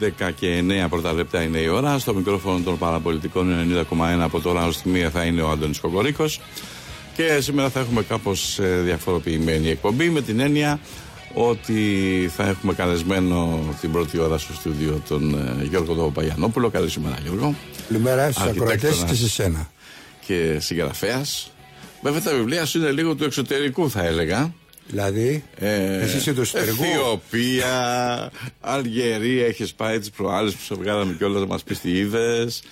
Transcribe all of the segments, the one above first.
11 και 9 πρώτα λεπτά είναι η ώρα. Στο μικρόφωνο των παραπολιτικών 90,1 από τώρα ως τη μία θα είναι ο Αντώνης Κοκορίκος. Και σήμερα θα έχουμε κάπως ε, διαφοροποιημένη εκπομπή με την έννοια ότι θα έχουμε καλεσμένο την πρώτη ώρα στο στούντιο τον ε, Γιώργο Παπαγιανόπουλο. Καλή σήμερα Γιώργο. Καλημέρα στους ακροατές και σε σένα. Και συγγραφέας. Βέβαια τα βιβλία σου είναι λίγο του εξωτερικού θα έλεγα. Δηλαδή, ε, εσύ είσαι το εσωτερικό. Αιθιοπία, Αλγερία, έχεις πάει τις προάλλες που σε βγάλαμε κιόλας να μας πεις τι είδες.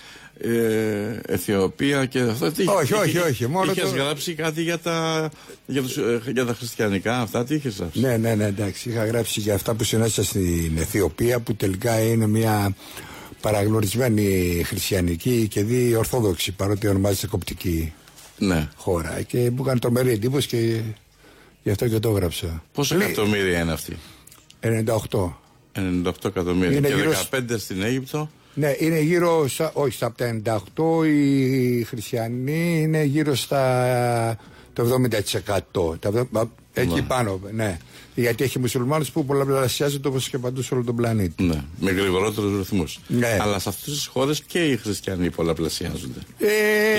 Ε, Αιθιοπία και αυτό. Τι, όχι, όχι, όχι. Μόνο είχες το... γράψει κάτι για τα, για, τους, ε, για τα χριστιανικά, αυτά τι είχες γράψει; Ναι, ναι, ναι, εντάξει. Είχα γράψει για αυτά που συνάντησα στην Αιθιοπία που τελικά είναι μια παραγνωρισμένη χριστιανική και δι ορθόδοξη παρότι ονομάζεται κοπτική ναι. χώρα. Και μου έκανε τρομερή εντύπωση και Γι' αυτό και το έγραψα. Πόσα εκατομμύρια είναι αυτή, 98. 98 εκατομμύρια. Είναι και γύρω... 15 στην Αίγυπτο. Ναι, είναι γύρω στα. Όχι, στα 98 οι χριστιανοί είναι γύρω στα. το 70%. Εκεί ναι. πάνω, ναι. Γιατί έχει μουσουλμάνους που πολλαπλασιάζονται όπως και παντού σε όλο τον πλανήτη. Ναι, με γρηγορότερους ρυθμούς. Ναι. Αλλά σε αυτές τις χώρες και οι χριστιανοί πολλαπλασιάζονται. Ε,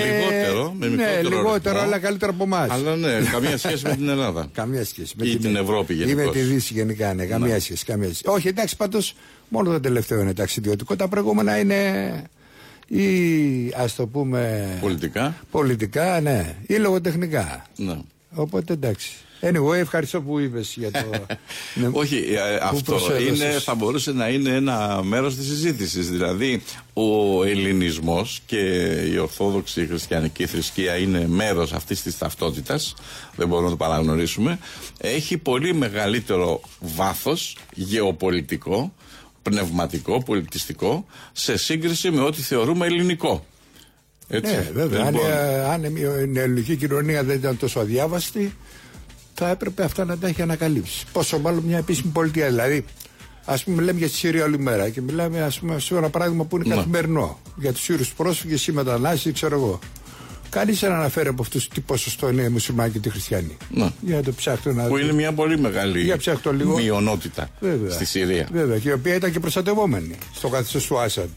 λιγότερο, με ναι, μικρότερο. Ναι, λιγότερο, αλλά καλύτερα από εμάς. Αλλά ναι, καμία σχέση με την Ελλάδα. καμία σχέση. Με ή την, την Ευρώπη γενικώ. Ή με τη Δύση γενικά, ναι, καμία ναι. σχέση. Καμία σχέση. Όχι, εντάξει, πάντως μόνο το τελευταίο είναι ταξιδιωτικό. Τα προηγούμενα είναι ή ας το πούμε. Πολιτικά. Πολιτικά, ναι. Ή λογοτεχνικά. Ναι. Οπότε εντάξει. Anyway, ευχαριστώ που είπες για το. ναι, Όχι, ε, αυτό είναι, θα μπορούσε να είναι ένα μέρος της συζήτησης. Δηλαδή, ο ελληνισμός και η ορθόδοξη χριστιανική θρησκεία είναι μέρος αυτής της ταυτότητας. Δεν μπορούμε να το παραγνωρίσουμε. Έχει πολύ μεγαλύτερο βάθος γεωπολιτικό, πνευματικό, πολιτιστικό, σε σύγκριση με ό,τι θεωρούμε ελληνικό. Έτσι. Ναι, βέβαια. Αν, αν η ελληνική κοινωνία δεν ήταν τόσο αδιάβαστη, θα έπρεπε αυτά να τα έχει ανακαλύψει. Πόσο μάλλον μια επίσημη πολιτεία. Δηλαδή, ας πούμε, λέμε για τη Συρία όλη μέρα και μιλάμε, ας πούμε, σε ένα πράγμα που είναι ναι. καθημερινό. Για τους Σύρους πρόσφυγες ή μετανάστες, ξέρω εγώ. Κανείς δεν αναφέρει από αυτούς τι ποσοστό είναι οι μουσουλμάνοι και οι χριστιανοί. Ναι. Για να το ψάχνω να Που είναι μια πολύ μεγάλη για λίγο. μειονότητα Βέβαια. στη Συρία. Βέβαια, και η οποία ήταν και προστατευόμενη στο καθεστώς του Άσαντ.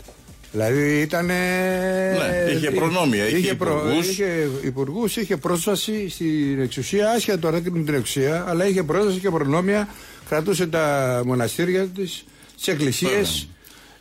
Δηλαδή ήταν. Ναι, είχε προνόμια, είχε, είχε υπουργούς. Είχε υπουργούς, είχε πρόσβαση στην εξουσία, άσχετα τώρα με την εξουσία, αλλά είχε πρόσβαση και προνόμια. Κρατούσε τα μοναστήρια της, τις εκκλησίες.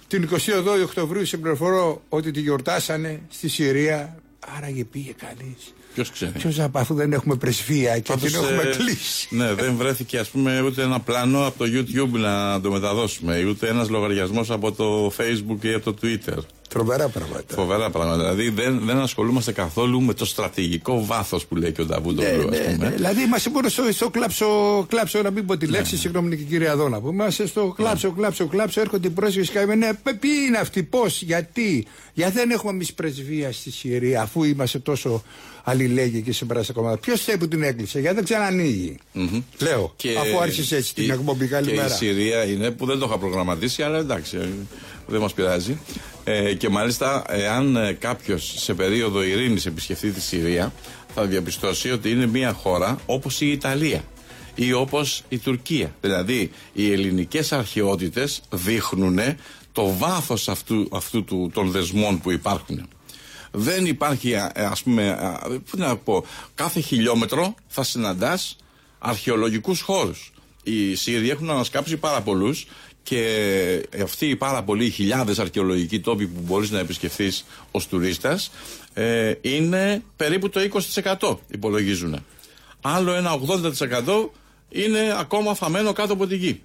Την 22 Οκτωβρίου συμπληροφορώ ότι τη γιορτάσανε στη Συρία. Άραγε πήγε κανείς. Ποιος ξέρει. Ποιος από αφού δεν έχουμε πρεσβεία και την έχουμε ε, κλείσει. Ναι, δεν βρέθηκε ας πούμε ούτε ένα πλάνο από το YouTube να το μεταδώσουμε, ούτε ένας λογαριασμός από το Facebook ή από το Twitter. Φοβερά πράγματα. Φοβερά πράγματα. Δηλαδή δεν, δεν ασχολούμαστε καθόλου με το στρατηγικό βάθος που λέει και ο Νταβούντο. Ναι, ναι, ναι. Δηλαδή είμαστε μόνο στο, στο κλάψο, κλάψο, να μην πω τη λέξη, ναι. συγγνώμη και κυρία Δόνα. Που είμαστε στο κλάψο, ναι. κλάψο, κλάψο. Έρχονται οι πρόσφυγε και λέμε, ναι, ποιοι είναι αυτοί, πώς, γιατί. Γιατί δεν έχουμε εμείς πρεσβεία στη Συρία, αφού είμαστε τόσο αλληλέγγυοι και σε πράσινα κομμάτια. Ποιος θέλει που την έκλεισε, γιατί δεν ξανανοίγει. Mm-hmm. Λέω, και αφού άρχισε έτσι την εκπομπή, καλημέρα. Και η Συρία είναι που δεν το είχα προγραμματίσει, αλλά εντάξει, δεν μας πειράζει. Ε, και μάλιστα, εάν ε, κάποιος σε περίοδο ειρήνης επισκεφτεί τη Συρία, θα διαπιστώσει ότι είναι μια χώρα όπως η Ιταλία ή όπως η Τουρκία. Δηλαδή, οι ελληνικές αρχαιότητες δείχνουν το βάθος αυτού, αυτού του, των δεσμών που υπάρχουν. Δεν υπάρχει, ας πούμε, πού να πω, κάθε χιλιόμετρο θα συναντάς αρχαιολογικούς χώρους. Οι Σύριοι έχουν ανασκάψει πάρα πολλούς και αυτοί οι πάρα πολλοί χιλιάδες αρχαιολογικοί τόποι που μπορείς να επισκεφθείς ως τουρίστας ε, είναι περίπου το 20% υπολογίζουν. Άλλο ένα 80% είναι ακόμα φαμένο κάτω από τη γη.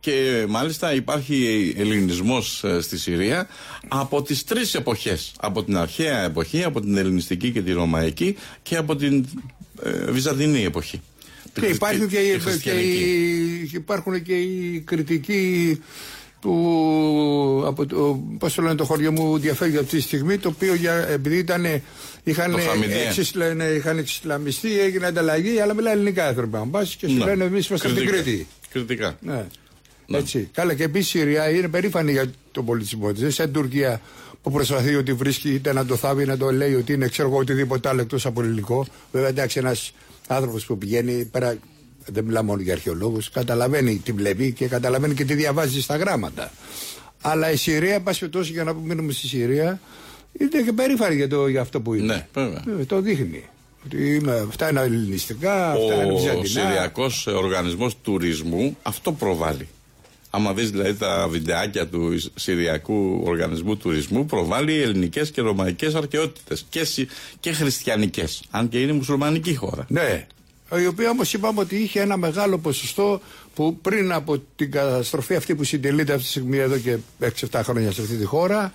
Και μάλιστα υπάρχει ελληνισμός ε, στη Συρία από τις τρεις εποχές. Από την αρχαία εποχή, από την ελληνιστική και τη ρωμαϊκή και από την ε, βυζαντινή εποχή. Και, υπάρχει και, και, και υπάρχουν και οι κριτικοί του, από το, πώς το λένε το χωριό μου διαφεύγει αυτή τη στιγμή το οποίο για, επειδή ήταν είχαν, εξισλα, είχαν εξισλαμιστεί έγινε ανταλλαγή αλλά μιλάει ελληνικά άνθρωποι αν πας και σου ναι. λένε εμείς είμαστε στην Κρήτη κριτικά ναι. ναι. Έτσι. Καλά και επίσης η Συρία είναι περήφανη για τον πολιτισμό τη. Δεν σαν Τουρκία που προσπαθεί ότι βρίσκει είτε να το θάβει να το λέει ότι είναι ξέρω εγώ οτιδήποτε άλλο εκτός από ελληνικό. Βέβαια εντάξει ένας άνθρωπος που πηγαίνει πέρα, δεν μιλάω μόνο για αρχαιολόγους, καταλαβαίνει τι βλέπει και καταλαβαίνει και τι διαβάζει στα γράμματα. Αλλά η Συρία, εν πάση για να μείνουμε στη Συρία, είναι και περήφανη για, το, για αυτό που είναι. Ναι, βέβαια. Ε, το δείχνει. Ότι είμαι, αυτά είναι ελληνιστικά, αυτά είναι βυζαντινά. Ο Συριακός Οργανισμός Τουρισμού αυτό προβάλλει. Άμα δεις δηλαδή τα βιντεάκια του Συριακού Οργανισμού Τουρισμού, προβάλλει ελληνικές και ρωμαϊκές αρχαιότητε και, και χριστιανικές. Αν και είναι μουσουλμανική χώρα. Ναι. Η οποία όμως είπαμε ότι είχε ένα μεγάλο ποσοστό που πριν από την καταστροφή αυτή που συντελείται αυτή τη στιγμή εδώ και 6-7 χρόνια σε αυτή τη χώρα,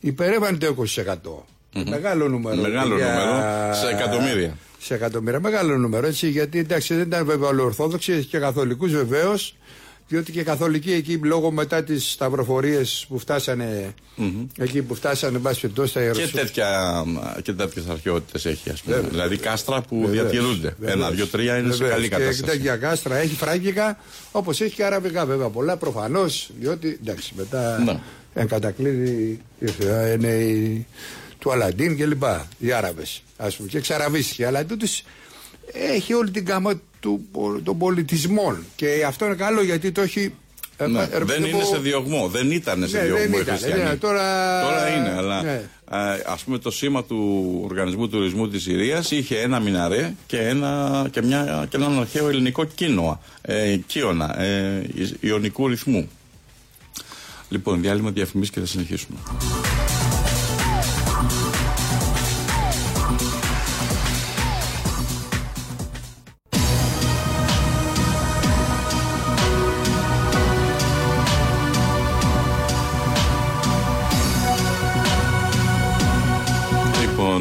υπερεύανε το 20%. Mm-hmm. Μεγάλο νούμερο. Μεγάλο για... νούμερο σε εκατομμύρια. Σε εκατομμύρια. Μεγάλο νούμερο έτσι, γιατί εντάξει δεν ήταν βέβαια ολοορθόδοξοι και καθολικούς βεβαίως διότι και οι καθολικοί εκεί λόγω μετά τις σταυροφορίες που φτάσανε mm-hmm. εκεί που φτάσανε μπας περιπτώσει στα Ιερουσαλήμ. Και, τέτοια, και τέτοιες αρχαιότητες έχει ας πούμε. Βέβαια. Δηλαδή κάστρα που Βεβαίως. διατηρούνται. Βεβαίως. Ένα, δύο, τρία είναι Βεβαίως. σε καλή κατάσταση. Και τέτοια κάστρα έχει φράγκικα όπως έχει και αραβικά βέβαια πολλά προφανώς διότι εντάξει μετά ναι. εν κατακλείδη είναι η, του Αλαντίν και λοιπά οι Άραβες ας πούμε και ξαραβίστηκε αλλά τούτος έχει όλη την γάμα του, των πολιτισμών. Και αυτό είναι καλό γιατί το έχει. Ε, ναι, ε, δεν είναι σε διωγμό. Δεν ήταν σε ναι, διωγμό οι χριστιανοί. Ναι, τώρα... τώρα είναι, αλλά ναι. ας πούμε το σήμα του Οργανισμού Τουρισμού της Συρίας είχε ένα μιναρέ και, ένα, και, μια, και έναν αρχαίο ελληνικό κίνοα, ε, κύωνα, ε, ιονικού ρυθμού. Λοιπόν, διάλειμμα διαφημίσεις και θα συνεχίσουμε.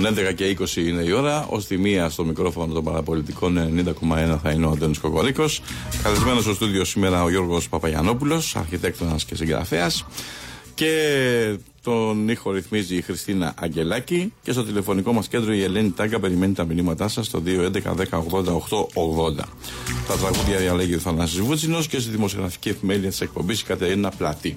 11 και 20 είναι η ώρα. Ω τη μία στο μικρόφωνο των παραπολιτικών 90,1 θα είναι ο Αντώνης Κοκορίκο. Καλεσμένος στο στούντιο σήμερα ο Γιώργος Παπαγιανόπουλος, αρχιτέκτονας και συγγραφέας. Και τον ήχο ρυθμίζει η Χριστίνα Αγγελάκη. Και στο τηλεφωνικό μας κέντρο η Ελένη Τάγκα περιμένει τα μηνύματά σας στο 211-1080-880. Τα τραγούδια διαλέγει ο Θανάσης Βούτσινος και στη δημοσιογραφική επιμέλεια της εκπομπής η Κατερίνα Πλατή.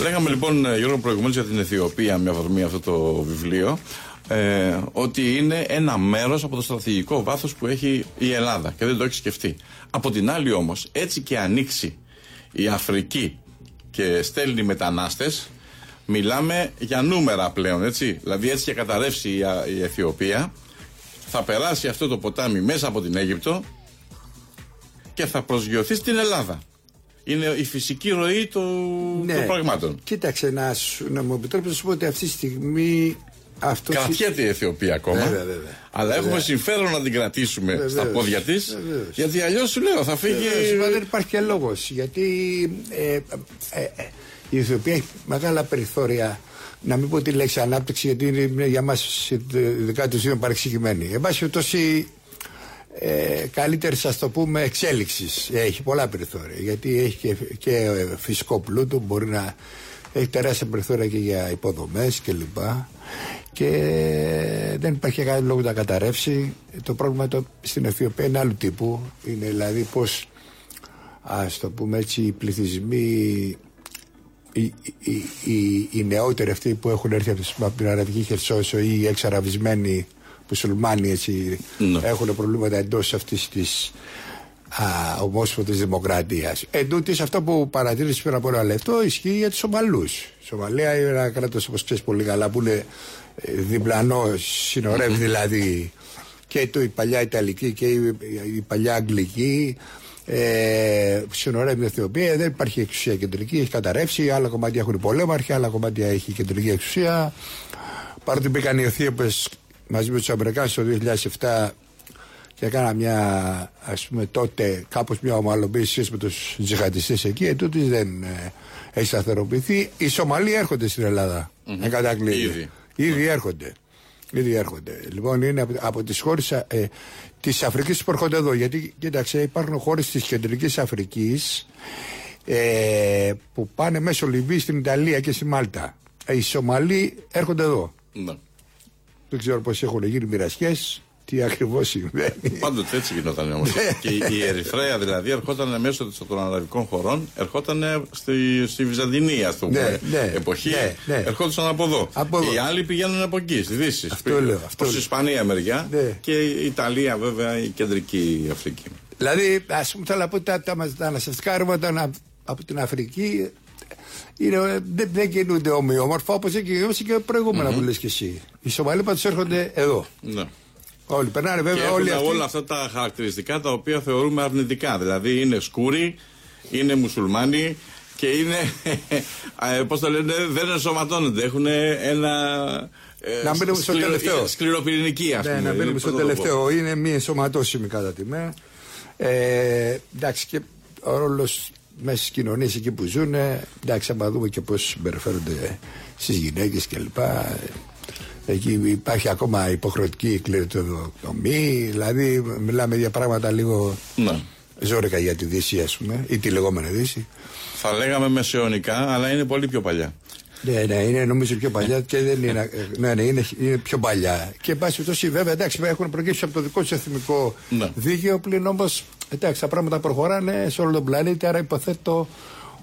Λέγαμε λοιπόν, Γιώργο, προηγουμένως για την Αιθιοπία με αφορμή αυτό το βιβλίο ε, ότι είναι ένα μέρος από το στρατηγικό βάθος που έχει η Ελλάδα και δεν το έχει σκεφτεί. Από την άλλη όμως, έτσι και ανοίξει η Αφρική και στέλνει μετανάστες, μιλάμε για νούμερα πλέον, έτσι. Δηλαδή έτσι και καταρρεύσει η, η Αιθιοπία, θα περάσει αυτό το ποτάμι μέσα από την Αίγυπτο και θα προσγειωθεί στην Ελλάδα. Είναι η φυσική ροή του, ναι. των πραγμάτων. Κοίταξε, να, να μου επιτρέψεις να σου πω ότι αυτή τη στιγμή αυτός Κρατιέται η Αιθιοπία ακόμα. Βέβαια, βέβαια. Αλλά βέβαια. έχουμε συμφέρον να την κρατήσουμε βέβαια, στα πόδια της. Γιατί αλλιώς σου λέω θα φύγει. Βέβαια, δεν υπάρχει και λόγος. Γιατί ε, ε, ε, η Αιθιοπία έχει μεγάλα περιθώρια. Να μην πω τη λέξη ανάπτυξη, γιατί είναι για μας ειδικά τους δύο παρεξηγημένη. Εν πάση περιπτώσει, ε, καλύτερη σας το πούμε εξέλιξης. Έχει πολλά περιθώρια. Γιατί έχει και, και φυσικό πλούτο, μπορεί να έχει τεράστια περιθώρια και για υποδομές κλπ και δεν υπάρχει κανένα λόγο να καταρρεύσει. Το πρόβλημα το, στην Αιθιοπία είναι άλλου τύπου. Είναι δηλαδή πώς, ας το πούμε έτσι, οι πληθυσμοί, οι, οι, οι, οι νεότεροι αυτοί που έχουν έρθει από την Αραβική Χερσόσο ή οι εξαραβισμένοι μουσουλμάνοι έτσι, ναι. έχουν προβλήματα εντός αυτής της ομόσπονδης δημοκρατίας. Εν τούτης, αυτό που παρατήρησε πριν από ένα λεπτό ισχύει για τους Σομαλούς. Η Σομαλία είναι ένα κράτος, όπως ξέρεις πολύ καλά, που είναι ε, διπλανό, συνορεύει δηλαδή και το, η παλιά Ιταλική και η, η παλιά Αγγλική. Ε, συνορεύει την Αιθιοπία, δεν υπάρχει εξουσία κεντρική, έχει καταρρεύσει. Άλλα κομμάτια έχουν πολέμαρχοι, άλλα κομμάτια έχει κεντρική εξουσία. Παρότι μπήκαν οι Αιθίωπες μαζί με τους Αμερικάνους το 2007 και έκανα μια, ας πούμε τότε, κάπως μια ομαλοποίηση με τους τζιχαντιστές εκεί, ετούτης δεν ε, έχει σταθεροποιηθεί. Οι Σομαλοί έρχονται στην Ελλάδα, mm-hmm. Ήδη. Ήδη έρχονται. Ήδη έρχονται. Λοιπόν, είναι από, από τις χώρες ε, της Αφρικής που έρχονται εδώ. Γιατί, κοίταξε, υπάρχουν χώρες της κεντρικής Αφρικής ε, που πάνε μέσω Λιβύη στην Ιταλία και στη Μάλτα. Ε, οι Σομαλοί έρχονται εδώ. Ναι. Δεν ξέρω πώς έχουν γίνει μοιρασιές τι ακριβώς συμβαίνει. Πάντοτε έτσι γινόταν όμως. Ναι. και η Ερυθρέα δηλαδή ερχόταν μέσω των αραβικών χωρών, ερχόταν στη, στη Βυζαντινή ας πούμε, ναι, ναι, εποχή. Ναι, ναι. Ερχόντουσαν από εδώ. από Οι άλλοι πηγαίνουν από εκεί, στη Δύση. Αυτό λέω. Προς Ισπανία μεριά ναι. και η Ιταλία βέβαια η κεντρική Αφρική. Δηλαδή, ας πούμε, θέλω να πω τα, τα μεταναστευτικά ρεύματα από την Αφρική είναι, δεν, δεν κινούνται ομοιόμορφα όπως και και προηγούμενα mm-hmm. που λες και εσύ. Οι Σομαλοί πάντως έρχονται εδώ. Ναι. Όλοι περνάνε βέβαια. Και όλοι αυτοί... όλα αυτά τα χαρακτηριστικά τα οποία θεωρούμε αρνητικά. Δηλαδή είναι σκούροι, είναι μουσουλμάνοι και είναι. Πώς το λένε, δεν ενσωματώνονται. Έχουν ένα. Ε, να μπαίνουμε στο τελευταίο. Σκληροπυρηνική, ας πούμε. Ναι, να μπαίνουμε στο τελευταίο. Είναι μη ενσωματώσιμη κατά τη μέρα. Ε, εντάξει, και ο ρόλος μέσα στι κοινωνίε εκεί που ζουν, εντάξει, άμα δούμε και πώς συμπεριφέρονται στις γυναίκες κλπ. Εκεί υπάρχει ακόμα υποχρεωτική κληροτοδομή, δηλαδή μιλάμε για πράγματα λίγο ναι. ζώρικα για τη Δύση, ας πούμε, ή τη λεγόμενη Δύση. Θα λέγαμε μεσαιωνικά, αλλά είναι πολύ πιο παλιά. Ναι, ναι, είναι νομίζω πιο παλιά και δεν είναι. Ναι, ναι, είναι, είναι πιο παλιά. Και εν πάση περιπτώσει, βέβαια, εντάξει, έχουν προκύψει από το δικό τους εθνικό ναι. δίκαιο, πλην όμως εντάξει, τα πράγματα προχωράνε σε όλο τον πλανήτη. Άρα υποθέτω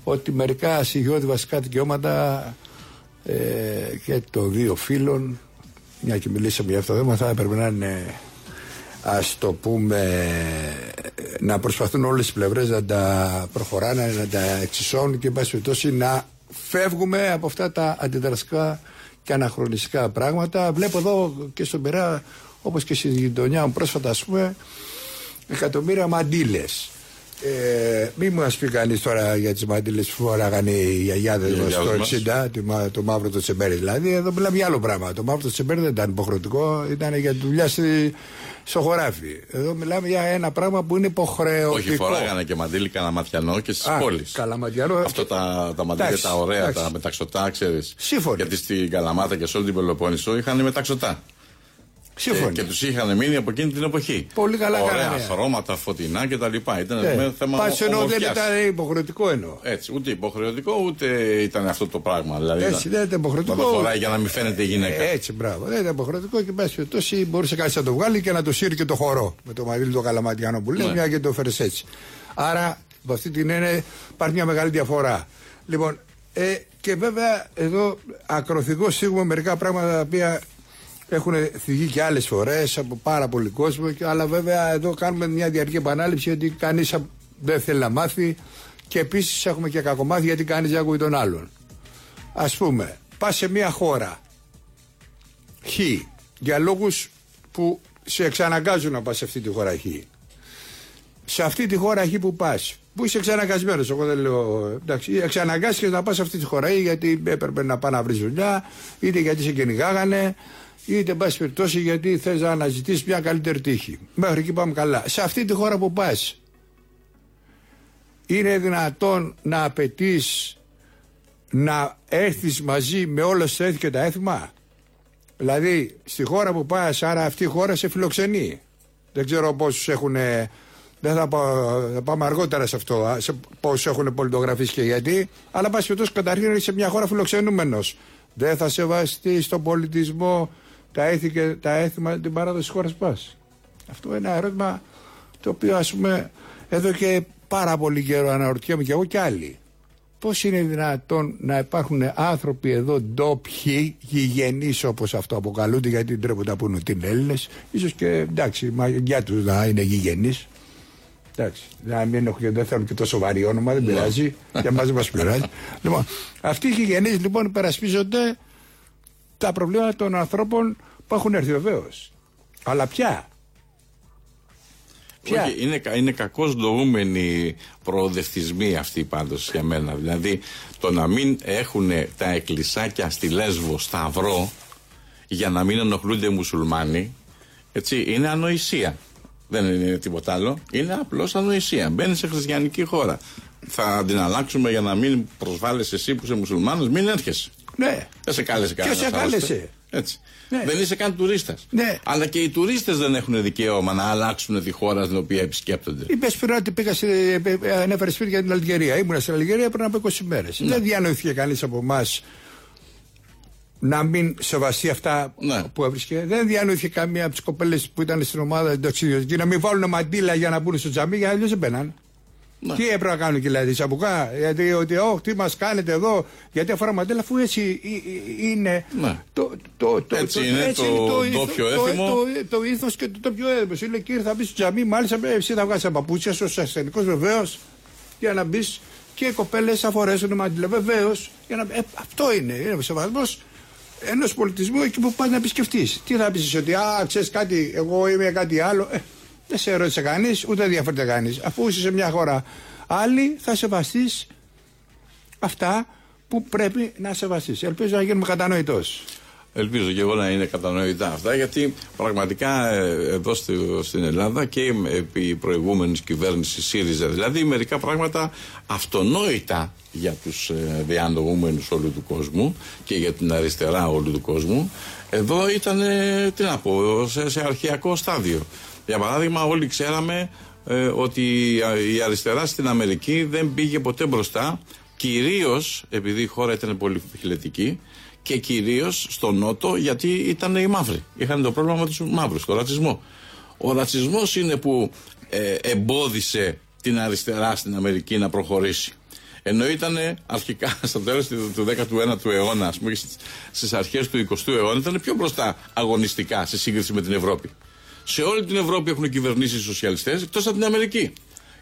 ότι μερικά συγγειώδη βασικά δικαιώματα ε, και των δύο φίλων, μια και μιλήσαμε για αυτό το θέμα, θα έπρεπε να είναι ας το πούμε να προσπαθούν όλες οι πλευρές να τα προχωράνε, να τα εξισώνουν και εν πάση περιπτώσει να φεύγουμε από αυτά τα αντιδραστικά και αναχρονιστικά πράγματα. Βλέπω εδώ και στον Περά, όπως και στη γειτονιά μου πρόσφατα, ας πούμε, εκατομμύρια μαντήλες. Ε, μη μου πει κανείς τώρα για τις μαντήλες που φοράγανε οι γιαγιάδες μας το 60, το μαύρο το τσεμπέρι. Δηλαδή, εδώ μιλάμε για άλλο πράγμα. Το μαύρο το τσεμπέρι δεν ήταν υποχρεωτικό, ήταν για δουλειά στη, στο χωράφι. Εδώ μιλάμε για ένα πράγμα που είναι υποχρεωτικό. Όχι, φοράγανε και μαντήλι καλαματιανό και στις πόλεις. Καλαματιανό. Αυτό τα, τα μαντήλια τα ωραία, τάξη. τα μεταξωτά, ξέρεις. Σύμφωνοι. Γιατί στην Καλαμάτα και σε όλη την Πελοπόννησο είχαν μεταξωτά. Σύμφωνοι. Και, και τους είχαν μείνει από εκείνη την εποχή. Πολύ καλά Ωραία κάνανε. χρώματα, φωτεινά κτλ. Ήταν ναι. θέμα Πάση εννοώ δεν ήταν υποχρεωτικό εννοώ. Έτσι, ούτε υποχρεωτικό ούτε ήταν αυτό το πράγμα. Δηλαδή, έτσι, δεν ήταν υποχρεωτικό. Να το φοράει για να μην φαίνεται η γυναίκα. Ε, έτσι, μπράβο. Δεν ήταν υποχρεωτικό και πάση περιπτώσει μπορούσε κανείς να το βγάλει και να το σύρει και το χορό. Με το μαδίλι το καλαματιάνο που λέει, ναι. μια και το φέρες έτσι. Άρα, από αυτή την έννοια υπάρχει μια μεγάλη διαφορά. Λοιπόν, ε, και βέβαια εδώ ακροθυγώς σίγουρα μερικά πράγματα τα οποία έχουν θυγεί και άλλες φορές από πάρα πολύ κόσμο. Αλλά βέβαια εδώ κάνουμε μια διαρκή επανάληψη ότι κανείς δεν θέλει να μάθει. Και επίσης έχουμε και κακομάθη γιατί κανείς δεν ακούει τον άλλον. Α πούμε, πας σε μια χώρα Χ για λόγους που σε εξαναγκάζουν να πας σε αυτή τη χώρα Χ. Σε αυτή τη χώρα Χ που πας, που είσαι εξαναγκασμένος, εγώ δεν λέω. Εντάξει, εξαναγκάστηκες να πας σε αυτή τη χώρα ή γιατί έπρεπε να πάει να βρεις δουλειά, είτε γιατί σε κυνηγάγανε, είτε πα περιπτώσει γιατί θες να αναζητήσεις μια καλύτερη τύχη. Μέχρι εκεί πάμε καλά. Σε αυτή τη χώρα που πας, είναι δυνατόν να απαιτείς να έρθεις μαζί με όλα τα έθη και τα έθιμα; Δηλαδή, στη χώρα που πας, άρα αυτή η χώρα σε φιλοξενεί. Δεν ξέρω πόσους έχουν. Δεν θα, θα πάμε αργότερα σε αυτό, σε πόσους έχουν πολιτογραφήσει και γιατί. Αλλά πα περιπτώσει, καταρχήν είσαι μια χώρα φιλοξενούμενος. Δεν θα σεβαστείς στον πολιτισμό τα έθι και τα έθιμα την παράδοση της χώρας πας. Αυτό είναι ένα ερώτημα το οποίο ας πούμε εδώ και πάρα πολύ καιρό αναρωτιέμαι και εγώ και άλλοι. Πώς είναι δυνατόν να υπάρχουν άνθρωποι εδώ ντόπιοι, γηγενείς όπως αυτό αποκαλούνται, γιατί τρέπονται να πούνε ότι είναι Έλληνες, ίσως και εντάξει, για τους να είναι γηγενείς. Εντάξει, να μην έχω και δεν θέλουν και τόσο βαρύ όνομα, δεν ναι. πειράζει. Για μας δεν μας πειράζει. λοιπόν, αυτοί οι γηγενείς λοιπόν υπερασπίζονται τα προβλήματα των ανθρώπων που έχουν έρθει βεβαίως. Αλλά ποια. Ποια. Όχι, είναι, είναι κακώς δοούμενοι προοδευτισμοί αυτοί πάντως για μένα. Δηλαδή το να μην έχουν τα εκκλησάκια στη Λέσβο σταυρό για να μην ενοχλούνται οι μουσουλμάνοι έτσι, είναι ανοησία. Δεν είναι τίποτα άλλο. Είναι απλώς ανοησία. Μπαίνεις σε χριστιανική χώρα. Θα την αλλάξουμε για να μην προσβάλλεσαι εσύ που είσαι μουσουλμάνος, μην έρχεσαι. Ναι. Δεν σε κάλεσε κανένας. Ποιος σε κάλεσε; Έτσι. Ναι. Δεν είσαι καν τουρίστας. Ναι. Αλλά και οι τουρίστες δεν έχουν δικαίωμα να αλλάξουν τη χώρα στην οποία επισκέπτονται. Είπε πριν ότι πήγα σε. Ε, ε, ανέφερες σπίτι για την Αλγερία. Ήμουνα στην Αλγερία πριν από 20 μέρες. Ναι. Δεν διανοήθηκε κανείς από εμάς να μην σεβαστεί αυτά ναι. που έβρισκε. Δεν διανοήθηκε καμία από τις κοπέλες που ήταν στην ομάδα ταξιδιωτική να μην βάλουν μαντίλα για να μπουν στο τζαμί, γιατί αλλιώς δεν μπαίναν. Ναι. Τι έπρεπε να κάνουν δηλαδή, σαμπουκά, γιατί ότι, oh, τι μας κάνετε εδώ, γιατί αφορά μαντέλα, αφού έτσι είναι. Ναι. Το, το, το, έτσι είναι έτσι το, το, το, έθιμο. Το, το, το ήθος και το τοπιο έθιμο. Λέει κύριε, θα μπεις στο τζαμί, μάλιστα εσύ θα βγάλει τα παπούτσια σου, ασθενικός βεβαίως, για να μπεις και οι κοπέλες θα φορέσουν μαντιλέ. Βεβαίως, ε, αυτό είναι. Είναι ο σεβασμός ενός πολιτισμού εκεί που πας να επισκεφτείς. Τι θα πεις ότι, Α, ξέρεις κάτι, εγώ είμαι κάτι άλλο. Ε, δεν σε ρώτησε κανείς, ούτε ενδιαφέρεται κανείς. Αφού είσαι σε μια χώρα άλλη, θα σεβαστείς αυτά που πρέπει να σεβαστείς. Ελπίζω να γίνουμε κατανοητός. Ελπίζω και εγώ να είναι κατανοητά αυτά, γιατί πραγματικά ε, εδώ στην Ελλάδα και επί προηγούμενη κυβέρνηση ΣΥΡΙΖΑ, δηλαδή μερικά πράγματα αυτονόητα για τους ε, διανομούμενου όλου του κόσμου και για την αριστερά όλου του κόσμου, εδώ ήταν, τι να πω, σε, σε αρχαιακό στάδιο. Για παράδειγμα, όλοι ξέραμε ε, ότι η αριστερά στην Αμερική δεν πήγε ποτέ μπροστά, κυρίως επειδή η χώρα ήταν πολύ φιλετική και κυρίως στο Νότο γιατί ήταν οι μαύροι. Είχαν το πρόβλημα με τους μαύρους, το ρατσισμό. Ο ρατσισμός είναι που ε, εμπόδισε την αριστερά στην Αμερική να προχωρήσει. Ενώ ήταν αρχικά στο τέλος του 19ου αιώνα, ας πούμε, στις αρχές του 20ου αιώνα, ήταν πιο μπροστά αγωνιστικά σε σύγκριση με την Ευρώπη. Σε όλη την Ευρώπη έχουν κυβερνήσει οι σοσιαλιστές, εκτός από την Αμερική.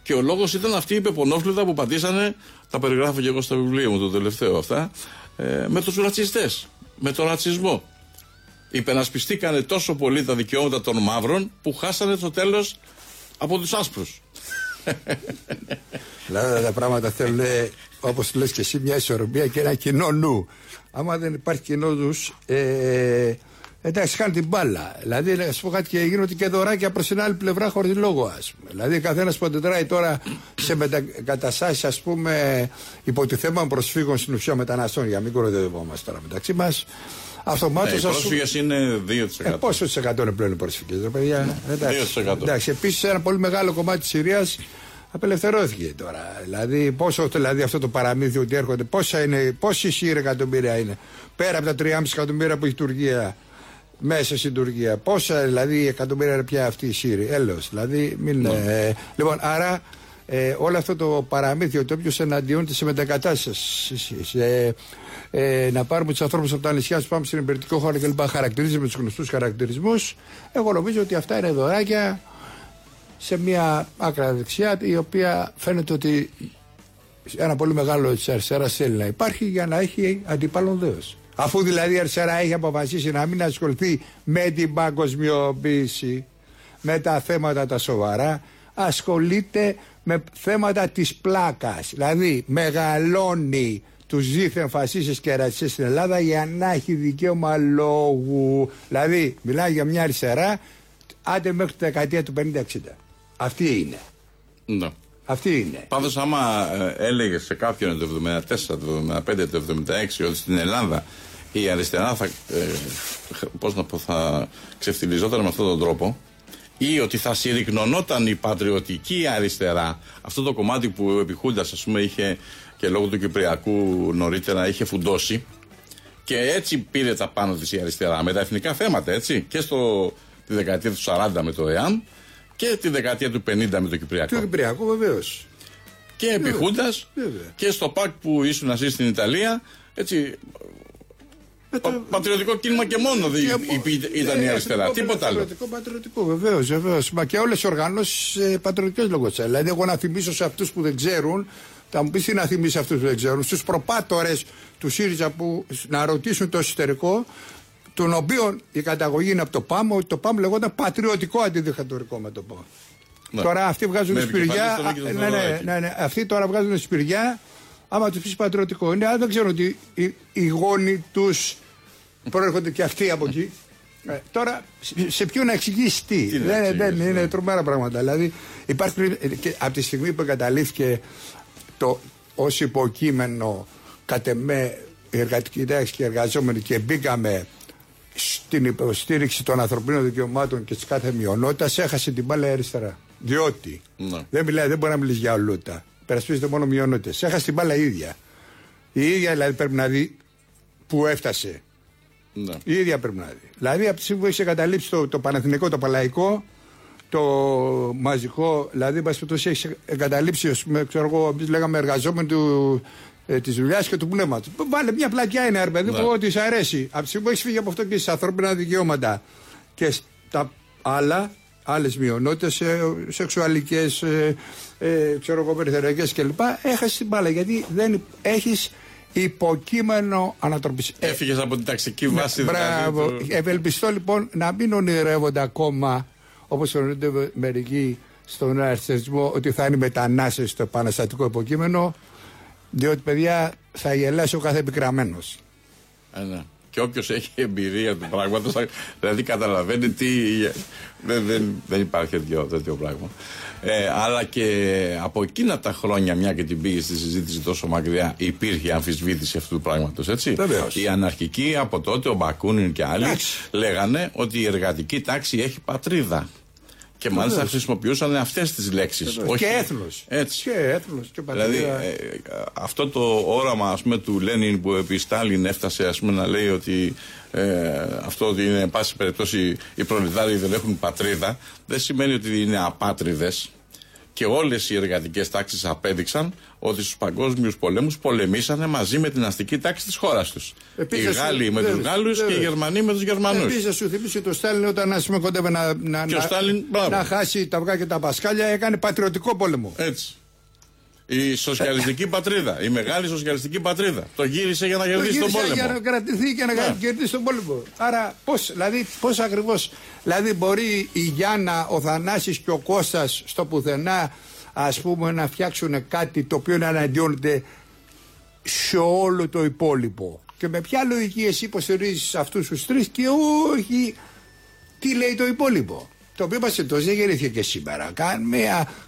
Και ο λόγος ήταν αυτή η πεπονόφλητα που πατήσανε, τα περιγράφω και εγώ στο βιβλίο μου το τελευταίο αυτά, ε, με τους ρατσιστές, με τον ρατσισμό. Υπερασπιστήκανε τόσο πολύ τα δικαιώματα των μαύρων που χάσανε το τέλος από τους άσπρους. Δηλαδή τα πράγματα θέλουν, όπως λες και εσύ, μια ισορροπία και ένα κοινό νου. Άμα δεν υπάρχει κοινό νους, ε, Εντάξει, χάνει την μπάλα. Δηλαδή, να σου πω κάτι και γίνονται και δωράκια προς την άλλη πλευρά χωρίς λόγο, ας πούμε. Δηλαδή, καθένας που αντιδράει τώρα σε μετακαταστάσεις, ας πούμε, υπό τη θέμα προσφύγων στην ουσία μεταναστών, για μην κοροϊδευόμαστε τώρα μεταξύ μας. Αυτομάτως. Ναι, οι πρόσφυγες είναι 2%. Ε, πόσο τη εκατό είναι πλέον οι πρόσφυγες, ρε παιδιά; Ναι, εντάξει. 2%. εντάξει επίσης, ένα πολύ μεγάλο κομμάτι της Συρίας απελευθερώθηκε τώρα. Δηλαδή, πόσο δηλαδή αυτό το παραμύθι ότι έρχονται, πόσα είναι, πόσοι Σύριοι εκατομμύρια είναι, πέρα από τα 3,5 εκατομμύρια που έχει η Τουρκία μέσα στην Τουρκία. Πόσα δηλαδή εκατομμύρια είναι πια αυτή η Σύριοι. Έλεος. Δηλαδή, μην, ναι. ε, λοιπόν, άρα ε, όλο αυτό το παραμύθι ότι όποιος εναντιώνεται σε μετακατάστασης, σε, ε, να πάρουμε τους ανθρώπους από τα νησιά, του πάμε στην εμπειρητικό χώρο κλπ. Χαρακτηρίζει με τους γνωστούς χαρακτηρισμούς. Εγώ νομίζω ότι αυτά είναι δωράκια σε μια άκρα δεξιά η οποία φαίνεται ότι ένα πολύ μεγάλο της αριστεράς θέλει να υπάρχει για να έχει αντιπάλων δέος. Αφού δηλαδή η αριστερά έχει αποφασίσει να μην ασχοληθεί με την παγκοσμιοποίηση, με τα θέματα τα σοβαρά, ασχολείται με θέματα της πλάκας. Δηλαδή μεγαλώνει τους δίθεν φασίστες και ρατσιστές στην Ελλάδα για να έχει δικαίωμα λόγου. Δηλαδή μιλάει για μια αριστερά άντε μέχρι τη δεκαετία του 50-60. Αυτή είναι. Ναι. Αυτή είναι. Πάντως άμα ε, έλεγες σε κάποιον το 74, το 75, το 76 ότι στην Ελλάδα η αριστερά θα, ε, πώς να πω, θα ξεφτυλιζόταν με αυτόν τον τρόπο ή ότι θα συρρυκνωνόταν η πατριωτική αριστερά, αυτό το κομμάτι που ο Επιχούντας ας πούμε είχε και λόγω του Κυπριακού νωρίτερα είχε φουντώσει και έτσι πήρε τα πάνω της η αριστερά με τα εθνικά θέματα έτσι και στο, τη δεκαετία του 40 με το ΕΑΜ και τη δεκαετία του 50 με το Κυπριακό. Το Κυπριακό βεβαίως. Και επιχούντα και στο ΠΑΚ που ήσουν εσύ στην Ιταλία. Έτσι, το... Πατριωτικό κίνημα και μόνο ήταν η ε, αριστερά. Τίποτα άλλο. Πατριωτικό, πατριωτικό, βεβαίως. Βεβαίως. Μα και όλες οι οργανώσεις ε, πατριωτικές λόγω Δηλαδή, εγώ να θυμίσω σε αυτούς που δεν ξέρουν, θα μου πεις τι να θυμίσει αυτούς που δεν ξέρουν, στους προπάτορες του ΣΥΡΙΖΑ που να ρωτήσουν το εσωτερικό, τον οποίο η καταγωγή είναι από το ΠΑΜ, ότι το ΠΑΜ λεγόταν πατριωτικό αντιδικατορικό μέτωπο. Ναι. Τώρα αυτοί βγάζουν σπηριά. Ναι, ναι, ναι, ναι, αυτοί τώρα βγάζουν σπηριά άμα τους πεις πατριωτικό. Είναι, αν δεν ξέρω ότι οι, οι γόνοι τους προέρχονται και αυτοί από εκεί. Ε, τώρα, σε ποιον να εξηγήσεις τι; τι δεν, δεν είναι ναι. τρομερά πράγματα. Δηλαδή, υπάρχει και από τη στιγμή που εγκαταλείφθηκε το ως υποκείμενο κατ' εμέ η εργατική τάξη και οι εργαζόμενοι και μπήκαμε στην υποστήριξη των ανθρωπίνων δικαιωμάτων και της κάθε μειονότητας, έχασε την μπάλα αριστερά. Διότι ναι. δεν, μιλάει, δεν μπορεί να μιλήσει για ολούτα περασπίζεται μόνο μειονότητες. Έχασε την μπάλα η ίδια. Η ίδια δηλαδή πρέπει να δει που έφτασε. Ναι. Η ίδια πρέπει να δει. Δηλαδή από τη στιγμή που έχεις εγκαταλείψει το, το Παναθηνικό, το Παλαϊκό, το μαζικό, δηλαδή πάση έχεις εγκαταλείψει, ξέρω εγώ, λέγαμε εργαζόμενοι του, ε, της δουλειάς και του πνεύματος. Βάλε μια πλακιά είναι, ρε παιδί, ναι. που ό,τι αρέσει. Από τη στιγμή που έχεις φύγει από αυτό και στι ανθρώπινα δικαιώματα και στα άλλα, άλλες μειονότητες, ε, σεξουαλικές, ε, ε, ξέρω εγώ, περιθωριακέ κλπ. Έχασε την μπάλα γιατί δεν έχεις υποκείμενο ανατροπής. Έφυγες από την ταξική ναι, βάση, δηλαδή. Μπράβο. Ευελπιστώ λοιπόν να μην ονειρεύονται ακόμα όπως ονειρεύονται μερικοί στον αριστερισμό ότι θα είναι μετανάστες στο επαναστατικό υποκείμενο. Διότι παιδιά θα γελάσει ο κάθε επικραμένος. Ε, ναι. Και όποιος έχει εμπειρία του πράγματος, δηλαδή καταλαβαίνει τι. Δεν, δεν, δεν υπάρχει τέτοιο, τέτοιο πράγμα. Ε, αλλά και από εκείνα τα χρόνια, μια και την πήγε στη συζήτηση τόσο μακριά, υπήρχε αμφισβήτηση αυτού του πράγματος. Έτσι. Οι αναρχικοί από τότε, ο Μπακούνιν και άλλοι, λέγανε ότι η εργατική τάξη έχει πατρίδα. Και μάλιστα χρησιμοποιούσαν αυτές τις λέξεις. Και έθνος. Έτσι. Και έθνος. Και δηλαδή ε, αυτό το όραμα ας πούμε, του Λένιν που επί Στάλιν έφτασε ας πούμε, να λέει ότι ε, αυτό ότι είναι, εν πάση περιπτώσει, οι προληπτάριοι δεν έχουν πατρίδα, δεν σημαίνει ότι είναι απάτριδες και όλες οι εργατικές τάξεις απέδειξαν ότι στους παγκόσμιους πολέμους πολεμήσανε μαζί με την αστική τάξη της χώρας τους. Οι Γάλλοι με τους Γάλλους και οι Γερμανοί με τους Γερμανούς. Επίσης, σου θυμίσει το Στάλιν όταν ας πούμε κοντεύε να, να, να, να χάσει τα αυγά και τα πασκάλια, έκανε πατριωτικό πόλεμο. Έτσι. Η σοσιαλιστική πατρίδα, η μεγάλη σοσιαλιστική πατρίδα. Το γύρισε για να κερδίσει τον πόλεμο. Για να κρατηθεί και να yeah. Ναι. κερδίσει τον πόλεμο. Άρα πώς δηλαδή, πώς ακριβώς. Δηλαδή μπορεί η Γιάννα, ο Θανάσης και ο Κώστας στο πουθενά ας πούμε να φτιάξουν κάτι το οποίο να αναντιώνεται σε όλο το υπόλοιπο; Και με ποια λογική εσύ υποστηρίζεις αυτούς τους τρεις και όχι τι λέει το υπόλοιπο; Το οποίο μας εντός δεν γεννήθηκε και σήμερα.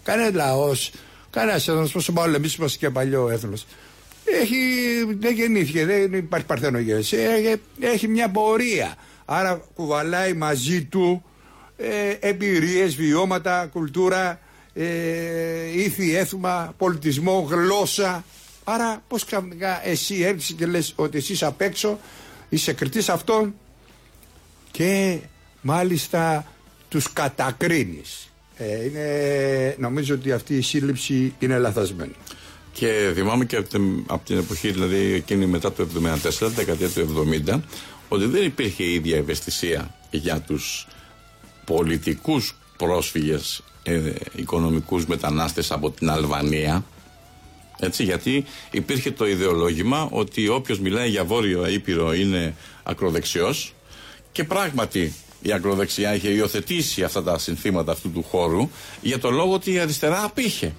Κανένα λαός Κανένας έθνο, πόσο μάλλον εμείς είμαστε και παλιό έθνος. Έχει, δεν γεννήθηκε, δεν υπάρχει παρθενογέννηση. Έχει, έχει μια πορεία. Άρα κουβαλάει μαζί του ε, εμπειρίες, βιώματα, κουλτούρα, ε, ήθη, έθιμα, πολιτισμό, γλώσσα. Άρα πώς ξαφνικά εσύ έρχεσαι και λες ότι εσύ απ' έξω είσαι κριτής αυτών και μάλιστα τους κατακρίνεις. Ε, είναι, νομίζω ότι αυτή η σύλληψη είναι λαθασμένη. Και θυμάμαι και από την, εποχή, δηλαδή εκείνη μετά το 1974, τη δεκαετία του 70, ότι δεν υπήρχε η ίδια ευαισθησία για τους πολιτικούς πρόσφυγες ε, οικονομικούς μετανάστες από την Αλβανία έτσι, γιατί υπήρχε το ιδεολόγημα ότι όποιος μιλάει για βόρειο Ήπειρο είναι ακροδεξιός και πράγματι η ακροδεξιά είχε υιοθετήσει αυτά τα συνθήματα αυτού του χώρου για το λόγο ότι η αριστερά απήχε.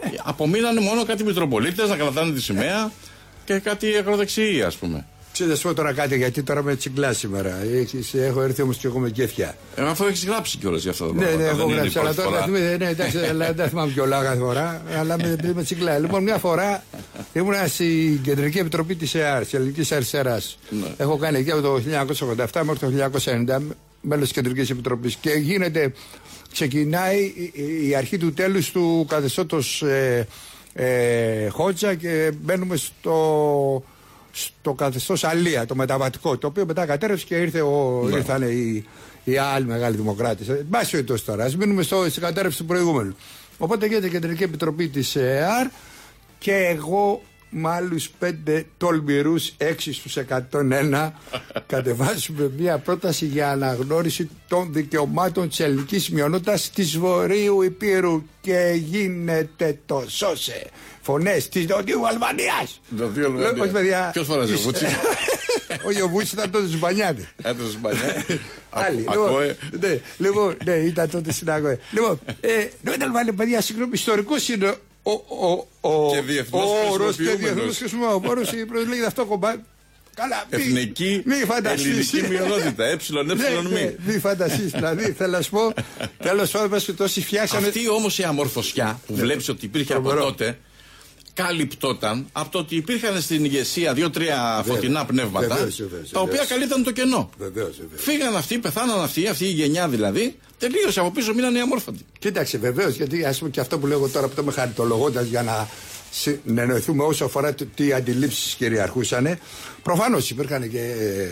Ε. Απομείνανε μόνο κάτι Μητροπολίτες να κρατάνε τη σημαία και κάτι ακροδεξιοί, ας πούμε. Ξέρετε, σου πω τώρα κάτι, γιατί τώρα με τσιγκλά σήμερα. Έχεις, έχω έρθει όμως και εγώ με κέφια. Ε, αφού έχεις γράψει κιόλας για αυτό το πράγμα. Ναι, ναι, έχω γράψει. Αλλά τώρα ναι, εντάξει, δεν θυμάμαι κιόλας κάθε φορά. Αλλά με, με τσιγκλά. Λοιπόν, μια φορά ήμουν στην Κεντρική Επιτροπή της ΕΑΡ, της Ελληνικής Αριστεράς. Ναι. Έχω κάνει εκεί από το 1987 μέχρι το 1990 μέλος της Κεντρικής Επιτροπής. Και γίνεται, ξεκινάει η αρχή του τέλους του καθεστώτος ε, ε, Χότζα και μπαίνουμε στο στο καθεστώς Αλία, το μεταβατικό, το οποίο μετά κατέρευσε και ήρθε ο, ναι. ήρθαν οι, οι άλλοι μεγάλοι δημοκράτες. Εν πάση περιπτώσει τώρα, ας μείνουμε στο, στην κατέρευση του προηγούμενου. Οπότε γίνεται η Κεντρική Επιτροπή της ΕΑΡ και εγώ με άλλους πέντε τολμηρού, έξι στους 101, κατεβάζουμε μια πρόταση για αναγνώριση των δικαιωμάτων της ελληνικής μειονότητας της Βορείου Υπήρου. Και γίνεται το σώσε. Φωνές της Νοτιού Αλβανίας. Νοτιού Αλβανίας. Ποιος φοράζει ο Βούτσι. Ο Βούτσι ήταν τότε Ζουμπανιάδη. Ήταν Ζουμπανιάδη. Άλλη. Λοιπόν, ναι, λοιπόν, ναι, ήταν τότε στην Αγωέ. Λοιπόν, ε, Νότια Αλβανία, παιδιά, συγγνώμη, ιστορικό είναι ο, ο, ο, και διεθνώς όρος και διεθνώς χρησιμοποιημένος λέγεται αυτό κομμάτι Καλά, Εθνική μη, μη ελληνική μειονότητα. Ε, ε, ναι, ναι, μη. φανταστείς. δηλαδή, θέλω να σου πω, τέλος πάντων, τόσοι φτιάξανε. Αυτή όμως η αμορφωσιά που ναι. βλέπεις ότι υπήρχε από τότε, καλυπτόταν από το ότι υπήρχαν στην ηγεσία δύο-τρία φωτεινά πνεύματα, τα οποία καλύπταν το κενό. Φύγαν αυτοί, πεθάναν αυτοί, αυτή η γενιά δηλαδή, τελείωσε από πίσω, μείναν οι αμόρφωτοι. Κοίταξε, βεβαίως, γιατί ας πούμε και αυτό που λέγω τώρα που το με χαριτολογώντας για να συνεννοηθούμε όσο αφορά το τι αντιλήψεις κυριαρχούσαν. Προφανώς υπήρχαν και ε,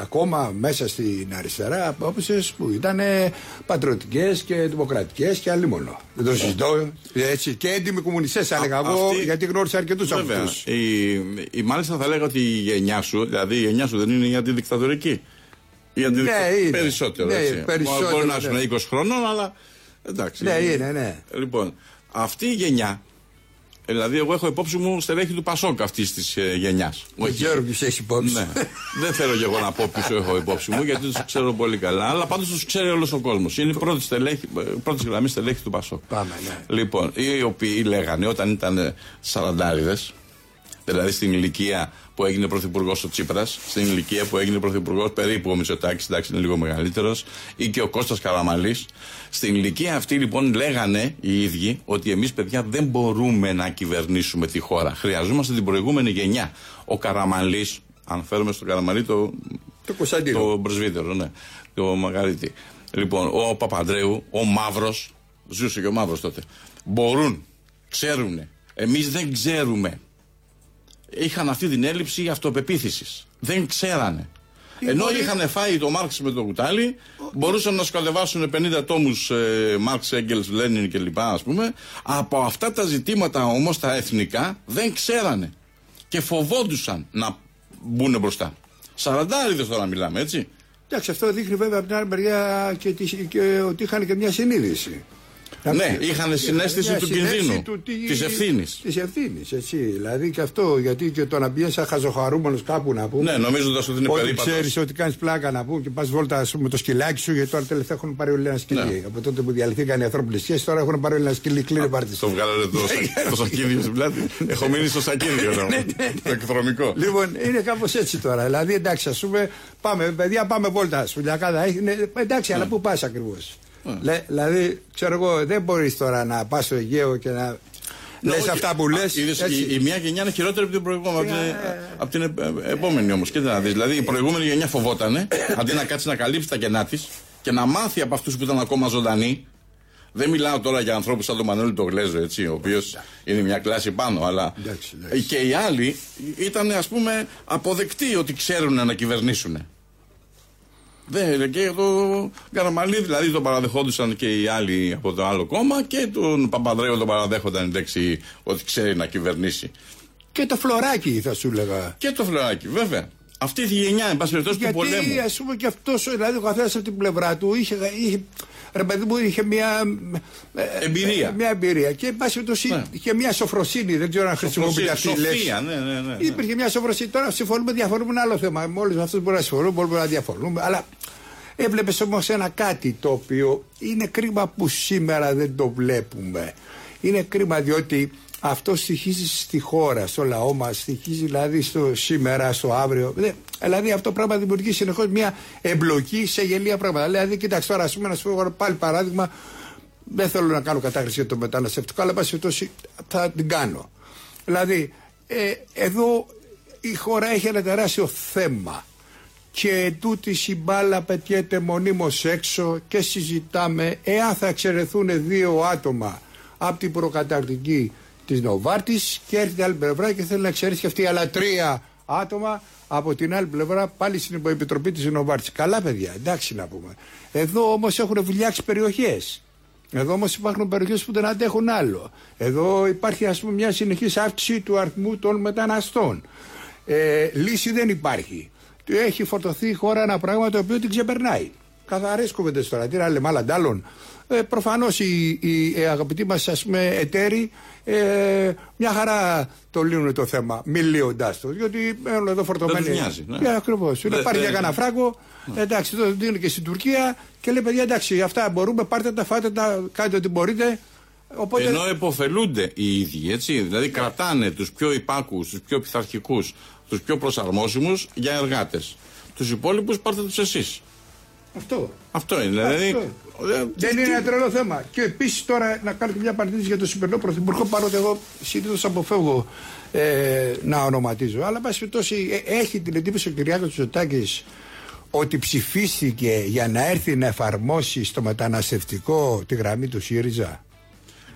ακόμα μέσα στην αριστερά απόψεις που ήταν πατριωτικές και δημοκρατικές και άλλη μόνο. Δεν το συζητώ. Έτσι, και έντιμοι κομμουνιστές, θα έλεγα εγώ, γιατί γνώρισα αρκετούς από αυτούς. Η, η, μάλιστα θα λέγα ότι η γενιά σου, δηλαδή η γενιά σου δεν είναι η αντιδικτατορική. Για την Ναι, είναι. περισσότερο. Ναι, έτσι. περισσότερο, Μπορεί να ναι. είναι 20 χρονών, αλλά εντάξει. Ναι, είναι, ναι. Λοιπόν, αυτή η γενιά, δηλαδή εγώ έχω υπόψη μου στελέχη του Πασόκ αυτής της ε, γενιάς. Δεν ξέρω ποιου έχει υπόψη. Ναι. Δεν θέλω και εγώ να πω ποιου έχω υπόψη μου, γιατί τους ξέρω πολύ καλά. Αλλά πάντως τους ξέρει όλος ο κόσμος. Είναι η πρώτη, στελέχη, πρώτη γραμμή στελέχη του Πασόκ. Πάμε, ναι. Λοιπόν, οι οποίοι λέγανε όταν ήταν σαραντάριδες, δηλαδή στην ηλικία που έγινε πρωθυπουργός ο Τσίπρας, στην ηλικία που έγινε πρωθυπουργός περίπου ο Μητσοτάκης, εντάξει είναι λίγο μεγαλύτερος, ή και ο Κώστας Καραμαλής. Στην ηλικία αυτή λοιπόν λέγανε οι ίδιοι ότι εμείς παιδιά δεν μπορούμε να κυβερνήσουμε τη χώρα. Χρειαζόμαστε την προηγούμενη γενιά. Ο Καραμαλής, αν φέρουμε στον Καραμαλή το, Το Κωνσταντίνο. το πρεσβύτερο, ναι, το Μαγαρίτη. Λοιπόν, ο Παπαντρέου, ο Μαύρος, ζούσε και ο Μαύρος τότε. Μπορούν, ξέρουν. Εμείς δεν ξέρουμε. Είχαν αυτή την έλλειψη αυτοπεποίθησης. Δεν ξέρανε. Ενώ μπορεί- είχαν φάει το Μάρξ με το κουτάλι, μπορούσαν να σκαλεβάσουν 50 τόμους ε, Μάρξ, Έγκελς, Λένιν κλπ. Α πούμε. Από αυτά τα ζητήματα όμως τα εθνικά δεν ξέρανε. Και φοβόντουσαν να μπουν μπροστά. Σαραντάριδες τώρα μιλάμε, έτσι. Εντάξει, αυτό δείχνει βέβαια από την άλλη μεριά και, τη- και ότι είχαν και μια συνείδηση. Ναι, είχαν συνέστηση Μια του συνέστηση κινδύνου, του τι- της ευθύνης. Της ευθύνης, έτσι. Δηλαδή και αυτό, γιατί και το να πηγαίνει σαν χαζοχαρούμενος κάπου να πούμε. Ναι, νομίζοντας ότι είναι Ότι περίπατος. ξέρεις ότι κάνεις πλάκα να πούμε και πας βόλτα ας πούμε, με το σκυλάκι σου, γιατί τώρα τελευταία έχουν πάρει όλοι ένα σκυλί. Ναι. Από τότε που διαλυθήκαν οι ανθρώπινες σχέσεις, τώρα έχουν πάρει όλοι ένα σκυλί. Κλείνει πάρτι. Το βγάλανε το, σα- το σακίδιο στην πλάτη. Έχω μείνει στο σακίδιο. το- Το εκδρομικό. Λοιπόν, είναι κάπως έτσι τώρα. Δηλαδή, εντάξει, ας πούμε, πάμε, παιδιά, πάμε βόλτα. Σουλιακάδα έχει. Ναι, εντάξει, αλλά πού πας ακριβώς; Δηλαδή, ξέρω εγώ, δεν μπορείς τώρα να πας στο Αιγαίο και να. Λες όχι. αυτά που λες. Α, είδες, η, η μία γενιά είναι χειρότερη από την προηγούμενη. Από την, από την ε- ε- επόμενη όμως. Κοίτα να δεις. Δηλαδή η προηγούμενη γενιά φοβότανε αντί να κάτσει να καλύψει τα κενά της και να μάθει από αυτούς που ήταν ακόμα ζωντανοί. Δεν μιλάω τώρα για ανθρώπους σαν τον Μανώλη το Γλέζο, έτσι, ο οποίος είναι μια κλάση πάνω, αλλά Εντάξει, εντάξει. και οι άλλοι ήταν ας πούμε αποδεκτοί ότι ξέρουν να κυβερνήσουν. Δεν, και το Καραμαλή δηλαδή τον παραδεχόντουσαν και οι άλλοι από το άλλο κόμμα και τον Παπαδρέο τον παραδέχονταν εντάξει ότι ξέρει να κυβερνήσει. Και το φλωράκι, θα σου έλεγα. Και το φλωράκι, βέβαια. Αυτή η γενιά, εν πάση περιπτώσει, του Γιατί πολέμου. ας πούμε και αυτός, δηλαδή ο καθένας από την πλευρά του είχε, είχε, ρε παιδί μου, είχε μια. ε, Εμπειρία. ε, Μια εμπειρία. Και εν πάση περιπτώσει Ναι. είχε μια σοφροσύνη. Δεν ξέρω αν χρησιμοποιείται αυτή η λέξη. Σοφία, ναι, ναι, ναι. ναι. Υπήρχε μια σοφροσύνη. Τώρα συμφωνούμε, διαφωνούμε είναι άλλο θέμα. Με όλους αυτούς μπορούμε να συμφωνούμε, μπορούμε να διαφωνούμε. Αλλά έβλεπες όμως ένα κάτι το οποίο είναι κρίμα που σήμερα δεν το βλέπουμε. Είναι κρίμα διότι αυτό στοιχίζει στη χώρα, στο λαό μας, στοιχίζει δηλαδή στο σήμερα, στο αύριο. Δε- Δηλαδή αυτό πράγμα δημιουργεί συνεχώς μια εμπλοκή σε γελία πράγματα. Δηλαδή, κοίταξε τώρα, ας πούμε, να σου πω εγώ πάλι παράδειγμα, δεν θέλω να κάνω κατάχρηση για το μεταναστευτικό, αλλά εν πάση περιπτώσει θα την κάνω. Δηλαδή, ε, εδώ η χώρα έχει ένα τεράστιο θέμα και τούτη η μπάλα πετιέται μονίμως έξω και συζητάμε εάν θα εξαιρεθούν δύο άτομα από την προκαταρκτική της Νοβάρτης και έρχεται η άλλη πλευρά και θέλει να εξαιρέσει και αυτή άλλα τρία άτομα από την άλλη πλευρά πάλι στην υποεπιτροπή της Νοβάρτης. Καλά παιδιά, εντάξει να πούμε. Εδώ όμως έχουν βουλιάξει περιοχές. Εδώ όμως υπάρχουν περιοχές που δεν αντέχουν άλλο. Εδώ υπάρχει ας πούμε μια συνεχής αύξηση του αριθμού των μεταναστών. Ε, λύση δεν υπάρχει. Έχει φορτωθεί η χώρα ένα πράγμα το οποίο την ξεπερνάει. Καθαρές κουβέντες τώρα. Τι να λέμε, άλλα αντάλλων. Ε, Προφανώς οι, οι, οι αγαπητοί μας εταίροι ε, μια χαρά το λύνουν το θέμα, μιλίοντά το. Διότι μένουν εδώ φορτωμένοι. τους νοιάζει, ναι. Ναι, ακριβώς. Είναι Δεν- πάρει για δεν- κανένα φράγκο. Εντάξει, το δίνουν και στην Τουρκία και λέει παιδιά, εντάξει, αυτά μπορούμε, πάρτε τα, φάτε τα, κάντε ό,τι μπορείτε. Οπότε. Ενώ εποφελούνται οι ίδιοι, έτσι. Δηλαδή κρατάνε τους πιο υπάκους, τους πιο πειθαρχικούς, τους πιο προσαρμόσιμους για εργάτες. Τους υπόλοιπους πάρτε τους εσείς. Αυτό. Αυτό είναι. Δηλαδή. Αυτό. ε, Δεν είναι ένα τρελό θέμα. Και επίσης τώρα να κάνω και μια παρατήρηση για τον σημερινό πρωθυπουργό, παρότι εγώ συνήθως αποφεύγω ε, να ονοματίζω. Αλλά, εν πάση περιπτώσει, ε, έχει την εντύπωση ο Κυριάκος Τσοτάκη ότι ψηφίστηκε για να έρθει να εφαρμόσει στο μεταναστευτικό τη γραμμή του ΣΥΡΙΖΑ.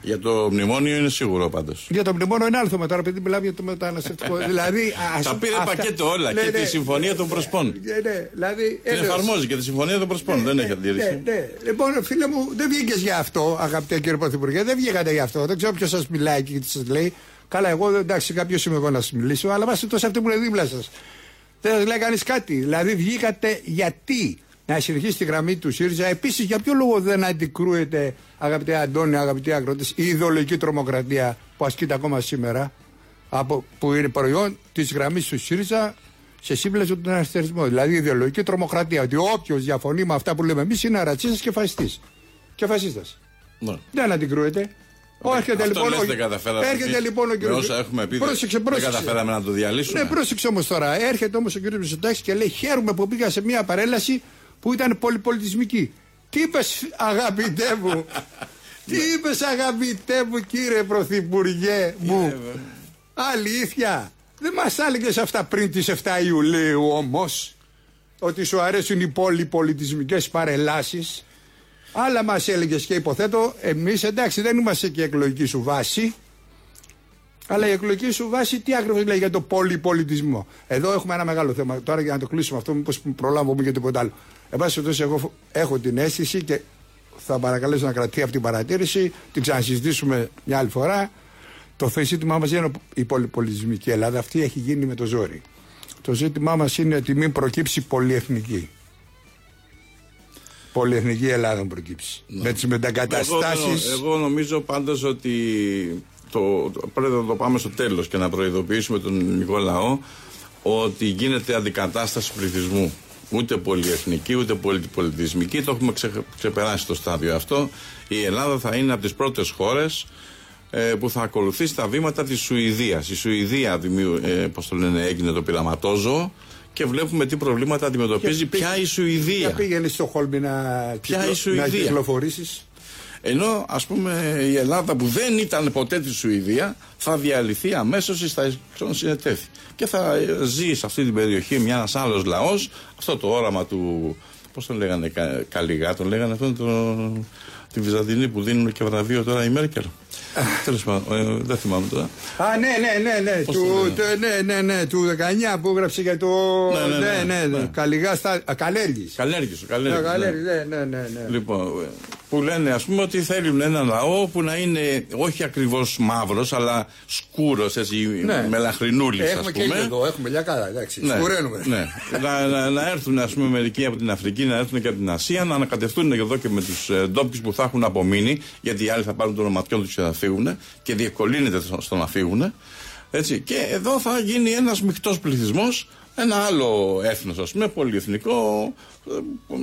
Για το μνημόνιο είναι σίγουρο πάντως. Για το μνημόνιο είναι άλλο θέμα τώρα, επειδή μιλάμε για το μεταναστευτικό. δηλαδή, ας- Τα πήρε αυτά- πακέτο όλα Ναι, και ναι, τη συμφωνία των προσπών. Ναι, ναι, δηλαδή, Την έλεος. εφαρμόζει και τη συμφωνία των προσπών. Δεν έχει αντίρρηση. Ναι, ναι. Λοιπόν, φίλε μου, δεν βγήκες για αυτό, αγαπητέ κύριε Πρωθυπουργέ. Δεν βγήκατε για αυτό. Δεν ξέρω ποιος σας μιλάει και τι σας λέει. Καλά, εγώ εντάξει, κάποιος είμαι εγώ να σας μιλήσω, αλλά βάσει τόσο αυτοί που είναι δίπλα σας. Δεν σας λέει κανείς κάτι. Δηλαδή, βγήκατε γιατί. Να συνεχίσει τη γραμμή του ΣΥΡΙΖΑ. Επίσης, για ποιο λόγο δεν αντικρούεται, αγαπητέ Αντώνη, αγαπητοί αγρότες, η ιδεολογική τρομοκρατία που ασκείται ακόμα σήμερα, από, που είναι προϊόν της γραμμής του ΣΥΡΙΖΑ σε σύμπλαση με τον αριστερισμό. Δηλαδή, η ιδεολογική τρομοκρατία. Ότι όποιος διαφωνεί με αυτά που λέμε εμείς είναι ρατσίστας και φασιστής. Και φασίστας. Ναι. Δεν αντικρούεται. Όχι, έρχεται λοιπόν, έρχεται λοιπόν ο κύριο. Όσα έχουμε πει, πρόσεξε, πρόσεξε. δεν καταφέραμε να το διαλύσουμε. Ναι, πρόσεξε όμως τώρα. Έρχεται όμως ο κύριο Μητσοτάκης και λέει: Χαίρομαι που πήγα σε μια παρέλαση που ήταν πολυπολιτισμική. Τι είπες, αγαπητέ μου, τι είπες, αγαπητέ μου, κύριε Πρωθυπουργέ μου; Αλήθεια. Δεν μας έλεγε αυτά πριν τις 7 Ιουλίου όμως. Ότι σου αρέσουν οι πολυπολιτισμικές παρελάσεις. Άλλα μας έλεγες και υποθέτω, εμείς εντάξει δεν είμαστε και εκλογική σου βάση. Αλλά η εκλογική σου βάση τι ακριβώς λέει για το πολυπολιτισμό; Εδώ έχουμε ένα μεγάλο θέμα. Τώρα για να το κλείσουμε αυτό, μήπως προλάβουμε και τίποτα άλλο. Εν πάση περιπτώσει, εγώ έχω την αίσθηση και θα παρακαλέσω να κρατεί αυτή την παρατήρηση, την ξανασυζητήσουμε μια άλλη φορά. Το ζήτημά μας είναι η πολυπολιτισμική Ελλάδα. Αυτή έχει γίνει με το ζόρι. Το ζήτημά μας είναι ότι μην προκύψει πολυεθνική. Πολυεθνική Ελλάδα προκύψει. Ναι. Με τι μετακαταστάσει. Εγώ, εγώ νομίζω πάντως ότι το, πρέπει να το πάμε στο τέλος και να προειδοποιήσουμε τον ελληνικό λαό ότι γίνεται αντικατάσταση πληθυσμού ούτε πολυεθνική ούτε πολιτισμική. Το έχουμε ξεπεράσει το στάδιο αυτό. Η Ελλάδα θα είναι από τις πρώτες χώρες ε, που θα ακολουθήσει τα βήματα της Σουηδίας. Η Σουηδία, ε, πώς το λένε, έγινε το πειραματόζωο και βλέπουμε τι προβλήματα αντιμετωπίζει. Ποια η Σουηδία; Ποια πήγαινε στο Χόλμη να, Ποια η να κυκλοφορήσεις; Ενώ α πούμε η Ελλάδα που δεν ήταν ποτέ τη Σουηδία θα διαλυθεί αμέσω ή θα συνετέθει. Και θα ζει σε αυτή την περιοχή μια άλλο λαό αυτό το όραμα του. Πώ τον λέγανε, Καλιγά, τον λέγανε αυτό το, τη Βυζαντινή που δίνουν και βραβείο τώρα η Μέρκελ. Τέλο πάντων, ε, δεν θυμάμαι τώρα. Α, ναι, ναι, ναι, ναι. Του, ναι, ναι, ναι, του 19 που έγραψε για το. Ναι, ναι, ναι. ναι, ναι. Καλιγά στα. Καλέργη. Καλέργη, καλέργη. Ναι, ναι, ναι. Λοιπόν, που λένε ας πούμε ότι θέλουν ένα λαό που να είναι όχι ακριβώς μαύρος, αλλά σκούρος, έτσι, ναι. μελαχρινούλης. Έχουμε πούμε. και εδώ, έχουμε μια καλά, εντάξει. Ναι, σκουραίνουμε. Ναι. να, να, να, έρθουν ας πούμε, μερικοί από την Αφρική, να έρθουν και από την Ασία, να ανακατευτούν εδώ και με τους ε, ντόπιους που θα έχουν απομείνει, γιατί οι άλλοι θα πάρουν το ονοματιό τους και θα φύγουν και διευκολύνεται στο να φύγουν. Έτσι. Και εδώ θα γίνει ένας μεικτός πληθυσμός ένα άλλο έθνος, ας πούμε, πολυεθνικό,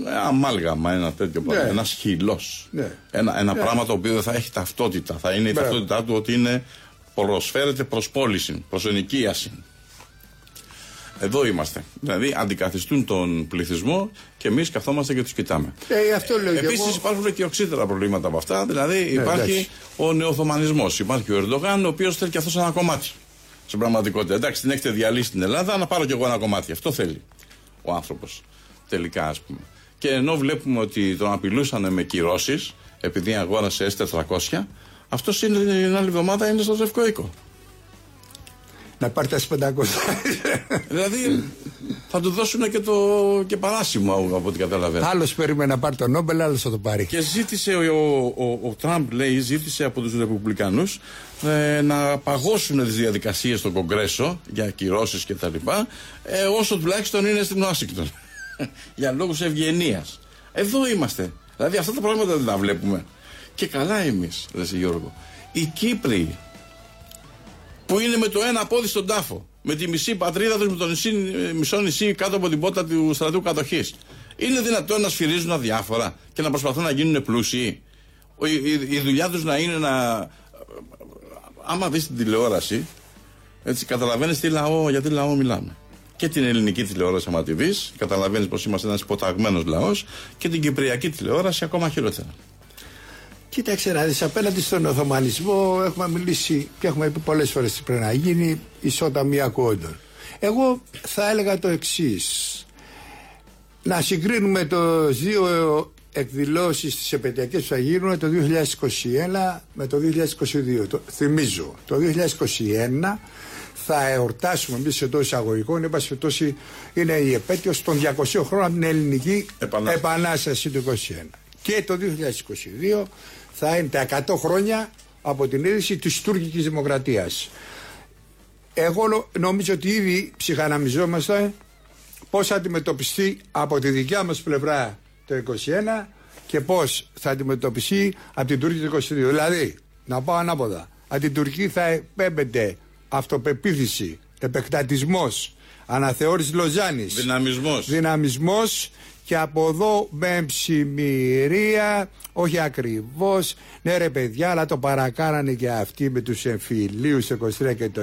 ε, αμάλγαμα, ένα τέτοιο πράγμα. Ναι. Ένας χυλό. Ναι. Ένα, ένα ναι. πράγμα το οποίο δεν θα έχει ταυτότητα. Θα είναι η ταυτότητά του ότι είναι, προσφέρεται προς πώληση, προς ενοικίαση. Εδώ είμαστε. Δηλαδή αντικαθιστούν τον πληθυσμό και εμείς καθόμαστε και τους κοιτάμε. Ε, Επίσης υπάρχουν και οξύτερα προβλήματα από αυτά. Δηλαδή υπάρχει ο νεοθωμανισμό. Υπάρχει ο Ερντογάν, ο οποίος θέλει και αυτός ένα κομμάτι στην πραγματικότητα. Εντάξει, την έχετε διαλύσει στην Ελλάδα, να πάρω κι εγώ ένα κομμάτι. Αυτό θέλει ο άνθρωπος. Τελικά, ας πούμε. Και ενώ βλέπουμε ότι τον απειλούσαν με κυρώσεις, επειδή αγόρασε S400, αυτός την άλλη εβδομάδα είναι στο Ζευκό Οίκο. Να πάρει τα 500. δηλαδή θα του δώσουν και το και παράσημο από ό,τι καταλαβαίνω. Άλλος περίμενε να πάρει το Νόμπελ, άλλος θα το πάρει. Και ζήτησε ο, ο, ο, ο Τραμπ, λέει, ζήτησε από τους Ρεπουμπλικανούς ε, να παγώσουν τις διαδικασίες στο Κογκρέσο για ακυρώσει κτλ. Ε, όσο τουλάχιστον είναι στην Ουάσιγκτον. για λόγους ευγενίας. Εδώ είμαστε. Δηλαδή αυτά τα πράγματα δεν τα βλέπουμε. Και καλά εμείς, λες Γιώργο. Οι Κύπροι που είναι με το ένα πόδι στον τάφο, με τη μισή πατρίδα τους, με το νησί, μισό νησί κάτω από την πότα του στρατού κατοχής. Είναι δυνατόν να σφυρίζουν αδιάφορα και να προσπαθούν να γίνουν πλούσιοι; Η, η, η δουλειά τους να είναι να άμα δεις την τηλεόραση, έτσι καταλαβαίνεις τι λαό, γιατί λαό μιλάμε. Και την ελληνική τηλεόραση, άμα τη δεις, καταλαβαίνεις πως είμαστε ένας υποταγμένος λαός, και την κυπριακή τηλεόραση ακόμα χειρότερα. Κοίταξε να δεις, απέναντι στον Οθωμανισμό έχουμε μιλήσει και έχουμε πει πολλές φορές τι πρέπει να γίνει ισότα μία κόντων. Εγώ θα έλεγα το εξής. Να συγκρίνουμε το δύο εκδηλώσεις τις επαιτειακές που θα γίνουν το 2021 με το 2022. Το, θυμίζω, το 2021 θα εορτάσουμε εμείς εντό εισαγωγικών, εν πάση είναι η επέτειος των 200 χρόνων από την ελληνική επανάσταση, επανάσταση του 2021. Και το 2022 θα είναι τα 100 χρόνια από την ίδρυση της τουρκικής δημοκρατίας. Εγώ νομίζω ότι ήδη ψυχαναμιζόμαστε πώς θα αντιμετωπιστεί από τη δικιά μας πλευρά το 21 και πώς θα αντιμετωπιστεί από την Τουρκία το 22. Δηλαδή, να πάω ανάποδα. Από την Τουρκία θα επέμπεται αυτοπεποίθηση, επεκτατισμός, αναθεώρηση Λοζάνης. Δυναμισμός. Δυναμισμός και από εδώ με ψημυρία, όχι ακριβώς, ναι ρε παιδιά, αλλά το παρακάνανε και αυτοί με τους εμφυλίους το 23 και το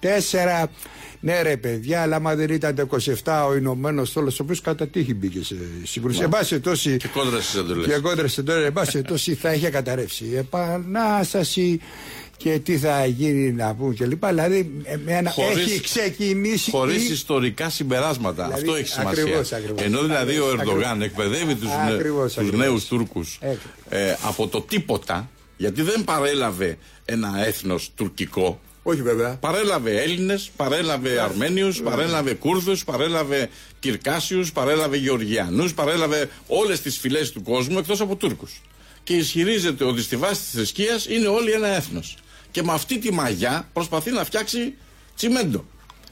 24. Ναι ρε παιδιά, αλλά άμα δεν ήταν το 27 ο Ηνωμένος Τόλο, ο οποίος κατά τύχη μπήκε σε σύγκρουση. Εν πάση τόση. Και κόντρα στις εντολές. Και κόντρα στις εντολές. Εν πάση τόση θα είχε καταρρεύσει. Επανάσταση και τι θα γίνει να πούμε κλπ. Δηλαδή, εμένα χωρίς, έχει ξεκινήσει. Χωρίς η... ιστορικά συμπεράσματα. Δηλαδή, Αυτό έχει σημασία. Ακριβώς, ακριβώς, Ενώ δηλαδή ακριβώς, ο Ερντογάν εκπαιδεύει τους νέους Τούρκους ε, από το τίποτα, γιατί δεν παρέλαβε ένα έθνος τουρκικό. Όχι βέβαια. Παρέλαβε Έλληνες, παρέλαβε Αρμένιους, παρέλαβε Κούρδους, παρέλαβε Κυρκάσιους, παρέλαβε Γεωργιανούς, παρέλαβε όλες τις φυλές του κόσμου εκτός από Τούρκους. Και ισχυρίζεται ότι στη βάση της θρησκείας είναι όλοι ένα έθνος και με αυτή τη μαγιά προσπαθεί να φτιάξει τσιμέντο.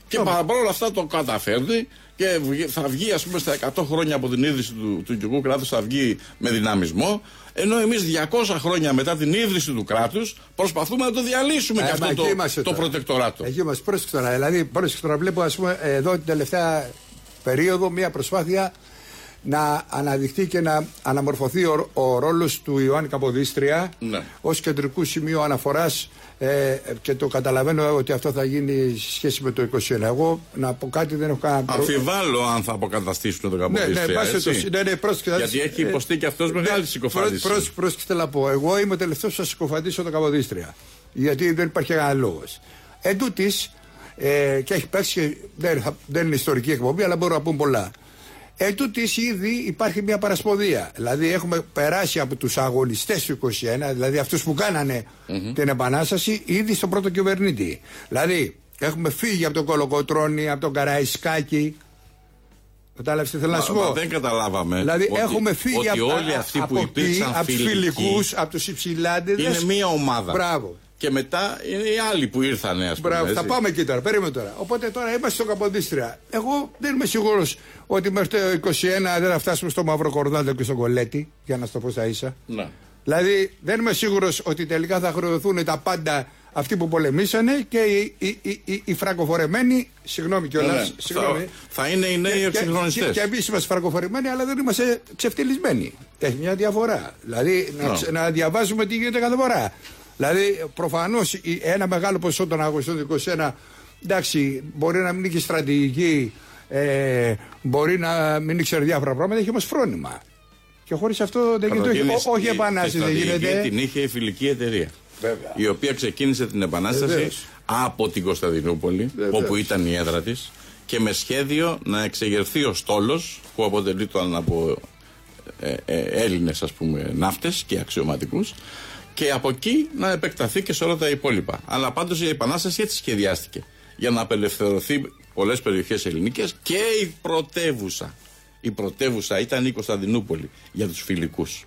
Και παρόλα αυτά το καταφέρνει και θα βγει, ας πούμε, στα 100 χρόνια από την ίδρυση του τουρκικού κράτους, θα βγει με δυναμισμό. Ενώ εμείς 200 χρόνια μετά την ίδρυση του κράτους προσπαθούμε να το διαλύσουμε ε, και αυτό το, το προτεκτοράτο. Εκεί είμαστε. Πρόσεξε τώρα. Δηλαδή, πρόσεξε τώρα. Βλέπω, ας πούμε, εδώ την τελευταία περίοδο μια προσπάθεια να αναδειχθεί και να αναμορφωθεί ο, ο ρόλος του Ιωάννη Καποδίστρια ναι. ως κεντρικού σημείου αναφοράς ε, και το καταλαβαίνω ότι αυτό θα γίνει σε σχέση με το 21. Εγώ να πω κάτι δεν έχω κανένα πρόβλημα. Αμφιβάλλω αν θα αποκαταστήσουν τον Καποδίστρια. Ναι, ναι, ναι, ναι, πρόσεχε, Γιατί έχει ε, υποστεί και αυτός μεγάλης ναι, συκοφάντηση. Πρόσεχε, να πω. Εγώ είμαι ο τελευταίος που θα συκοφαντήσω τον Καποδίστρια. Γιατί δεν υπάρχει κανένα λόγος. Εν τούτης, ε, και έχει παίξει, δεν, δεν είναι ιστορική εκπομπή, αλλά μπορώ να πούμε πολλά. Εν τούτης ήδη υπάρχει μια παρασποδία. Δηλαδή έχουμε περάσει από τους αγωνιστές του 21, δηλαδή αυτούς που κανανε την επανάσταση, ήδη στον πρώτο κυβερνήτη. Δηλαδή έχουμε φύγει από τον Κολοκοτρώνη, από τον Καραϊσκάκη, Κατάλαβες τι θέλω να σου πω; Δεν καταλάβαμε. Δηλαδή ότι, έχουμε φύγει ότι από, όλοι αυτοί που υπήρξαν από τους φιλικούς, από τους υψηλάντιδες. Είναι μία ομάδα. Μπράβο και μετά είναι οι άλλοι που ήρθαν, ας πούμε. Μπράβο, θα πάμε εκεί τώρα. Περίμενε τώρα. Οπότε τώρα είμαστε στο Καποδίστρια. Εγώ δεν είμαι σίγουρος ότι μέχρι το 21 δεν θα φτάσουμε στο Μαύρο Κορδάλτο και στο Κολέτη, για να στο πω στα ίσα. Ναι. Δηλαδή δεν είμαι σίγουρος ότι τελικά θα χρεωθούν τα πάντα αυτοί που πολεμήσανε και οι, οι, οι, οι φραγκοφορεμένοι, συγγνώμη κιόλας. Ναι, θα, θα είναι οι νέοι εξυγχρονιστέ. Και, και, και εμείς είμαστε φραγκοφορεμένοι, αλλά δεν είμαστε ξεφτυλισμένοι. Έχει μια διαφορά. Δηλαδή να, να διαβάζουμε τι γίνεται κάθε φορά. Δηλαδή, προφανώς ένα μεγάλο ποσό των αγωνιστών του 21 εντάξει, μπορεί να μην είναι και στρατηγική, ε, μπορεί να μην ήξερε διάφορα πράγματα, έχει όμως φρόνημα. Και χωρίς αυτό δεν γίνεται. Όχι, όχι επανάσταση δεν γίνεται. Την είχε η φιλική εταιρεία. Βέβαια. Η οποία ξεκίνησε την επανάσταση από την Κωνσταντινούπολη, όπου ήταν η έδρα της, και με σχέδιο να εξεγερθεί ο στόλος, που αποτελεί το από ε, ε, Έλληνες ναύτες και αξιωματικούς, και από εκεί να επεκταθεί και σε όλα τα υπόλοιπα. Αλλά πάντως η Επανάσταση έτσι σχεδιάστηκε. Για να απελευθερωθεί πολλές περιοχές ελληνικές και η πρωτεύουσα. Η πρωτεύουσα ήταν η Κωνσταντινούπολη για τους φιλικούς.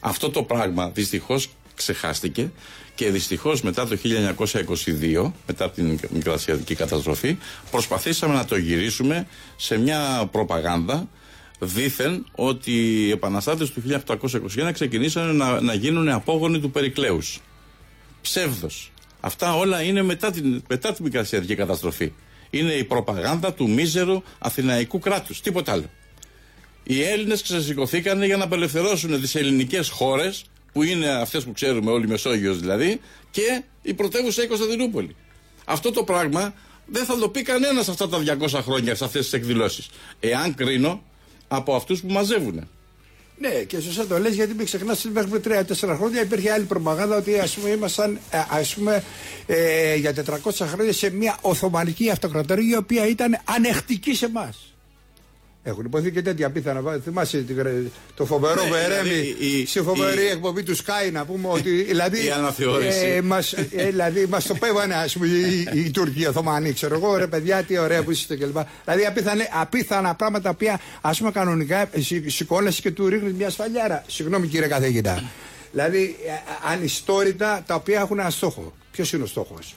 Αυτό το πράγμα δυστυχώς ξεχάστηκε και δυστυχώς μετά το 1922, μετά την μικρασιατική καταστροφή, προσπαθήσαμε να το γυρίσουμε σε μια προπαγάνδα δήθεν ότι οι επαναστάτες του 1821 ξεκινήσαν να, να γίνουν απόγονοι του Περικλέους. Ψεύδος. Αυτά όλα είναι μετά την, μετά την μικρασιατική καταστροφή. Είναι η προπαγάνδα του μίζερου αθηναϊκού κράτους. Τίποτα άλλο. Οι Έλληνες ξεσηκωθήκαν για να απελευθερώσουν τις ελληνικές χώρες που είναι αυτές που ξέρουμε όλοι, Μεσόγειος δηλαδή, και η πρωτεύουσα η Κωνσταντινούπολη. Αυτό το πράγμα δεν θα το πει κανένας αυτά τα 200 χρόνια σε αυτές τις εκδηλώσεις. Εάν κρίνω από αυτούς που μαζεύουν. Ναι, και σωστά το λες, γιατί μην ξεχνάς ότι μέχρι πριν 3-4 χρόνια υπήρχε άλλη προπαγάνδα ότι ας πούμε ήμασταν ε, ας πούμε, ε, για 400 χρόνια σε μια Οθωμανική αυτοκρατορία η οποία ήταν ανεχτική σε εμάς. Έχουν υποθεί και τέτοια πίθανα. Θυμάσαι το φοβερό ναι, Βερέμι, δηλαδή, στη φοβερή η, εκπομπή του Sky να πούμε ότι. Δηλαδή, η αναθεώρηση. Ε, μας, ε, δηλαδή, μας το πέβανε ας πούμε, η, η Τουρκία Οθωμανή, ξέρω εγώ, ρε παιδιά, τι ωραία που είστε κλπ. Δηλαδή απίθανε, απίθανα πράγματα τα οποία ας πούμε κανονικά σηκώνεσαι και του ρίχνεις μια σφαλιάρα. Συγγνώμη κύριε καθηγητά. δηλαδή ε, ανιστόρυτα τα οποία έχουν ένα στόχο. Ποιος είναι ο στόχος;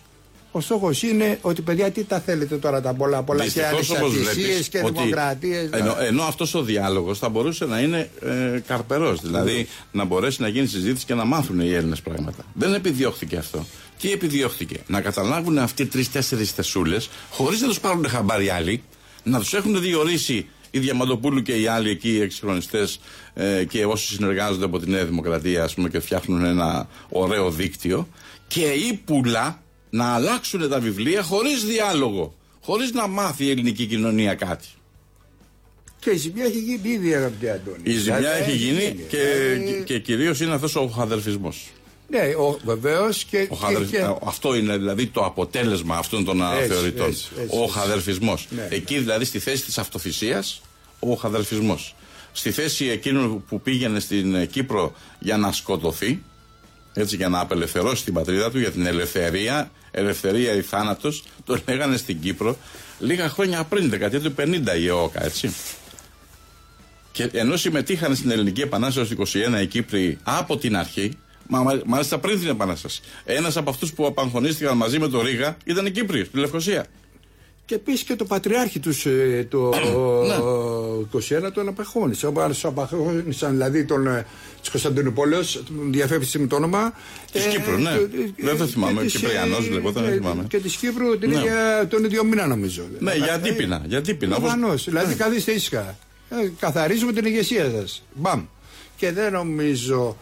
Ο Ο στόχος είναι ότι παιδιά τι τα θέλετε τώρα τα πολλά πολλά και ανεξαρτησίε και δημοκρατίες. Ενώ, ενώ αυτός ο διάλογος θα μπορούσε να είναι ε, καρπερός. Δηλαδή να μπορέσει να γίνει συζήτηση και να μάθουν οι Έλληνες πράγματα. Δεν επιδιώχθηκε αυτό. Τι επιδιώχθηκε, να καταλάβουν αυτοί τρει-τέσσερι θεσούλες, χωρίς να τους πάρουν χαμπάρι άλλοι, να τους έχουν διορίσει η Διαμαντοπούλου και οι άλλοι εκεί οι εξυγχρονιστές ε, και όσοι συνεργάζονται από τη Νέα Δημοκρατία ας πούμε, και φτιάχνουν ένα ωραίο δίκτυο και ή πουλά να αλλάξουν τα βιβλία χωρίς διάλογο. Χωρίς να μάθει η ελληνική κοινωνία κάτι. Και η ζημιά έχει γίνει ήδη, αγαπητέ Αντώνη. Η ζημιά έχει γίνει, και, και, και κυρίως είναι αυτός ο χαδερφισμό. Ναι, βεβαίως και, και, Αυτό είναι δηλαδή το αποτέλεσμα αυτών των αναθεωρητών. Ο χαδερφισμό. Ναι. Εκεί δηλαδή στη θέση της αυτοθυσίας, ο χαδερφισμό. Στη θέση εκείνου που πήγαινε στην Κύπρο για να σκοτωθεί, έτσι για να απελευθερώσει την πατρίδα του για την ελευθερία, ελευθερία ή θάνατος, το λέγανε στην Κύπρο λίγα χρόνια πριν, δεκαετία του 50 η ΕΟΚΑ, έτσι. Και ενώ συμμετείχαν στην Ελληνική Επανάσταση του 21 οι Κύπροι από την αρχή, Μα, μάλιστα πριν την Επανάσταση. Ένας από αυτούς που απαγχωνίστηκαν μαζί με το Ρίγα ήταν οι Κύπροι, στη Λευκοσία. Και επίσης και το πατριάρχη τους ε, το ναι. 21 τον απαγχώνησε. Όπω απαγχώνησαν δηλαδή τον ε, της Κωνσταντινούπολης, διαφεύγει με το όνομα. Της ε, Κύπρου, ναι. δεν το θυμάμαι. Κυπριανός λεγόταν, δεν θυμάμαι. Και της Κύπρου την ναι. ίδια, τον ίδιο μήνα νομίζω. Ναι, για τύπηνα. Για τύπηνα Προφανώς. Δηλαδή ναι. καθίστε ήσυχα. Καθαρίζουμε την ηγεσία σας. Μπαμ. Και δεν νομίζω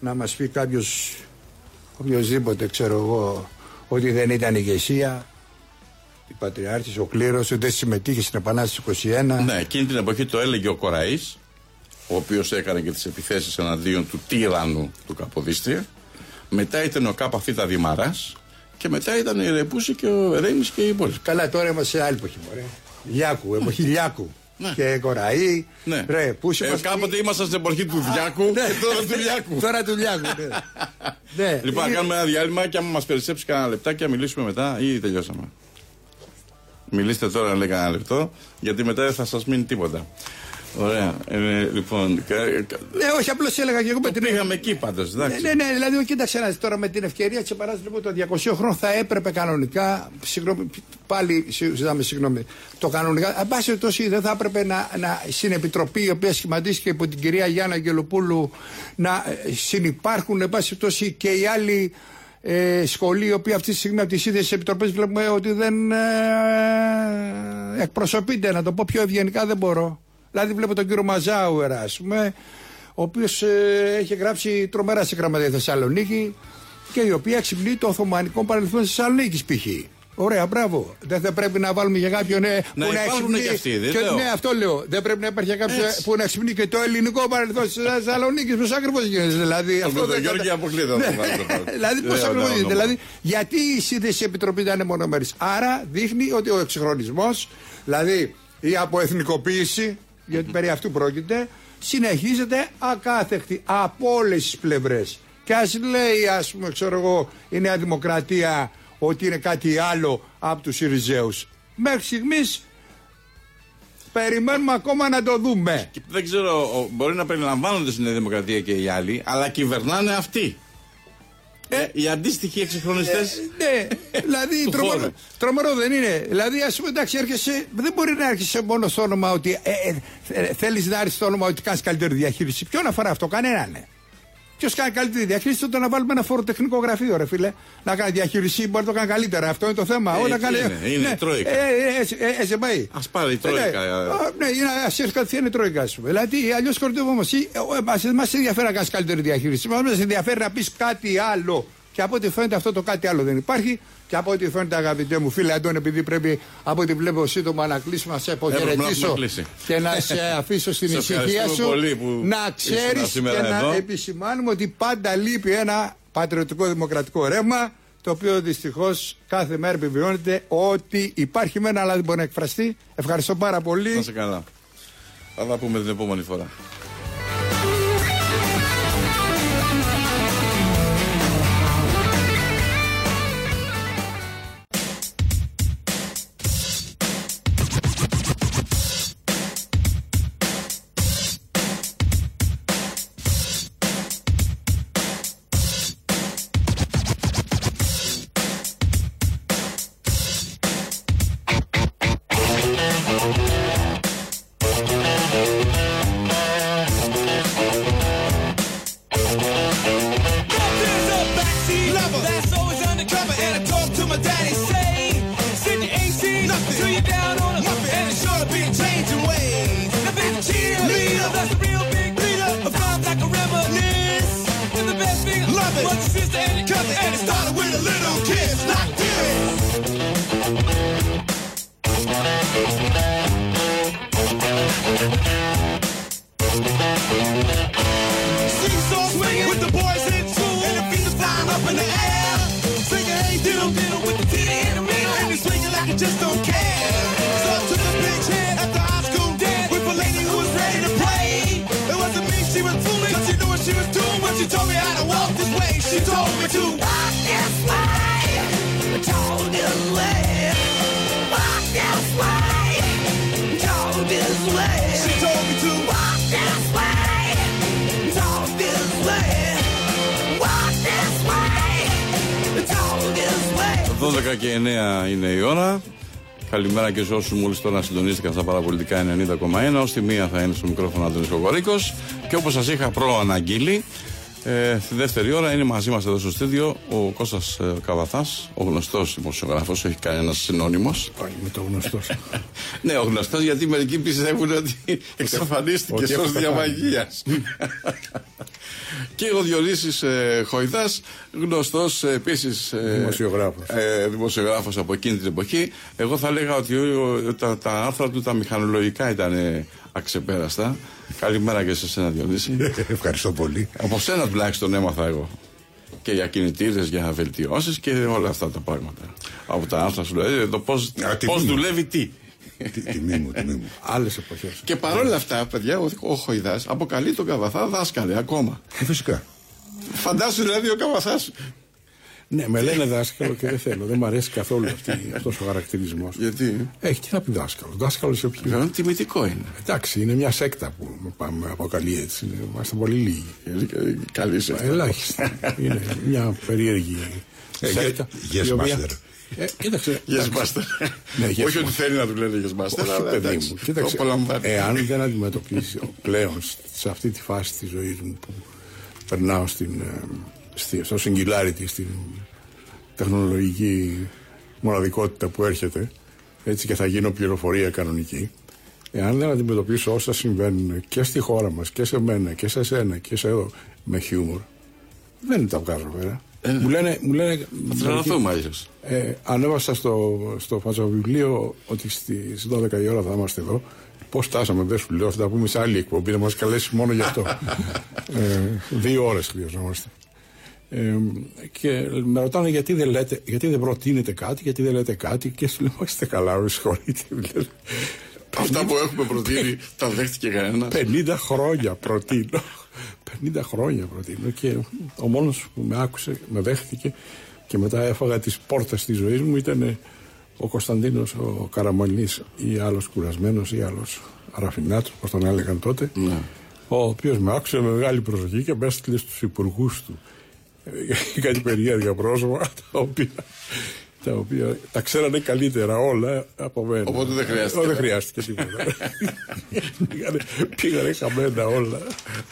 να μας πει κάποιος οποιοδήποτε ξέρω εγώ ότι δεν ήταν ηγεσία η Πατριάρχης, ο κλήρος, ότι δεν συμμετείχε στην Επανάσταση 21. Ναι, εκείνη την εποχή το έλεγε ο Κοραής, ο οποίος έκανε και τις επιθέσεις εναντίον του τύραννου του Καποδίστρια. Μετά ήταν ο Κάπα Θήτα Δημαράς και μετά ήταν η Ρεπούση και ο Ρέμις και οι υπόλοιποι. Καλά, τώρα είμαστε σε άλλη εποχή, μωρέ. Λιάκου, εποχή Λιάκου ναι. και Κοραή. Ναι. Ρε, πού ε, κάποτε ήμασταν στην εποχή του Διάκου ναι. και τώρα του Λιάκου. τώρα του Λιάκου, ναι. ναι. Λοιπόν, να κάνουμε ένα διάλειμμα και άμα μας περισσέψει κανένα λεπτάκι, να μιλήσουμε μετά ή τελειώσαμε. Μιλήστε τώρα, λέει κανένα λεπτό, γιατί μετά δεν θα σας μείνει τίποτα. Ωραία. Ε, λοιπόν. Ναι, όχι, απλώς έλεγα και εγώ με την. Πήγαμε εκεί πάντως. Ναι, ναι, ναι, δηλαδή, κοίταξε ένα τώρα με την ευκαιρία τη επανάσταση λοιπόν, το 200 χρόνο θα έπρεπε κανονικά. Συγγνώμη, πάλι ζητάμε συγγνώμη. Το κανονικά. Εν πάση περιπτώσει, δεν θα έπρεπε να, να, στην επιτροπή η οποία σχηματίστηκε υπό την κυρία Γιάννα Γελοπούλου να ε, συνεπάρχουν, εν πάση περιπτώσει, και οι άλλοι ε, σχολοί, οι οποίοι αυτή τη στιγμή από τις ίδιες επιτροπές βλέπουμε ότι δεν ε, εκπροσωπείται. Να το πω πιο ευγενικά δεν μπορώ. Δηλαδή βλέπω τον κύριο Μαζάουερ, ας πούμε, ο οποίος ε, έχει γράψει τρομερά σε γραμματεία Θεσσαλονίκη και η οποία ξυπνεί το Οθωμανικό παρελθόν τη Θεσσαλονίκης π.χ. Ωραία, μπράβο. Δεν θα πρέπει να βάλουμε για κάποιον ε, να που να εξυπνεί. Και αυτοί, δεν και, ναι, αυτό λέω. Δεν πρέπει να υπάρχει κάποιο που να ξυπνεί και το ελληνικό παρελθόν τη Θεσσαλονίκη. Πώ ακριβώς γίνεται. Δηλαδή, αυτό δεν Γιώργη αποκλείται. Ναι. δηλαδή, πώς ακριβώς γίνεται. Δηλαδή, γιατί η σύνδεση επιτροπή δεν είναι μονομερής. Άρα δείχνει ότι ο εξυγχρονισμός, δηλαδή η αποεθνικοποίηση, γιατί περί αυτού πρόκειται, συνεχίζεται ακάθεκτη από όλες τις πλευρές. Και ας λέει, ας πούμε, ξέρω εγώ, η Νέα Δημοκρατία ότι είναι κάτι άλλο από τους Ιριζέους. Μέχρι στιγμής περιμένουμε ακόμα να το δούμε. δεν ξέρω, μπορεί να περιλαμβάνονται στην Νέα Δημοκρατία και οι άλλοι, αλλά κυβερνάνε αυτοί. Ε, οι αντίστοιχοι εξυγχρονιστές. Ε, ναι, δηλαδή τρομερό, τρομερό δεν είναι. Δηλαδή, ας πούμε, εντάξει, έρχεσαι, δεν μπορεί να έρχεσαι μόνο στο όνομα ότι ε, ε, ε θέλεις να έρθεις στο όνομα ότι κάνεις καλύτερη διαχείριση. Ποιον αφορά αυτό, κανέναν. Ναι. Ποιος κάνει καλύτερη διαχείριση, τότε να βάλουμε ένα φοροτεχνικό γραφείο, ρε φίλε. Να κάνει διαχείριση, μπορεί να το κάνει καλύτερα. Αυτό είναι το θέμα. Ε, κάνει... Είναι, είναι ναι. τρόικα. Ε, ε, ε, ε, πάει. Α πάρει η τρόικα. Ναι, α έρθει κατευθείαν η τρόικα, ας πούμε. Δηλαδή, αλλιώς κορυδεύουμε. Μα ενδιαφέρει να κάνεις καλύτερη διαχείριση. Μας ενδιαφέρει να πεις κάτι άλλο και από ό,τι φαίνεται αυτό το κάτι άλλο δεν υπάρχει. Και από ό,τι φαίνεται, αγαπητέ μου φίλε Αντών, επειδή πρέπει από ό,τι βλέπω σύντομα να κλείσουμε, να σε αποχαιρετήσω και να σε αφήσω στην ησυχία σου. Να ξέρεις και να επισημάνουμε ότι πάντα λείπει ένα πατριωτικό δημοκρατικό ρεύμα το οποίο δυστυχώς κάθε μέρα επιβιώνεται ότι υπάρχει μένα αλλά δεν μπορεί να εκφραστεί. Ευχαριστώ πάρα πολύ. Να σε καλά. Θα τα πούμε την επόμενη φορά. Σε όσου μόλις τώρα συντονίστηκαν στα παραπολιτικά 90,1. Ω τη μία θα είναι στο μικρόφωνο Άντωνη Κοκορίκος. Και όπως σας είχα προαναγγείλει, ε, στη δεύτερη ώρα είναι μαζί μας εδώ στο στήδιο ο Κώστας ε, Καβαθάς, ο γνωστός δημοσιογράφος, έχει κανένας συνώνυμος. Πάλι με το γνωστός. ναι, ο γνωστός γιατί μερικοί πιστεύουν ότι εξαφανίστηκε ότι ω έχω διαμαγείας. Και ο Διονύσης ε, Χοϊδάς, γνωστός ε, επίσης ε, Δημοσιογράφος. ε, δημοσιογράφος από εκείνη την εποχή. Εγώ θα έλεγα ότι ο- ο- τα, τα άρθρα του τα μηχανολογικά ήταν ε, αξεπέραστα. Καλημέρα και σε σένα Διονύση. Ευχαριστώ πολύ. από σένα τουλάχιστον έμαθα εγώ. Και για κινητήρες, για βελτιώσεις και όλα αυτά τα πράγματα. Από τα άρθρα σου δηλαδή, το πώς, Α, τι πώς είναι; δουλεύει τι. Τι- Τιμή μου, τιμή μου. Άλλες εποχές. Και παρόλα αυτά, παιδιά, ο, ο Χοϊδάς αποκαλεί τον Καβαθά δάσκαλε ακόμα. Ε, φυσικά. Φαντάσου δηλαδή ο Καβαθάς Ναι, με λένε δάσκαλο και δεν θέλω. Δεν μου αρέσει καθόλου αυτός ο χαρακτηρισμός. Γιατί; Έχει τι να πει δάσκαλος. Δάσκαλος σε ποιον; Βέβαια, τιμητικό είναι. Εντάξει, είναι μια σέκτα που με πάμε αποκαλεί έτσι. Είναι- Είμαστε πολύ λίγοι. Ε, Καλή σε αυτό. Ελάχιστα. είναι μια περίεργη Ε, σέκτα. yes, η οποία- master. Ε, κοίταξε. Yes, master. Ναι, yes, Όχι ότι master. θέλει να του λένε yes, master, Όχι, αλλά παιδί εντάξει, μου. το Κοίταξε, απολαμβάνει. εάν δεν αντιμετωπίσει πλέον σε αυτή τη φάση της ζωής μου που περνάω στην, ε, στη, στο singularity, στην τεχνολογική μοναδικότητα που έρχεται, έτσι και θα γίνω πληροφορία κανονική. Εάν δεν αντιμετωπίσω όσα συμβαίνουν και στη χώρα μας και σε μένα και σε σένα και σε εδώ με χιούμορ, δεν τα βγάζω πέρα. Μου λένε, μου λένε Θα τρελαθούμε αλλιώς. ε, ανέβασα στο, στο φατσοβιβλίο ότι στις 12 η ώρα θα είμαστε εδώ. Πώς φτάσαμε, δεν σου λέω, θα τα πούμε σε άλλη εκπομπή, να μας καλέσει μόνο γι' αυτό. ε, δύο ώρες χρειαζόμαστε. Ε, και με ρωτάνε γιατί δεν, λέτε, γιατί δεν προτείνετε κάτι, γιατί δεν λέτε κάτι και σου λέω, «Μα είστε καλά, με συγχωρείτε. δηλαδή. Αυτά που έχουμε προτείνει τα δέχτηκε κανένας. 50 χρόνια προτείνω. 50 χρόνια προτείνω και ο μόνος που με άκουσε, με δέχτηκε και μετά έφαγα τις πόρτες της ζωής μου ήταν ο Κωνσταντίνος ο Καραμαλής ή άλλος κουρασμένος ή άλλος Ραφινάτος, όπως τον έλεγαν τότε ο οποίος με άκουσε με μεγάλη προσοχή και με έστειλε στους υπουργούς του. Ε, κάτι περίεργα πρόσωπα τα οποία τα οποία τα ξέρανε καλύτερα όλα από μένα. Οπότε δεν χρειάστηκε. Ε, Δεν χρειάστηκε τίποτα. πήγανε, πήγανε χαμένα όλα.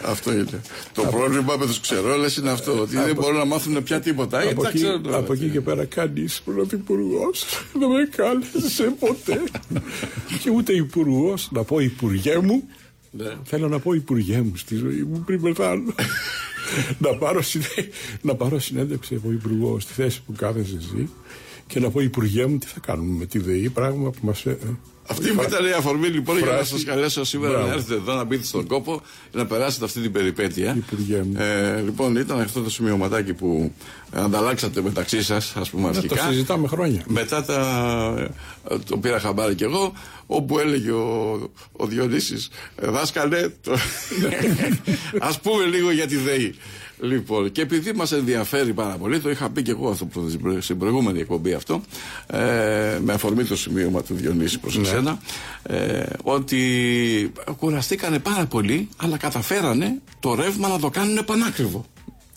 Αυτό είναι. Το πρόβλημα με τους ξερόλες είναι αυτό. Ότι δεν μπορούν να μάθουν πια τίποτα. Γιατί από, τα εκεί, ξέρουν όλα. από εκεί και πέρα κανείς πρωθυπουργός δεν με κάλεσε ποτέ. και ούτε υπουργός, να πω υπουργέ μου. Ναι. Θέλω να πω υπουργέ μου στη ζωή μου πριν πεθάνω. να, πάρω συνέ... να πάρω συνέντευξη από υπουργό στη θέση που κάθεσαι εσύ και να πω υπουργέ μου τι θα κάνουμε με τη ΔΕΗ, πράγμα που μας... ε, Αυτή που ήταν η αφορμή λοιπόν για να Φράση. σας καλέσω σήμερα Μπράβο. να έρθετε εδώ να μπείτε στον κόπο να περάσετε αυτή την περιπέτεια. Υπουργέ μου. Ε, λοιπόν, ήταν αυτό το σημειωματάκι που ανταλλάξατε μεταξύ σας, ας πούμε, να το αρχικά. συζητάμε χρόνια. Μετά τα, το πήρα χαμπάρι κι εγώ, όπου έλεγε ο, ο Διονύσης, «Ε, δάσκαλε, το... ας πούμε λίγο για τη ΔΕΗ. Λοιπόν, και επειδή μας ενδιαφέρει πάρα πολύ, το είχα πει και εγώ αυτό προ- στην προ- στην προηγούμενη εκπομπή αυτό, ε, με αφορμή το σημείωμα του Διονύση προς εσένα, ε, ότι κουραστήκανε πάρα πολύ, αλλά καταφέρανε το ρεύμα να το κάνουν πανάκριβο.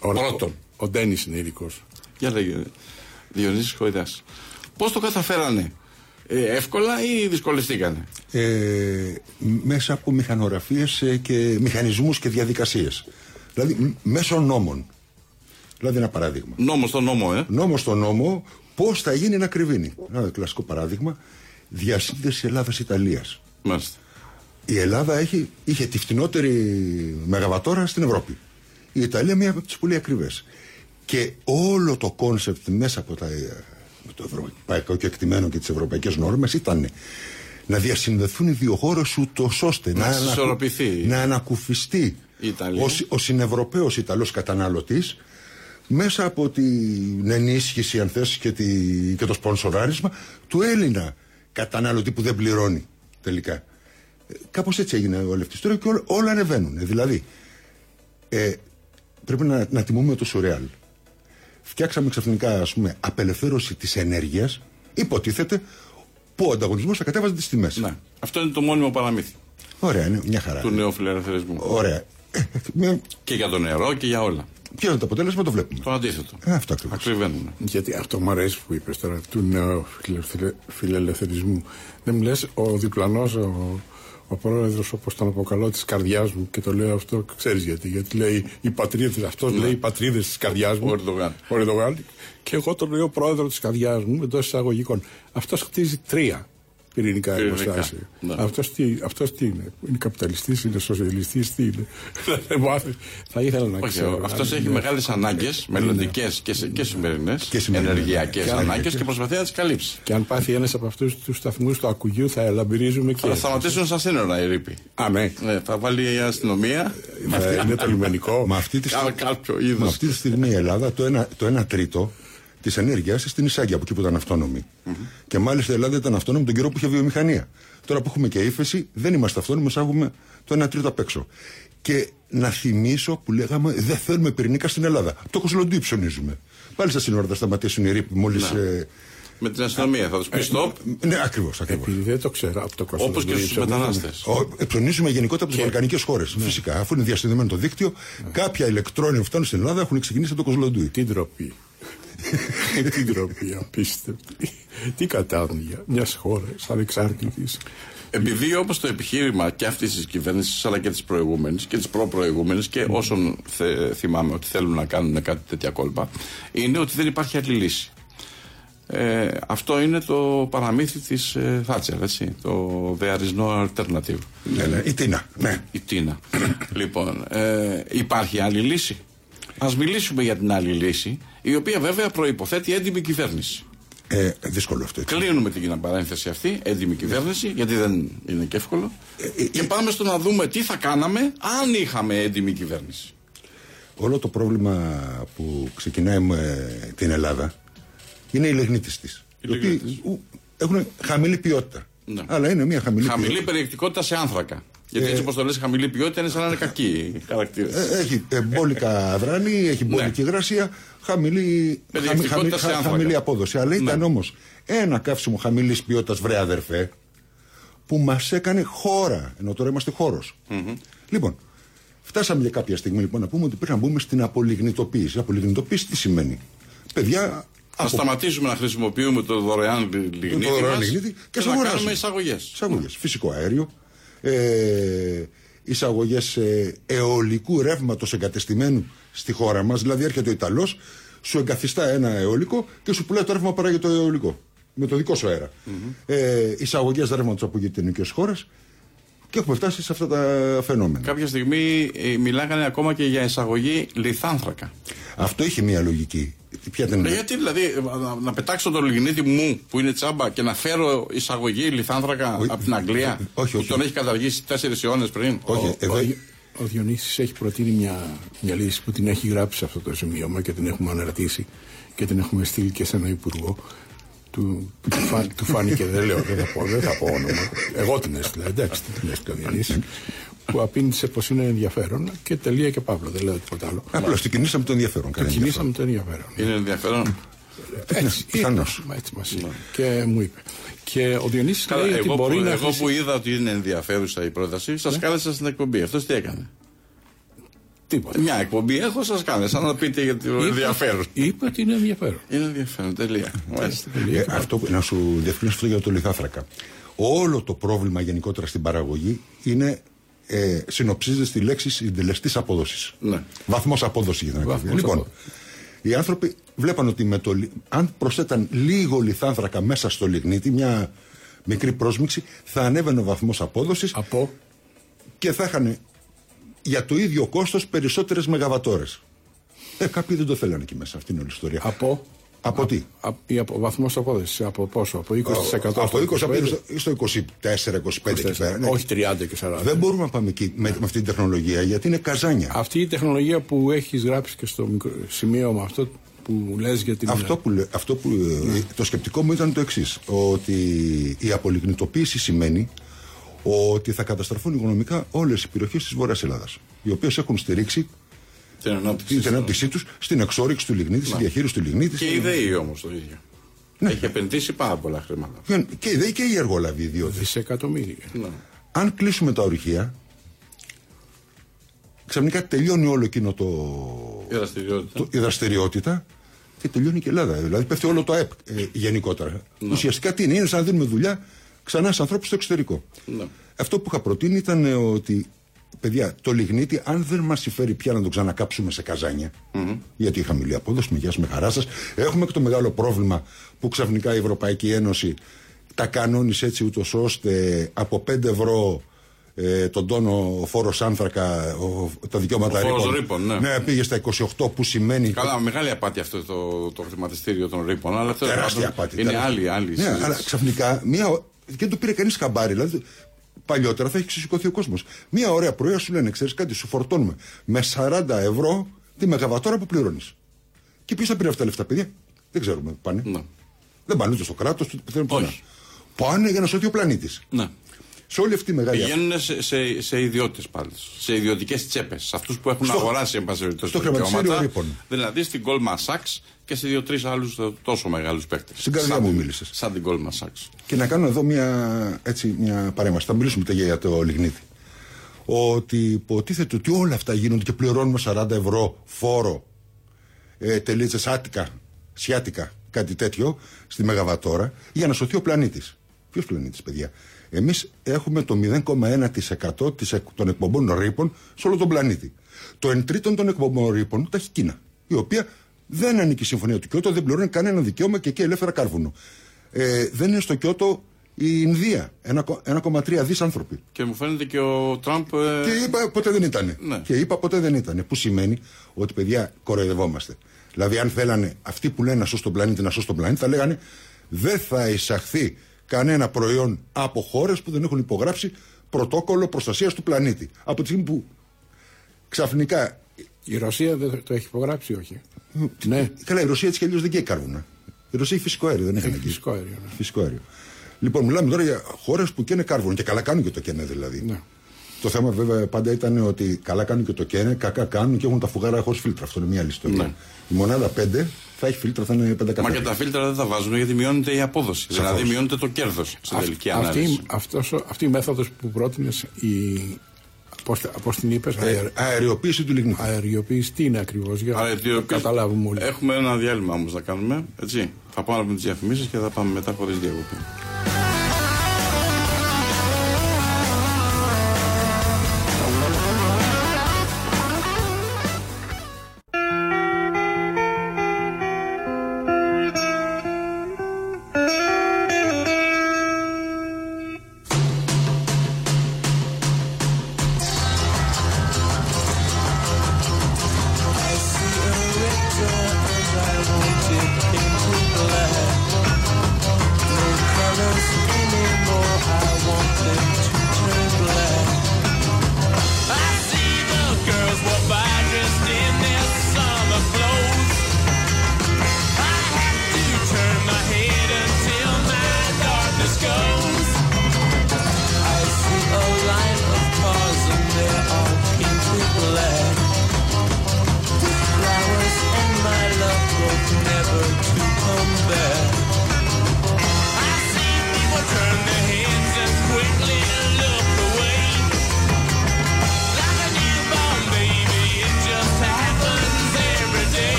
Ο, Πρώτον. Ο, ο Ντένις είναι ειδικός. Για λέγε, Διονύσης Χοϊδάς. Πώς το καταφέρανε, ε, εύκολα ή δυσκολευτήκανε; Ε, μέσα από μηχανογραφίες ε, και μηχανισμούς και διαδικασίες. Δηλαδή μ- μέσω νόμων. Δηλαδή ένα παράδειγμα. Νόμος στο νόμο, ε. Νόμος στο νόμο, πώς θα γίνει ένα κρυβίνι. Ένα κλασικό παράδειγμα. Διασύνδεση Ελλάδας-Ιταλίας. Μάλιστα. Η Ελλάδα έχει, είχε τη φτηνότερη μεγαβατόρα στην Ευρώπη. Η Ιταλία μία από τις πολύ ακριβές. Και όλο το concept μέσα από τα, ε, το ευρωπαϊκό κεκτημένο και τις ευρωπαϊκές νόρμες ήταν να διασυνδεθούν οι δύο χώρες ούτως ώστε Να ανακου- συσσωροποιηθεί. να ανακουφιστεί Η Ιταλία. Ο, συ- ο συνευρωπαίος Ιταλός καταναλωτής μέσα από την ενίσχυση αν θες και, τη, και το σπονσοράρισμα του Έλληνα καταναλωτή που δεν πληρώνει τελικά. Ε, κάπως έτσι έγινε όλη αυτή η ιστορία και όλα, όλα ανεβαίνουν. Δηλαδή, ε, πρέπει να, να τιμούμε το σουρεάλ. Φτιάξαμε ξαφνικά ας πούμε, απελευθέρωση της ενέργειας, υποτίθεται, που ο ανταγωνισμός θα κατέβαζε τις τιμές. Ναι. Αυτό είναι το μόνιμο παραμύθι Ωραία, είναι μια χαρά. του νέου φιλελευθερισμού. Ωραία. Ε, μια- Και για το νερό και για όλα. Ποιο είναι το αποτέλεσμα, το βλέπουμε. Το αντίθετο. Ε, αυτό ακριβώς. Ακριβένουν. Γιατί αυτό μου αρέσει που είπες τώρα του νέου φιλελευθε- φιλελευθερισμού. Δεν μου λες ο διπλανός, ο, ο πρόεδρος, όπως τον αποκαλώ, της καρδιάς μου και το λέω αυτό, ξέρεις γιατί. Γιατί λέει οι πατρίδες, αυτός λέει οι πατρίδες της καρδιάς μου. Ο Ερντογάν. Ο Ερντογάν. Και εγώ τον λέω πρόεδρο της καρδιάς μου εντός εισαγωγικών. Αυτός χτίζει τρία πυρηνικά Πυρηνικά, εργοστάσια. ναι. Αυτός τι, αυτός τι είναι, είναι καπιταλιστής, είναι σοσιαλιστής, τι είναι; Δεν μάθει. Θα ήθελα να Όχι, ξέρω. αυτός αν έχει είναι- μεγάλες ανάγκες, μελλοντικές και, σε- και σημερινές, Και σημερινές, ενεργειακές ναι. ανάγκες και προσπαθεί να τις καλύψει. Και αν πάθει ένας από αυτούς τους σταθμούς του ακουγιού, θα ελαμπυρίζουμε και. Θα σταματήσουν στα σύνορα οι ρήποι. Α, ναι. Ναι, θα βάλει η αστυνομία. Ε, είναι το λιμενικό. Με αυτή τη, Κα- κάποιο με είδο. αυτή τη στιγμή η Ελλάδα το ένα, το ένα τρίτο της ενέργειας στην εισάγει από εκεί που ήταν αυτόνομη. Και μάλιστα η Ελλάδα ήταν αυτόνομη τον καιρό που είχε βιομηχανία. Τώρα που έχουμε και ύφεση, δεν είμαστε αυτόνομοι, εισάγουμε το ένα τρίτο απ' έξω. Και να θυμίσω που λέγαμε δεν θέλουμε πυρηνικά στην Ελλάδα. Το Κοσλοντή ψωνίζουμε. Πάλι στα σύνορα θα σταματήσουν οι ρήποι μόλις. Ε, Με την αστυνομία θα τους πει stop, ναι, ακριβώς. Ακριβώς. Επειδή δεν το ξέρω από το κόσμο. όπως και στους μετανάστες. Ο- ε, Ψωνίζουμε γενικότερα από τις Βαλκανικές χώρες. Φυσικά, αφού είναι διασυνδεμένο το δίκτυο, κάποια ηλεκτρόνια που φτάνουν στην Ελλάδα έχουν ξεκινήσει από το Κοσλοντούι. Τι ντροπή. Τι ντροπή, απίστευτη. Τι κατάνοια μιας χώρας ανεξάρτητης. Επειδή όπως το επιχείρημα και αυτής της κυβέρνησης αλλά και της προηγούμενης και της προπροηγούμενης και όσων θε- θυμάμαι ότι θέλουν να κάνουν κάτι τέτοια κόλπα, είναι ότι δεν υπάρχει άλλη λύση. Ε, αυτό είναι το παραμύθι της ε, Θάτσερ, έτσι. Το There is no alternative. Ναι, ναι, η Τίνα. Ναι. Η Τίνα. λοιπόν, ε, υπάρχει άλλη λύση. Α μιλήσουμε για την άλλη λύση, η οποία βέβαια προποθέτει έντιμη κυβέρνηση. Ε, δύσκολο αυτό. Έτσι. Κλείνουμε την παρένθεση αυτή, έντιμη κυβέρνηση, γιατί δεν είναι και εύκολο. ε, και πάμε στο να δούμε τι θα κάναμε αν είχαμε έντιμη κυβέρνηση. Όλο το πρόβλημα που ξεκινάει με την Ελλάδα είναι οι λεγνίτε της. Οι οποίοι λιγνίτες. ου, έχουν χαμηλή ποιότητα. Ναι. Αλλά είναι μια χαμηλή, Χαμηλή ποιότητα. περιεκτικότητα σε άνθρακα. Γιατί Ε, έτσι όπως το λες χαμηλή ποιότητα είναι σαν να είναι κακή χαρακτήρα. Ε, έχει μπόλικα αδράνη, έχει μπόλικη υγρασία, χαμηλή, Ναι. Περιεκτικότητας σε άνθρακα. χαμηλή απόδοση. Αλλά ήταν Ναι. όμως ένα καύσιμο χαμηλής ποιότητας, βρε αδερφέ, που μας έκανε χώρα. Ενώ τώρα είμαστε χώρος. Λοιπόν, φτάσαμε για κάποια στιγμή λοιπόν να πούμε ότι πρέπει να μπούμε στην απολιγνητοποίηση. Απολιγνητοποίηση τι σημαίνει; Παιδιά, Θα από σταματήσουμε να χρησιμοποιούμε το δωρεάν λι- λιγνίτη, το δωρεάν μας λιγνίτη και, σε να αγοράζουμε. κάνουμε εισαγωγές. Εισαγωγές. Φυσικό αέριο, ε, εισαγωγές ε, αιωλικού ρεύματος εγκατεστημένου στη χώρα μας. Δηλαδή, έρχεται ο Ιταλός, σου εγκαθιστά ένα αιωλικό και σου πουλάει το ρεύμα που παράγει το αιωλικό. Με το δικό σου αέρα. Ε, Εισαγωγές ρεύματο από γειτονικέ χώρε και έχουμε φτάσει σε αυτά τα φαινόμενα. Κάποια στιγμή ε, μιλάγανε ακόμα και για εισαγωγή λιθάνθρακα. Αυτό είχε μια λογική. Ποια ήταν. Ε, Γιατί δηλαδή ε, να, να πετάξω το λιγνίτη μου που είναι τσάμπα και να φέρω εισαγωγή λιθάνθρακα Όχι, από την Αγγλία όχι, που όχι. τον έχει καταργήσει τέσσερις αιώνες πριν; Όχι, εδώ, Ο, ο Διονύσης έχει προτείνει μια, μια λύση που την έχει γράψει σε αυτό το σημείωμα και την έχουμε αναρτήσει και την έχουμε στείλει και σε ένα υπουργό. Του, του, φα, του φάνηκε, δεν λέω, δεν θα πω, δεν θα πω όνομα. Εγώ την έστειλα, εντάξει, την έστειλα ο Διονύσης, που απήντησε πως είναι ενδιαφέρον και τελεία και παύλο, δεν λέω τίποτα άλλο. Απλώς την κινήσαμε το ενδιαφέρον. κανένα Ξεκινήσαμε το ενδιαφέρον. Είναι ενδιαφέρον; Έτσι, πιθανώς. ήταν, έτσι μας είπε. Και μου είπε. Και ο Διονύσης Καλά, λέει ότι εγώ, μπορεί που, να εγώ χρησι- που είδα ότι είναι ενδιαφέρουσα η πρόταση, σας κάλεσα στην εκπομπή. Αυτός τι έκανε; Τίποτα. Μια εκπομπή έχω, σας κάλεσα να πείτε για το Είπε- ενδιαφέρον. Είπε ότι είναι ενδιαφέρον. Είναι ενδιαφέρον, τελεία. Μάλιστα. Ε, αυτό, που- να σου διευκρινίσω αυτό για το λιθάθρακα. Όλο το πρόβλημα γενικότερα στην παραγωγή είναι ε, συνοψίζεται στη λέξη συντελεστής απόδοσης. Ναι. Βαθμός απόδοσης για να Βαθμός ακριβώ. Λοιπόν, απόδοσης. οι άνθρωποι βλέπαν ότι με το, λι- αν προσθέταν λίγο λιθάνθρακα μέσα στο λιγνίτη, μια μικρή πρόσμιξη, θα ανέβαινε ο βαθμός απόδοσης Από; και θα είχαν για το ίδιο κόστος περισσότερες μεγαβατόρες. Ε, κάποιοι δεν το θέλανε εκεί μέσα. Αυτή είναι όλη η ιστορία. Από, Από τι; από, ή από βαθμός απόδοσης, από πόσο, από 20% Από 20% στο 25%. στο 24-25 εκεί πέρα. ναι. Όχι 30 και 40. Δεν μπορούμε να πάμε εκεί με, με αυτή την τεχνολογία γιατί είναι καζάνια. Αυτή η τεχνολογία που έχεις γράψει και στο μικρό σημείωμα αυτό που λες για την. Αυτό που, λέ- αυτό που Ναι. ε, το σκεπτικό μου ήταν το εξής. Ότι η απολιγνητοποίηση σημαίνει ότι θα καταστραφούν οικονομικά όλες οι περιοχές της Βόρειας Ελλάδας. Οι οποίες έχουν στηρίξει Την ανάπτυξη. την ανάπτυξή τους στην εξόριξη του λιγνίτη, στη διαχείριση του λιγνίτη. Και η ΔΕΗ όμως το ίδιο. Έχει επενδύσει πάρα πολλά χρήματα. Και οι ΔΕΗ και οι εργολαβοί ιδιώτες. Δισεκατομμύρια. Ναι. Αν κλείσουμε τα ορυχεία, ξαφνικά τελειώνει όλο εκείνο το, Η δραστηριότητα. το, η δραστηριότητα και τελειώνει και η Ελλάδα. Δηλαδή πέφτει όλο το ΑΕΠ ε, γενικότερα. Ουσιαστικά τι είναι, είναι σαν να δίνουμε δουλειά ξανά σε ανθρώπους στο εξωτερικό. Ναι. Αυτό που είχα προτείνει ήταν ε, ότι, παιδιά, το λιγνίτι, αν δεν μας συμφέρει πια να το ξανακάψουμε σε καζάνια, γιατί η χαμηλή απόδοση, με γεια σας, με χαρά σας, έχουμε και το μεγάλο πρόβλημα που ξαφνικά η Ευρωπαϊκή Ένωση τα κανόνισε έτσι ούτως ώστε από 5 ευρώ ε, τον τόνο ο φόρος άνθρακα, ο, τα δικαιώματα Ο φόρος ρήπων. ρήπων, ναι. πήγε στα 28 που σημαίνει. Καλά, μεγάλη απάτη αυτό το, το χρηματιστήριο των ρήπων. Αλλά αυτό Τεράστια απάτη. είναι τεράστια. άλλη, άλλη Ναι, συζήτηση. αλλά ξαφνικά μία. ο- Δεν το πήρε κανείς χαμπάρι. Δηλαδή, παλιότερα θα έχει ξεσηκωθεί ο κόσμος. Μία ωραία πρωί σου λένε, ξέρεις κάτι, σου φορτώνουμε με 40 ευρώ τη μεγαβατόρα που πληρώνεις. Και ποιος θα πήρε αυτά τα λεφτά, παιδιά; Δεν ξέρουμε που πάνε. Ναι. Δεν πάνε ούτε στο κράτος, ούτε πουθενά. πουθενά. Όχι. Πάνε για να σωθεί ο πλανήτης. Ναι. Σε όλη αυτή τη μεγάλη. Πηγαίνουν σε, σε, σε ιδιώτες πάλι. Σε ιδιωτικές τσέπες. Σε αυτούς που έχουν Στο- αγοράσει, εν πάση περιπτώσει, στο τα χρηματιστήριο δικαιώματα. ρήπων. Δηλαδή στην Goldman Sachs και σε δύο-τρεις άλλους τόσο μεγάλους παίκτες. Στην καρδιά μου μίλησες. Σαν την Goldman Sachs. Και να κάνω εδώ μια, έτσι, μια παρέμβαση. Θα μιλήσουμε μετά για το λιγνίτη. Ότι υποτίθεται ότι όλα αυτά γίνονται και πληρώνουμε 40 ευρώ φόρο ε, τελίτσες άτικα, σιάτικα, κάτι τέτοιο, στη Μεγαβατόρα, για να σωθεί ο πλανήτης. Ποιος πλανήτης, παιδιά; Εμείς έχουμε το 0,1% της εκ- των εκπομπών ρήπων σε όλο τον πλανήτη. Το εν τρίτον των εκπομπών ρήπων τα έχει η Κίνα, η οποία δεν ανήκει η Συμφωνία του Κιώτο, δεν πληρώνει κανένα δικαίωμα και εκεί ελεύθερα κάρβουνο. Ε, δεν είναι στο Κιώτο η Ινδία, 1,3 δις άνθρωποι. Και μου φαίνεται και ο Τραμπ. ε, Και είπα ποτέ δεν ήταν. Ναι. Και είπα ποτέ δεν ήταν. Που σημαίνει ότι παιδιά κοροϊδευόμαστε. Δηλαδή, αν θέλανε αυτοί που λένε να σώσουν τον πλανήτη, να σώσουν τον πλανήτη, θα λέγανε δεν θα εισαχθεί κανένα προϊόν από χώρες που δεν έχουν υπογράψει πρωτόκολλο προστασίας του πλανήτη. Από τη στιγμή που ξαφνικά. Η Ρωσία δεν το έχει υπογράψει, όχι. ναι, Καλά, η Ρωσία έτσι κι αλλιώς δεν καίει κάρβουνα. Η Ρωσία έχει φυσικό αέριο, δεν έχει ανάγκη. φυσικό αέριο, ναι. Φυσικό αέριο. Λοιπόν, μιλάμε τώρα για χώρες που καίνε κάρβουνο και καλά κάνουν και το καίνε δηλαδή. Ναι. Το θέμα βέβαια πάντα ήταν ότι καλά κάνουν και το καίνε, κακά κάνουν και έχουν τα φουγάρα χωρίς φίλτρα. Αυτό είναι μια άλλη ιστορία. Ναι. Η μονάδα 5 θα έχει φίλτρα, θα είναι 5 Μα κατά. και τα φίλτρα δεν τα βάζουν γιατί μειώνεται η απόδοση. Σαφώς. Δηλαδή μειώνεται το κέρδος στην τελική ανάλυση. αυτή, αυτός, ο- αυτή η μέθοδος που πρότεινες, η, πώς, πώς την είπες, Ε, αεριοποίηση του λιγνίτη. αεριοποίηση, τι είναι ακριβώς, για Άρα, να τι- το καταλάβουμε όλοι. Έχουμε ένα διάλειμμα όμως να κάνουμε. Έτσι. Θα πάμε με τις διαφημίσεις και θα πάμε μετά χωρίς διακοπή.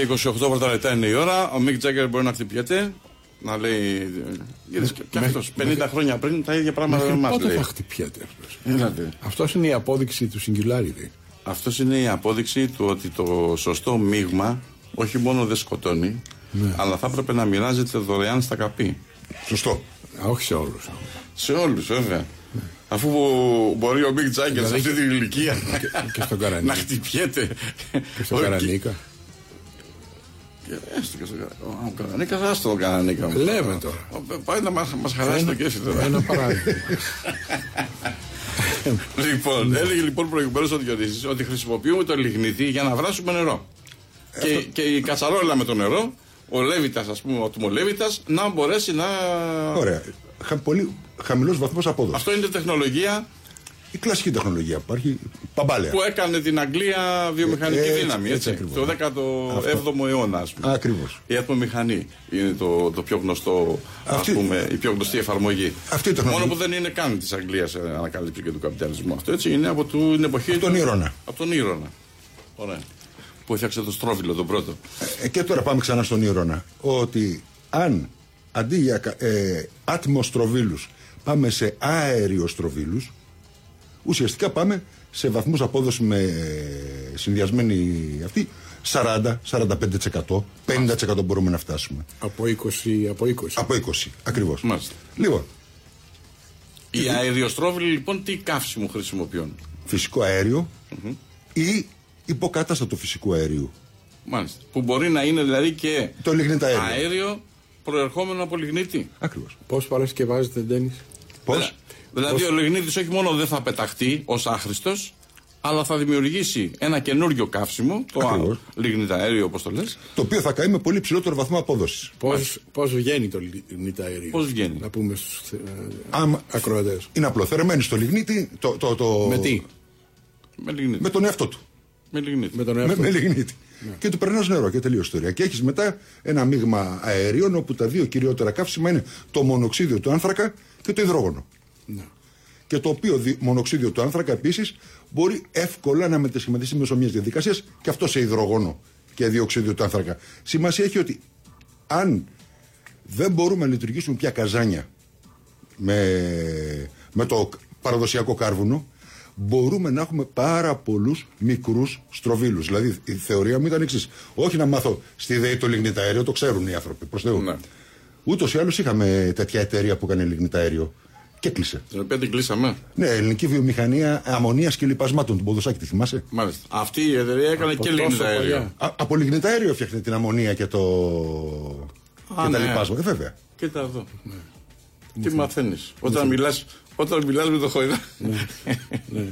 Και 28 πρώτα λεπτά είναι η ώρα. Ο Μικ Τζάγκερ μπορεί να χτυπιέται. Να λέει. Είδες και, και αυτός 50 χρόνια πριν τα ίδια πράγματα Μέχρι μας πότε λέει. θα χτυπιέται αυτός; Είδατε. Αυτός είναι η απόδειξη του Singularity. Αυτός είναι η απόδειξη του ότι το σωστό μείγμα όχι μόνο δεν σκοτώνει, Ναι. αλλά θα έπρεπε να μοιράζεται δωρεάν στα καπί. Σωστό. Α, όχι σε όλους. Σε όλους, βέβαια. Αφού μπορεί ο Μικ Τζάγκερ σε αυτή την ηλικία και στον Καρανίκα. να χτυπιέται. Και στο Όχι, Καρανίκα. Και- Έστω και στον Καρανίκα. Ο Καρανίκα, άστο τον Καρανίκα. μου. Λέμε τώρα. Ο- Πάει να μα χαράσει το κέφι τώρα. Ένα παράδειγμα. Λοιπόν, έλεγε λοιπόν προηγουμένως ο Διονύσης ότι χρησιμοποιούμε το λιγνίτη για να βράσουμε νερό. Και, και η κατσαρόλα με το νερό, ο Λέβητας, ας πούμε, ο Τμολέβητα, να μπορέσει να. Ωραία. Χα, πολύ χαμηλός βαθμός απόδοσης. Αυτό είναι τεχνολογία Η κλασική τεχνολογία που υπάρχει. Παμπάλαια. που έκανε την Αγγλία βιομηχανική Ε, έτσι, δύναμη. έτσι Έτσι, ακριβώς. το 17ο αιώνα, ας πούμε. Ακριβώς. Η ατμομηχανή είναι το, το πιο γνωστό, ας Αυτή- πούμε, η πιο γνωστή εφαρμογή. Αυτή η τεχνολογία. Μόνο που δεν είναι καν της Αγγλίας ανακάλυψη και του καπιταλισμού. Αυτό έτσι είναι από του- την εποχή. Από τον του- Ήρωνα. Από τον Ήρωνα. Ωραία. Που έφτιαξε το στρόβιλο τον πρώτο. Ε, και τώρα πάμε ξανά στον Ήρωνα. Ότι αν αντί για κα- ε, άτμοστροβίλους πάμε σε αεριοστροβίλους, ουσιαστικά πάμε σε βαθμούς απόδοση με ε, συνδυασμένη αυτή 40-45%, 50% μπορούμε να φτάσουμε. από 20. Από 20. Από 20, ακριβώς. Μάλιστα. Λοιπόν, Οι αεριοστρόβιλοι λοιπόν τι καύσιμο χρησιμοποιούν; φυσικό αέριο ή υποκατάστατο φυσικού αερίου. Μάλιστα. Που μπορεί να είναι δηλαδή και Το λιγνίτα αέριο. αέριο προερχόμενο από λιγνίτη. Ακριβώς. Πώς παρασκευάζεται, Ντένις; Πώς; Δηλαδή ο λιγνίτης όχι μόνο δεν θα πεταχτεί ως άχρηστος, αλλά θα δημιουργήσει ένα καινούριο καύσιμο, το Ακριβώς. λιγνηταέριο όπως το λες. Το οποίο θα καεί με πολύ ψηλότερο βαθμό απόδοσης. Πώ βγαίνει το λιγνηταέριο. Πώς βγαίνει; Να πούμε στους Άμα ακροατές. είναι απλό, θερμαίνει στο λιγνίτη το, το, το, Με τι, Με λιγνίτη. με τον εαυτό του. Με λιγνίτη. με τον Με, εαυτό. με λιγνίτη. Και του περνάς νερό και τελείω ιστορία. Και έχεις μετά ένα μείγμα αερίων όπου τα δύο κυριότερα καύσιμα είναι το μονοξίδιο του άνθρακα και το υδρόγονο. Ναι. Και το οποίο δι- μονοξίδιο του άνθρακα επίσης μπορεί εύκολα να μετασχηματιστεί μέσω μιας διαδικασίας και αυτό σε υδρογόνο και διοξίδιο του άνθρακα. Σημασία έχει ότι αν δεν μπορούμε να λειτουργήσουμε πια καζάνια με, με το παραδοσιακό κάρβουνο, μπορούμε να έχουμε πάρα πολλούς μικρούς στροβίλους. Δηλαδή η θεωρία μου ήταν εξής. Όχι να μάθω στη ΔΕΗ το λιγνηταέριο, το ξέρουν οι άνθρωποι. Προς Θεού. Ναι. Ούτως ή άλλως είχαμε τέτοια εταιρεία που έκανε λιγνηταέριο. Και κλείσε. Την οποία την κλείσαμε. Ναι, ελληνική βιομηχανία αμμονίας και λιπασμάτων του Ποδοσάκη, τη θυμάσαι; Μάλιστα. Αυτή η εταιρεία έκανε Από και τόσο λιγνηταέριο. παλιά. Α, από λιγνηταέριο φτιάχνει την αμμονία και, το... Α, και τα ναι. λιπάσματα. Ε, βέβαια. Κοίτα εδώ. Τι μαθαίνεις. Όταν μιλάς, όταν μιλάς με το χωρινά. Ε,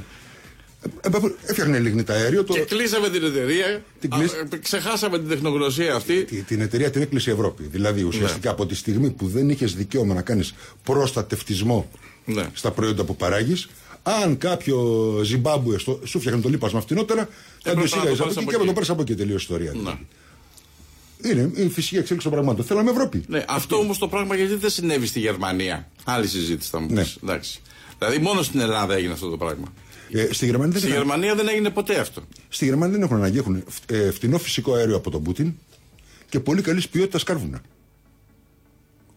Έφτιαχνε λιγνηταέριο. Το... Και κλείσαμε την εταιρεία. Την Α, κλείσ- ε, Ξεχάσαμε την τεχνογνωσία αυτή. Τη- την εταιρεία την έκλεισε η Ευρώπη. Δηλαδή ουσιαστικά από τη στιγμή που δεν είχες δικαίωμα να κάνεις προστατευτισμό Ναι. στα προϊόντα που παράγεις, αν κάποιο Ζιμπάμπουε στο- σου φτιάχνει το λίπασμα φτηνότερα, θα το Έπρεπε να εισήγαγε το από πάρεις εκεί από και να το εκεί. πάρεις από εκεί τελείω ιστορία. Ναι. δηλαδή. Είναι η φυσική εξέλιξη των πραγμάτων. Θέλαμε Ευρώπη. Ναι, αυτό όμως το πράγμα γιατί δεν συνέβη στη Γερμανία. Άλλη συζήτηση θα μου πεις. Ναι. Εντάξει. Δηλαδή μόνο στην Ελλάδα έγινε αυτό το πράγμα. Ε, στη, Γερμανία δεν Στη είχαν- Γερμανία δεν έγινε ποτέ αυτό. στη Γερμανία δεν έχουν ανάγκη. Έχουν φ- ε, φτηνό φυσικό αέριο από τον Πούτιν και πολύ καλής ποιότητας κάρβουνα.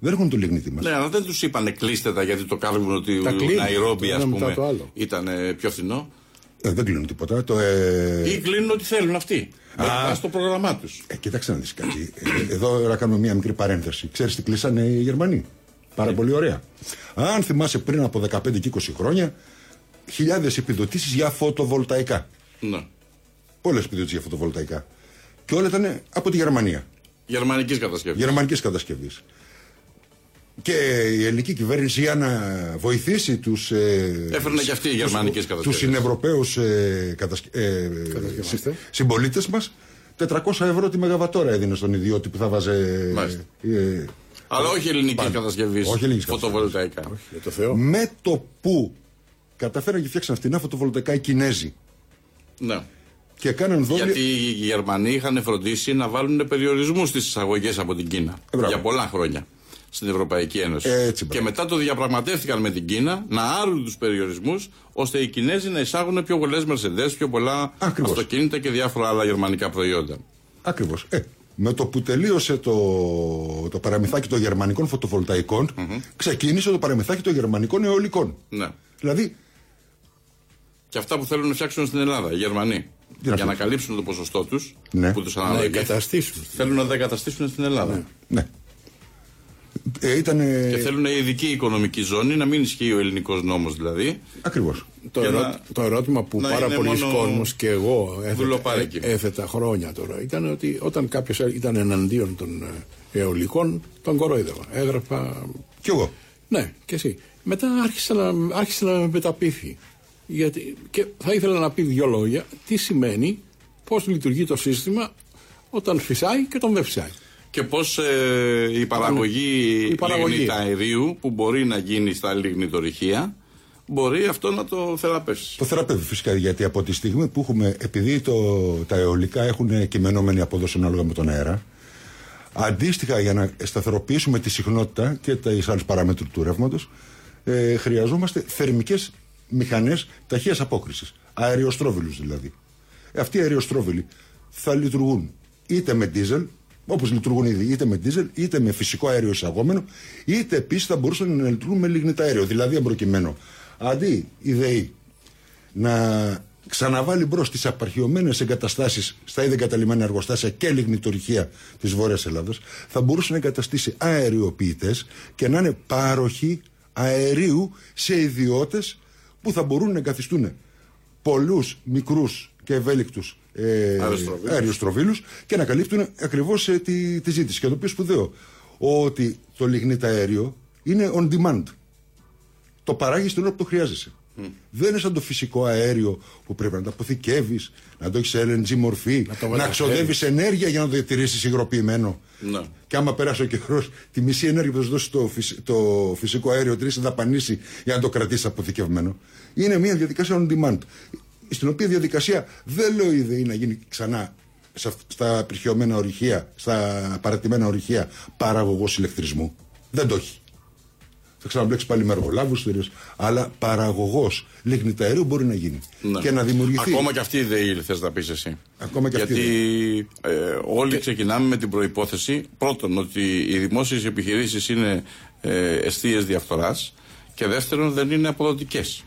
Δεν έχουν το λιγνίτι μας. Ναι, αλλά δεν τους είπανε κλείστε τα γιατί το κάρβουνο του Τα κλείνουν, Ναϊρόμπι, το ας ένα μετά πούμε, το άλλο. ήταν ε, πιο φθηνό. Ε, δεν κλείνουν τίποτα. Το, ε, Ή κλείνουν ό,τι θέλουν αυτοί. Α. στο πρόγραμμά τους. Ε, κοίταξε να δεις κάτι. Ε, εδώ να κάνουμε μια μικρή παρένθεση. Ξέρεις τι κλείσανε οι Γερμανοί; Πάρα πολύ ωραία. Αν θυμάσαι πριν από 15 και 20 χρόνια, χιλιάδες επιδοτήσεις για φωτοβολταϊκά. Ναι. Πολλές επιδοτήσεις για φωτοβολταϊκά. Και όλα ήταν από τη Γερμανία. Γερμανικής κατασκευής. Γερμανικής κατασκευής. Και η ελληνική κυβέρνηση για να βοηθήσει τους. Ε, Έφερνε και αυτή η γερμανικής Τους κατασκευής. συνευρωπαίους ε, κατασκε... ε, Κατασκευαστές. συμπολίτες μας. 400 ευρώ τη μεγαβατόρα έδινε στον ιδιώτη που θα βάζε. Μάλιστα. ε, Αλλά όχι ελληνική Πάνω. κατασκευής. Όχι ελληνικής Φωτοβολταϊκά. Για το Θεό. με το που καταφέραν και φτιάξαν φτηνά φωτοβολταϊκά οι Κινέζοι Ναι. Και κάναν δόλια. Γιατί οι Γερμανοί είχαν φροντίσει να βάλουν περιορισμούς στις εισαγωγές από την Κίνα. Ε, μπράβο. για πολλά χρόνια στην Ευρωπαϊκή Ένωση. Ε, έτσι, και μπράβο. μετά το διαπραγματεύτηκαν με την Κίνα να άρουν τους περιορισμούς ώστε οι Κινέζοι να εισάγουν πιο πολλές Mercedes, πιο πολλά Ακριβώς. αυτοκίνητα και διάφορα άλλα γερμανικά προϊόντα. Ακριβώς. Ε, με το που τελείωσε το, το παραμυθάκι των γερμανικών φωτοβολταϊκών, ξεκίνησε το παραμυθάκι των γερμανικών αιωλικών. Ναι. Δηλαδή, Και αυτά που θέλουν να φτιάξουν στην Ελλάδα, οι Γερμανοί. να Για να φτιάξουν; καλύψουν το ποσοστό τους Ναι. που τους Να αναλογεί. εγκαταστήσουν. Θέλουν να τα εγκαταστήσουν στην Ελλάδα. ναι. Ε, ήταν. Και θέλουν η ειδική οικονομική ζώνη, να μην ισχύει ο ελληνικός νόμος δηλαδή. Ακριβώς. Το, Και ερώ- να- το ερώτημα που να πάρα είναι πολλοί μόνο κόσμος και εγώ έθετα, δουλοπάρικοι. ε, έθετα χρόνια τώρα ήταν ότι όταν κάποιος ήταν εναντίον των ε, αιωλικών τον κορόιδευα. Έγραφα. Κι εγώ. Ναι, και εσύ. Μετά άρχισε να, άρχισε να με μεταπίθει. Γιατί, και θα ήθελα να πει δύο λόγια τι σημαίνει, πώς λειτουργεί το σύστημα όταν φυσάει και όταν δεν φυσάει. Και πώς η παραγωγή, Η παραγωγή. λιγνηταερίου που μπορεί να γίνει στα λιγνητορυχεία μπορεί αυτό να το θεραπεύσει. Το θεραπεύει φυσικά γιατί από τη στιγμή που έχουμε, επειδή το, τα αιωλικά έχουν κειμενόμενη απόδοση ανάλογα με τον αέρα, αντίστοιχα για να σταθεροποιήσουμε τη συχνότητα και τι άλλε παραμέτρου του ρεύματος, ε, χρειαζόμαστε θερμικές μηχανές ταχείας απόκρισης. Αεριοστρόβιλους δηλαδή. Ε, αυτοί οι αεριοστρόβιλοι θα λειτουργούν είτε με δίζελ, όπως λειτουργούν ήδη, είτε με δίζελ, είτε με φυσικό αέριο εισαγόμενο, είτε επίσης θα μπορούσαν να λειτουργούν με λιγνηταέριο. Δηλαδή, αν προκειμένου αντί η ΔΕΗ να ξαναβάλει μπρος τις απαρχιωμένε εγκαταστάσεις στα ήδη εγκαταλειμμένα εργοστάσια και λιγνητορυχεία της Βόρειας Ελλάδας, θα μπορούσε να εγκαταστήσει αεριοποιητές και να είναι πάροχοι αερίου σε ιδιώτες που θα μπορούν να εγκαθιστούν πολλούς μικρούς και ευέλικτους ε, Αεροστροβίλους. αεροστροβίλους και να καλύπτουν ακριβώς τη, τη ζήτηση. Και το οποίο σπουδαίο, ότι το λιγνίτα αέριο είναι on demand. Το παράγει την ώρα που το χρειάζεσαι. Δεν είναι σαν το φυσικό αέριο που πρέπει να το αποθηκεύεις, να το έχεις σε LNG μορφή, το να, μεταφέρεις. ξοδεύει ενέργεια για να το διατηρήσεις υγροποιημένο. Ναι. Και άμα περάσει ο καιρός, τη μισή ενέργεια που θα σου δώσει το, φυσ- το φυσικό αέριο τρεις θα δαπανίσει για να το κρατήσεις αποθηκευμένο. Είναι μια διαδικασία on demand. Στην οποία διαδικασία δεν λέω η ΔΕΗ να γίνει ξανά σε αυ- στα απερχαιωμένα ορυχεία, στα παρατημένα ορυχεία παραγωγός ηλεκτρισμού. Δεν το έχει. Θα ξαναμπλέξει πάλι με εργολάβους, αλλά παραγωγός λιγνηταερίου μπορεί να γίνει. Ναι. Και να δημιουργηθεί. Ακόμα και αυτή η ιδέα θες να πεις εσύ. Ακόμα και αυτή Γιατί ε, όλοι ξεκινάμε με την προπόθεση πρώτον ότι οι δημόσιες επιχειρήσεις είναι ε, αιστείες διαφθοράς και δεύτερον δεν είναι αποδοτικές.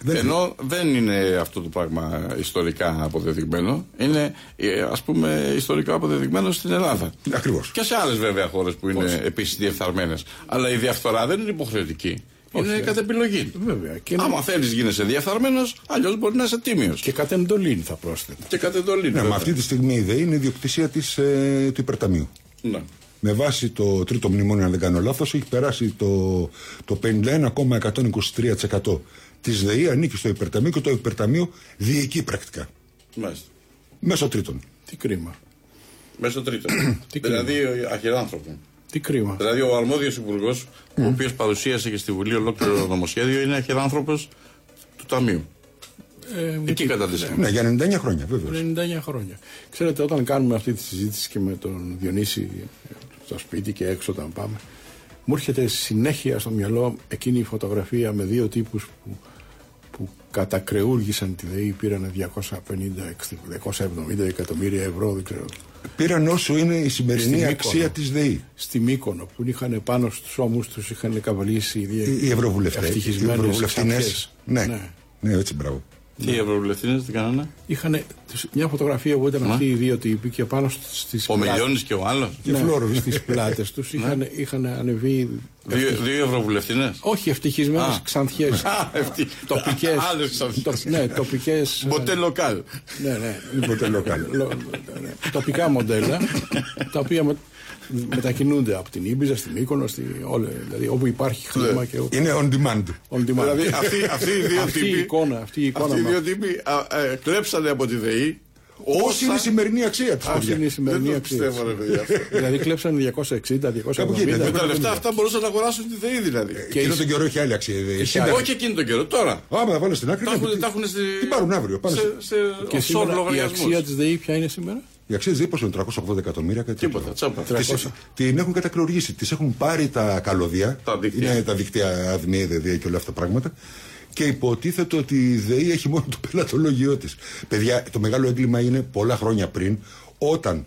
Δεν Ενώ δεν είναι αυτό το πράγμα ιστορικά αποδεδειγμένο. Είναι ε, ας πούμε ιστορικά αποδεδειγμένο στην Ελλάδα. Ακριβώς. Και σε άλλες βέβαια χώρες που είναι επίσης διεφθαρμένες. Αλλά η διαφθορά δεν είναι υποχρεωτική. Είναι κατ' επιλογή. Βέβαια. Και, Άμα θέλεις γίνεσαι διαφθαρμένο, αλλιώς μπορεί να είσαι τίμιος. και κατ' εντολήν θα πρόσθετα. Και κατ' εντολή. Ναι, βέβαια. μα αυτή τη στιγμή η ΔΕΗ είναι ιδιοκτησία της, ε, του υπερταμείου. Ναι. Με βάση το τρίτο μνημόνιο, αν δεν κάνω λάθος, έχει περάσει το, το 51,123% της ΔΕΗ ανήκει στο υπερταμείο και το υπερταμείο διοικεί πρακτικά. Μάλιστα. Μέσω τρίτων. Τι κρίμα. Μέσω τρίτο. Τι δηλαδή αχυράνθρωπο. Τι κρίμα. Δηλαδή ο αρμόδιος υπουργός, ο οποίος παρουσίασε και στη Βουλή ολόκληρο το νομοσχέδιο, είναι αχυράνθρωπο του Ταμείου. Ε, Εκεί καταντήσαμε. Ναι, για 99 χρόνια βέβαια. 99 χρόνια. Ξέρετε, όταν κάνουμε αυτή τη συζήτηση και με τον Διονύση ε, στο σπίτι και έξω όταν πάμε, μου έρχεται συνέχεια στο μυαλό εκείνη η φωτογραφία με δύο τύπους που, που κατακρεούργησαν τη ΔΕΗ, πήραν 250, 270 εκατομμύρια ευρώ, δεν ξέρω, Πήραν όσο είναι η σημερινή Στην αξία Μύκονο. της ΔΕΗ. στη Μύκονο που είχαν πάνω στους ώμους τους είχαν καβαλήσει οι, Οι, οι ευρωβουλευτές. Οι ευτυχισμένες ευρωβουλευτινέ. ξαφιές. Ναι. Ναι. ναι, έτσι μπράβο. Τι οι ευρωβουλευτές τι κάνανε; Είχαν μια φωτογραφία που ήταν αυτοί οι δύο τύποι και πάνω στις Ο Μιλιώνη και ο άλλος. Και Φλόρος. στις πλάτες τους είχαν, είχαν ανεβεί Δύο, δύο ευρωβουλευτινέ. όχι ευτυχισμένες Α. ξανθιές τοπικές Άλλες το, ναι, τοπικές ε, Μποτέ λοκάλ. ναι, ναι, Ποτέ λοκάλ. λο- ναι, τοπικά μοντέλα τα οποία με, μετακινούνται από την Ήμπιζα στη Μύκονο στη, όλε, δηλαδή όπου υπάρχει χρήμα και όπου, Είναι on demand. on demand. Δηλαδή αυτοί, αυτοί οι δύο αυτή η τύποι. εικόνα αυτή η εικόνα Αυτοί οι μα- δύο τύποι α, ε, κλέψανε από τη ΔΕΗ Όση είναι η σημερινή αξία της. Αυτή είναι η σημερινή Δεν το αξία. πιστεύω, ρε παιδιά. αυτό. δηλαδή κλέψαν 260, 270. Κάπου εκεί ήταν. Με τα λεφτά αυτά μπορούσαν να αγοράσουν τη ΔΕΗ δηλαδή. Και εκείνο τον καιρό έχει άλλη αξία. η ΔΕΗ. Όχι εκείνη τον καιρό, τώρα. Άμα τα βάλω στην άκρη. Τα ναι, έχουν- τι- τα έχουν στη- Τι πάρουν αύριο. Πάνε σε, σε- σε Και offshore σήμερα η λογαριασμούς. αξία της ΔΕΗ ποια είναι σήμερα; Η αξία τη ΔΕΗ πόσο είναι 380 εκατομμύρια. κάτι Τίποτα, τέτοιο. τσάπα. Τις- 300. Την έχουν κατακλωργήσει. Τη έχουν πάρει τα καλώδια. Τα δίκτυα. Είναι τα δίκτυα ΑΔΜΗ, ΔΕΔΙΑ και όλα αυτά τα πράγματα. Και υποτίθεται ότι η ΔΕΗ έχει μόνο το πελατολογιό της. Παιδιά, το μεγάλο έγκλημα είναι πολλά χρόνια πριν, όταν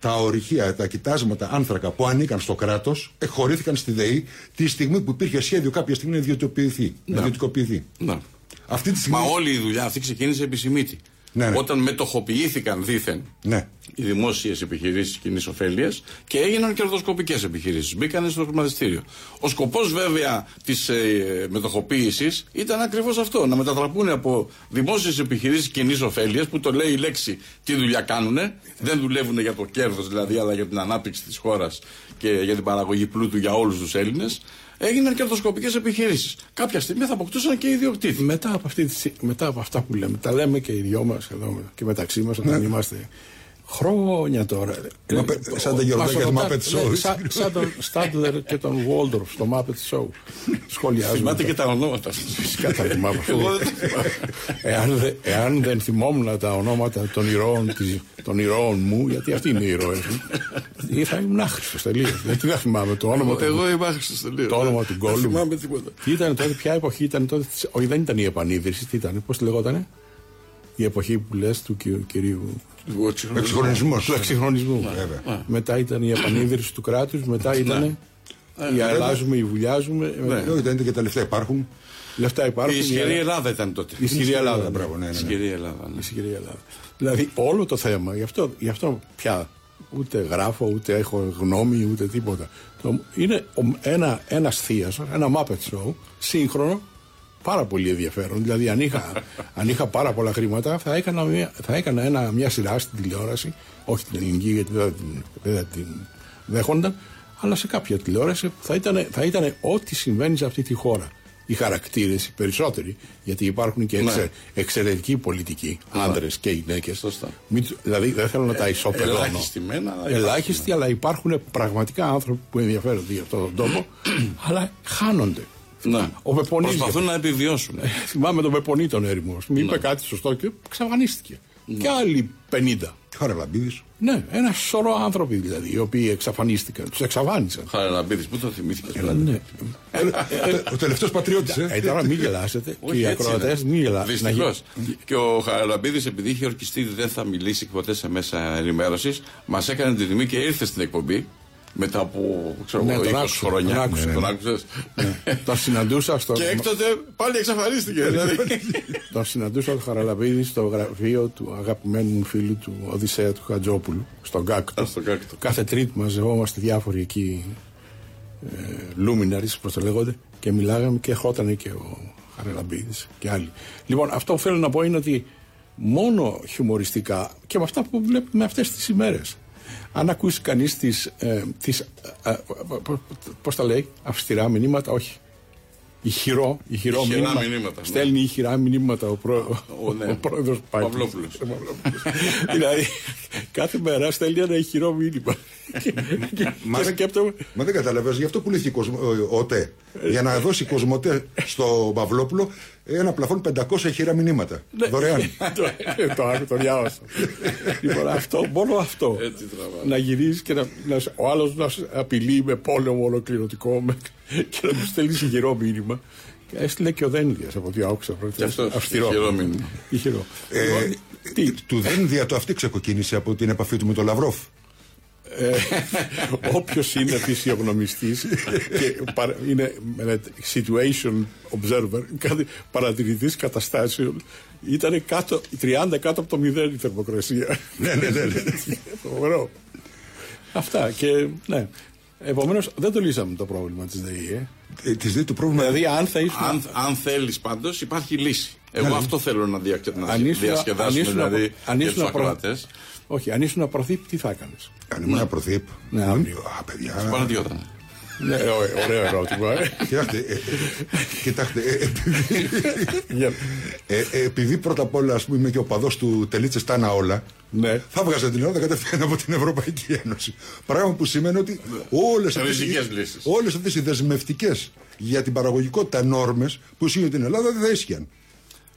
τα ορυχεία, τα κοιτάσματα άνθρακα που ανήκαν στο κράτος εχωρήθηκαν στη ΔΕΗ τη στιγμή που υπήρχε σχέδιο κάποια στιγμή να ιδιωτικοποιηθεί. Να ιδιωτικοποιηθεί. Να. Αυτή τη στιγμή. Μα όλη η δουλειά αυτή ξεκίνησε επί Σιμίτη. Ναι, ναι. Όταν μετοχοποιήθηκαν δήθεν Ναι. οι δημόσιες επιχειρήσεις κοινής ωφέλειας και έγιναν κερδοσκοπικές επιχειρήσεις. Μπήκαν στο χρηματιστήριο. Ο σκοπός βέβαια της ε, μετοχοποίησης ήταν ακριβώς αυτό. Να μετατραπούν από δημόσιες επιχειρήσεις κοινής ωφέλειας που το λέει η λέξη τι δουλειά κάνουν. Δεν δουλεύουν για το κέρδος δηλαδή, αλλά για την ανάπτυξη της χώρας και για την παραγωγή πλούτου για όλους τους Έλληνες. Έγιναν κερδοσκοπικές επιχειρήσεις. Κάποια στιγμή θα αποκτούσαν και ιδιοκτήτη. Μετά από, αυτή, τη- μετά από αυτά που λέμε, τα λέμε και οι δυο μας εδώ και μεταξύ μας όταν είμαστε χρόνια τώρα. Ναι. Μα, Ε, σαν τα ο- γεροντάκια μας του ρωτά- Muppet Show. ναι, Σαν, σαν τον Στάντλερ και τον Βόλτορφ στο Muppet Show. Σχολιάζουμε. Θυμάται και τα ονόματα σα. Φυσικά τα θυμάμαι. αυτό. Εγώ δεν τα θυμάμαι. εάν, δε- εάν δεν θυμόμουν τα ονόματα των ηρώων, της, των ηρώων μου, γιατί αυτοί είναι οι ηρώες μου, ή θα ήμουν άχρηστος τελείως. Γιατί δεν θυμάμαι το όνομα του. Εγώ είμαι άχρηστος τελείως. Το όνομα του γκολ Δεν μου. θυμάμαι τίποτα. Τι ήταν τότε, ποια εποχή ήταν τότε. της- Όχι, δεν ήταν η επανίδρυση. Τι ήταν, πώς τη λεγότανε; Η εποχή που λες του κυ- κυρίου. Εξυγχρονισμός. Του εξυγχρονισμού. Βέβαια. Μετά ήταν η επανίδρυση του κράτους, μετά ήταν. Η αλλάζουμε, η βουλιάζουμε. Ε, Όχι, δεν είναι και τα λεφτά υπάρχουν. Λεφτά υπάρχουν. Η ισχυρή Ελλάδα ήταν τότε. Η ισχυρή Ελλάδα. ναι. Μπράβο, ναι, ναι, Η ναι. ισχυρή Ελλάδα. ναι. Η ισχυρή Ελλάδα. Δηλαδή όλο το θέμα, γι' αυτό, γι αυτό πια ούτε γράφω, ούτε έχω γνώμη, ούτε τίποτα. Το, είναι ο- ένα ένας θείασος, ένα Muppet Show, σύγχρονο, πάρα πολύ ενδιαφέρον. Δηλαδή αν είχα, αν είχα πάρα πολλά χρήματα θα έκανα, μια, θα έκανα ένα, μια σειρά στην τηλεόραση, όχι την ελληνική γιατί δεν θα την, δεν θα την δέχονταν, αλλά σε κάποια τηλεόραση που θα ήταν, θα ήταν ό,τι συμβαίνει σε αυτή τη χώρα. Οι χαρακτήρες, οι περισσότεροι, γιατί υπάρχουν και εξε, Ναι. εξαιρετικοί πολιτικοί, άντρες και γυναίκες. Σωστά. Δηλαδή δεν θέλω να τα ισοπεδώνω. ελάχιστοι μεν, αλλά υπάρχουν. Ελάχιστοι, αλλά υπάρχουν πραγματικά άνθρωποι που ενδιαφέρονται για αυτόν τον τόπο, αλλά χάνονται. Ναι. Ο Πεπονίδης, Προσπαθούν να επιβιώσουν. θυμάμαι τον Πεπονί τον έρημο. Μου είπε κάτι σωστό και εξαφανίστηκε. Και άλλοι 50. Χαραλαμπίδη. Ναι, ένα σωρό άνθρωποι δηλαδή, οι οποίοι εξαφανίστηκαν. Τους εξαφάνισαν. Χαραλαμπίδη, πού το θυμήθηκες. Ναι. Ο τελευταίος πατριώτης. Ε, τώρα μην γελάσετε. και Όχι, οι έτσι ακροατές είναι. μην γελάσετε. Δυστυχώς. Και ο Χαραλαμπίδη, επειδή είχε ορκιστεί δεν θα μιλήσει ποτέ σε μέσα ενημέρωσης, μας έκανε την τιμή και ήρθε στην εκπομπή μετά από ξέρω, Ναι, εγώ, τον 20 άκουσα, χρόνια. τον άκουσα, Τον ναι. άκουσες; Τον συναντούσα στο. Και έκτοτε πάλι εξαφανίστηκε. δηλαδή. Τον συναντούσα τον Χαραλαμπίδη στο γραφείο του αγαπημένου μου φίλου του Οδυσσέα του Χατζόπουλου, στον Κάκτο. Α, στον Κάκτο. Κάθε Τρίτη μαζευόμαστε διάφοροι εκεί ε, luminaries, όπως το λέγονται, και μιλάγαμε και ερχόταν και ο Χαραλαμπίδης και άλλοι. Λοιπόν, αυτό που θέλω να πω είναι ότι μόνο χιουμοριστικά και με αυτά που βλέπουμε αυτές τις ημέρες. Αν ακούσει κανείς τις. Ε, τις, ε, ε, πώς τα λέει, αυστηρά μηνύματα, όχι. Ηχηρό, ηχηρό Ηχηρά μήνυμα. μηνύματα, ναι. Στέλνει ηχηρά μηνύματα ο, προ, Ο, ναι. ο πρόεδρος Παυλόπουλος. δηλαδή, κάθε μέρα στέλνει ένα ηχηρό μήνυμα. και, και, Μας- και σκέπτομαι. Μα δεν καταλαβαίνω, γι' αυτό πουλήθηκε η Κοσμο- ο- ο ΟΤΕ. Για να δώσει Κοσμοτέ στο Παυλόπουλο ένα πλαφόν 500 ηχηρά μηνύματα. Δωρεάν. το, το, άκου, το διάβασα. λοιπόν, αυτό, μόνο αυτό. Έτσι τραβάει. να γυρίσεις και να, να, σ- ο άλλος να σε απειλεί με πόλεμο ολοκληρωτικό με, και να τους στέλνει ηχηρό μήνυμα. Και έστειλε και ο Δένδια από ό,τι άκουσα. Και αυτός, Αυστηρό. ηχηρό μήνυμα. Ηχηρό. Ε, Λοιπόν, τι, του Δένδια το αυτή ξεκοκίνησε από την επαφή του με τον Λαυρόφ. Όποιος είναι φυσιογνωμιστής και παρα- είναι με situation observer, κάτι παρατηρητής καταστάσεων, ήταν κάτω, 30 κάτω από το 0 η θερμοκρασία. ναι, ναι, ναι. ναι. Φοβερό. Αυτά και ναι. Επομένως δεν το λύσαμε το πρόβλημα της ΔΕΗ. Ε. Ε, της δει το πρόβλημα. Δηλαδή, αν θα ήσουν. Αν, αν θέλεις πάντως, υπάρχει λύση. Εγώ αυτό θέλω να, δια, να αν ήσουν- αν διασκεδάσουμε ήσουν δηλαδή απο- αν για ήσουν τους απο- ακροατές. Όχι, αν ήσουν απροθύπ, τι θα έκανες; Αν ήμουν προθύπ. Ναι, αύριο. Α, παιδιά. Παραδιόταν. ναι, ω- ωραίο ερώτημα. ε. Κοιτάξτε, ε, ε, κοιτάξτε ε, ε, Για- ε, ε, επειδή πρώτα απ' όλα ας πούμε, είμαι και ο παδός του Τελίτσε Τάνα όλα, Ναι. θα βγάζαν την Ελλάδα κατευθείαν από την Ευρωπαϊκή Ένωση. Πράγμα που σημαίνει ότι όλες αυτές Ριζικές λύσεις. όλες αυτές οι δεσμευτικές για την παραγωγικότητα νόρμες που ισχύουν την Ελλάδα δεν θα ίσχυαν.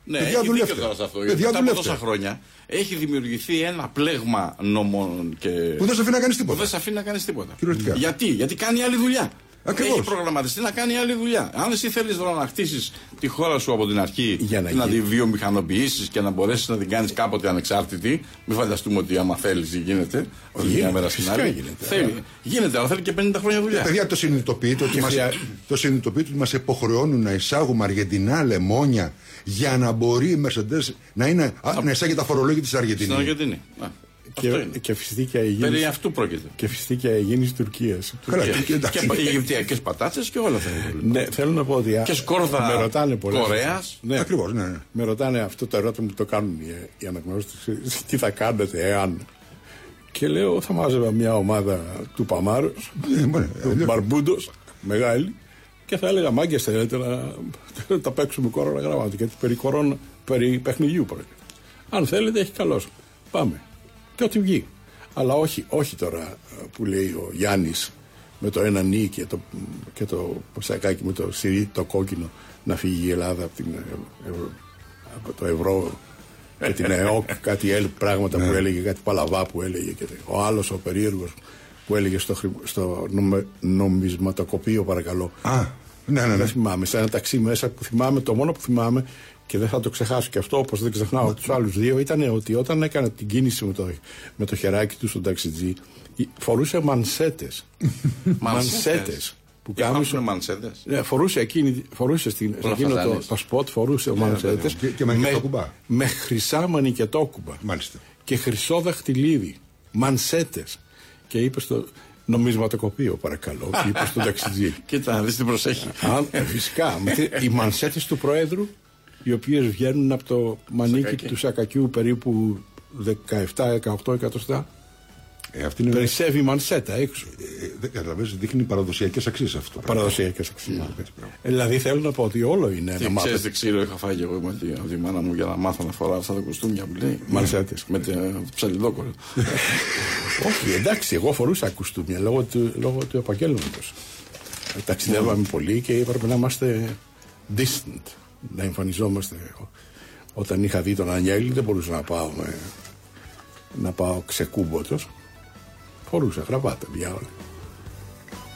Ναι, Παιδιά, έχει δουλεύτε. δίκιο τώρα σε αυτό. Παιδιά, Μετά από δουλεύτε. τόσα χρόνια έχει δημιουργηθεί ένα πλέγμα νόμων και. Που δεν σε αφήνει να κάνεις που τίποτα. δεν σε αφήνει να κάνεις τίποτα. Κυριολεκτικά. Γιατί, γιατί κάνει άλλη δουλειά. Ακριβώς. Έχει προγραμματιστεί να κάνει άλλη δουλειά. Αν εσύ θέλεις τώρα να χτίσεις τη χώρα σου από την αρχή Για να και να γίνει. τη βιομηχανοποιήσεις και να μπορέσεις να την κάνεις κάποτε ανεξάρτητη, μην φανταστούμε ότι άμα θέλεις γίνεται. Όχι μια Γίνεται, μέρα στην φυσικά άλλη. γίνεται. Θέλει. Γίνεται, αλλά θέλει και 50 χρόνια δουλειά. Παιδιά, το συνειδητοποιείτε ότι Και μας, χρειά- το συνειδητοποιείτε ότι μας υποχρεώνουν να εισάγουμε αργεντινά λεμόνια για να μπορεί η Mercedes να, είναι, α, να εισάγει τα φορολόγια της Στην Αργεντινής. Αργεντινή. Να, Αυτό Και, είναι. και φυσική και Περί αιγίνης, αυτού πρόκειται. και φυσική αιγίνης Τουρκίας. Καλά, Και, και, εντάξει. και, Αιγυπτιακές πατάτσε και όλα αυτά. Ναι, θέλω να πω ότι. α, Και σκόρδα με ρωτάνε πολλές Κορέας. φορές. Ναι, Ακριβώς, ναι, ναι. Με ρωτάνε αυτό το ερώτημα που το κάνουν οι, οι αναγνώστες. Τι θα κάνετε εάν. Και λέω, θα μάζευα μια ομάδα του Παμάρου, Ε, μπορεί, του ε, Μπαρμπούντος, μεγάλη, και θα έλεγα Μάγκε, θέλετε να να τα παίξουμε κόρονα γράμματα. Γιατί περί, κορώνα, περί παιχνιδιού πρόκειται. Αν θέλετε, έχει καλώ. Πάμε. Και ό,τι βγει. Αλλά όχι, όχι τώρα ε, που λέει ο Γιάννης με το ένα νι και το, και το σακάκι με το σιρί, το κόκκινο, να φύγει η Ελλάδα από, την, ε, ευρώ- από το ευρώ και την ΕΟΚ, κάτι άλλο πράγματα που έλεγε, κάτι παλαβά που έλεγε. Και ο άλλος ο περίεργος που έλεγε στο, χρη- στο νομε- νομισματοκοπείο, παρακαλώ. Α, ναι, ναι, ναι. Δεν θυμάμαι, σε ένα ταξί μέσα που θυμάμαι, το μόνο που θυμάμαι και δεν θα το ξεχάσω και αυτό όπως δεν ξεχνάω τους άλλους δύο ήταν ότι όταν έκανε την κίνηση με το, με το χεράκι του στον ταξιτζή φορούσε μανσέτες. μανσέτες. Που Υπάρχουν κάμισο- μανσέτες. ναι, φορούσε εκείνη, φορούσε στην, σε να εκείνο το, φασάνεις. το σποτ, φορούσε μανσέτες. Και- και με μανικετόκουμπα. με χρυσά μανικετόκουμπα. Μάλιστα. Και χρυσό δαχτυλίδι. Μανσέτες. Και είπες στο νομισματοκοπείο, παρακαλώ. Και είπε στον ταξιτζή. Κοίτα, να δεις τι προσέχει. Αν, ε, φυσικά. με τι- οι μανσέτες του Προέδρου, οι οποίες βγαίνουν από το μανίκι Σακάκι. του Σακακιού περίπου 17-18 εκατοστά. Ε, αυτή είναι, Περισσεύει η μανσέτα έξω. ε, δεν καταλαβαίνεις, δείχνει παραδοσιακές αξίες αυτό. το πράγμα. Παραδοσιακές αξίες. Δηλαδή θέλω να πω ότι όλο είναι Τι ένα ξέρεις μάθημα. τι ξύλο είχα φάει και εγώ με τη, από τη μάνα μου για να μάθω να φοράω αυτά τα κουστούμια που λέει. Μανσέτες. Με το ψαλιδόκολλο. Όχι, εντάξει, εγώ φορούσα κουστούμια λόγω του, λόγω του επαγγέλματος. Ταξιδεύαμε πολύ και έπρεπε να είμαστε distant, να εμφανιζόμαστε. Όταν είχα δει τον Ανιέλη δεν μπορούσα να πάω, με, να πάω ξεκούμποτος. Φορούσα γραβάτα, διάολα.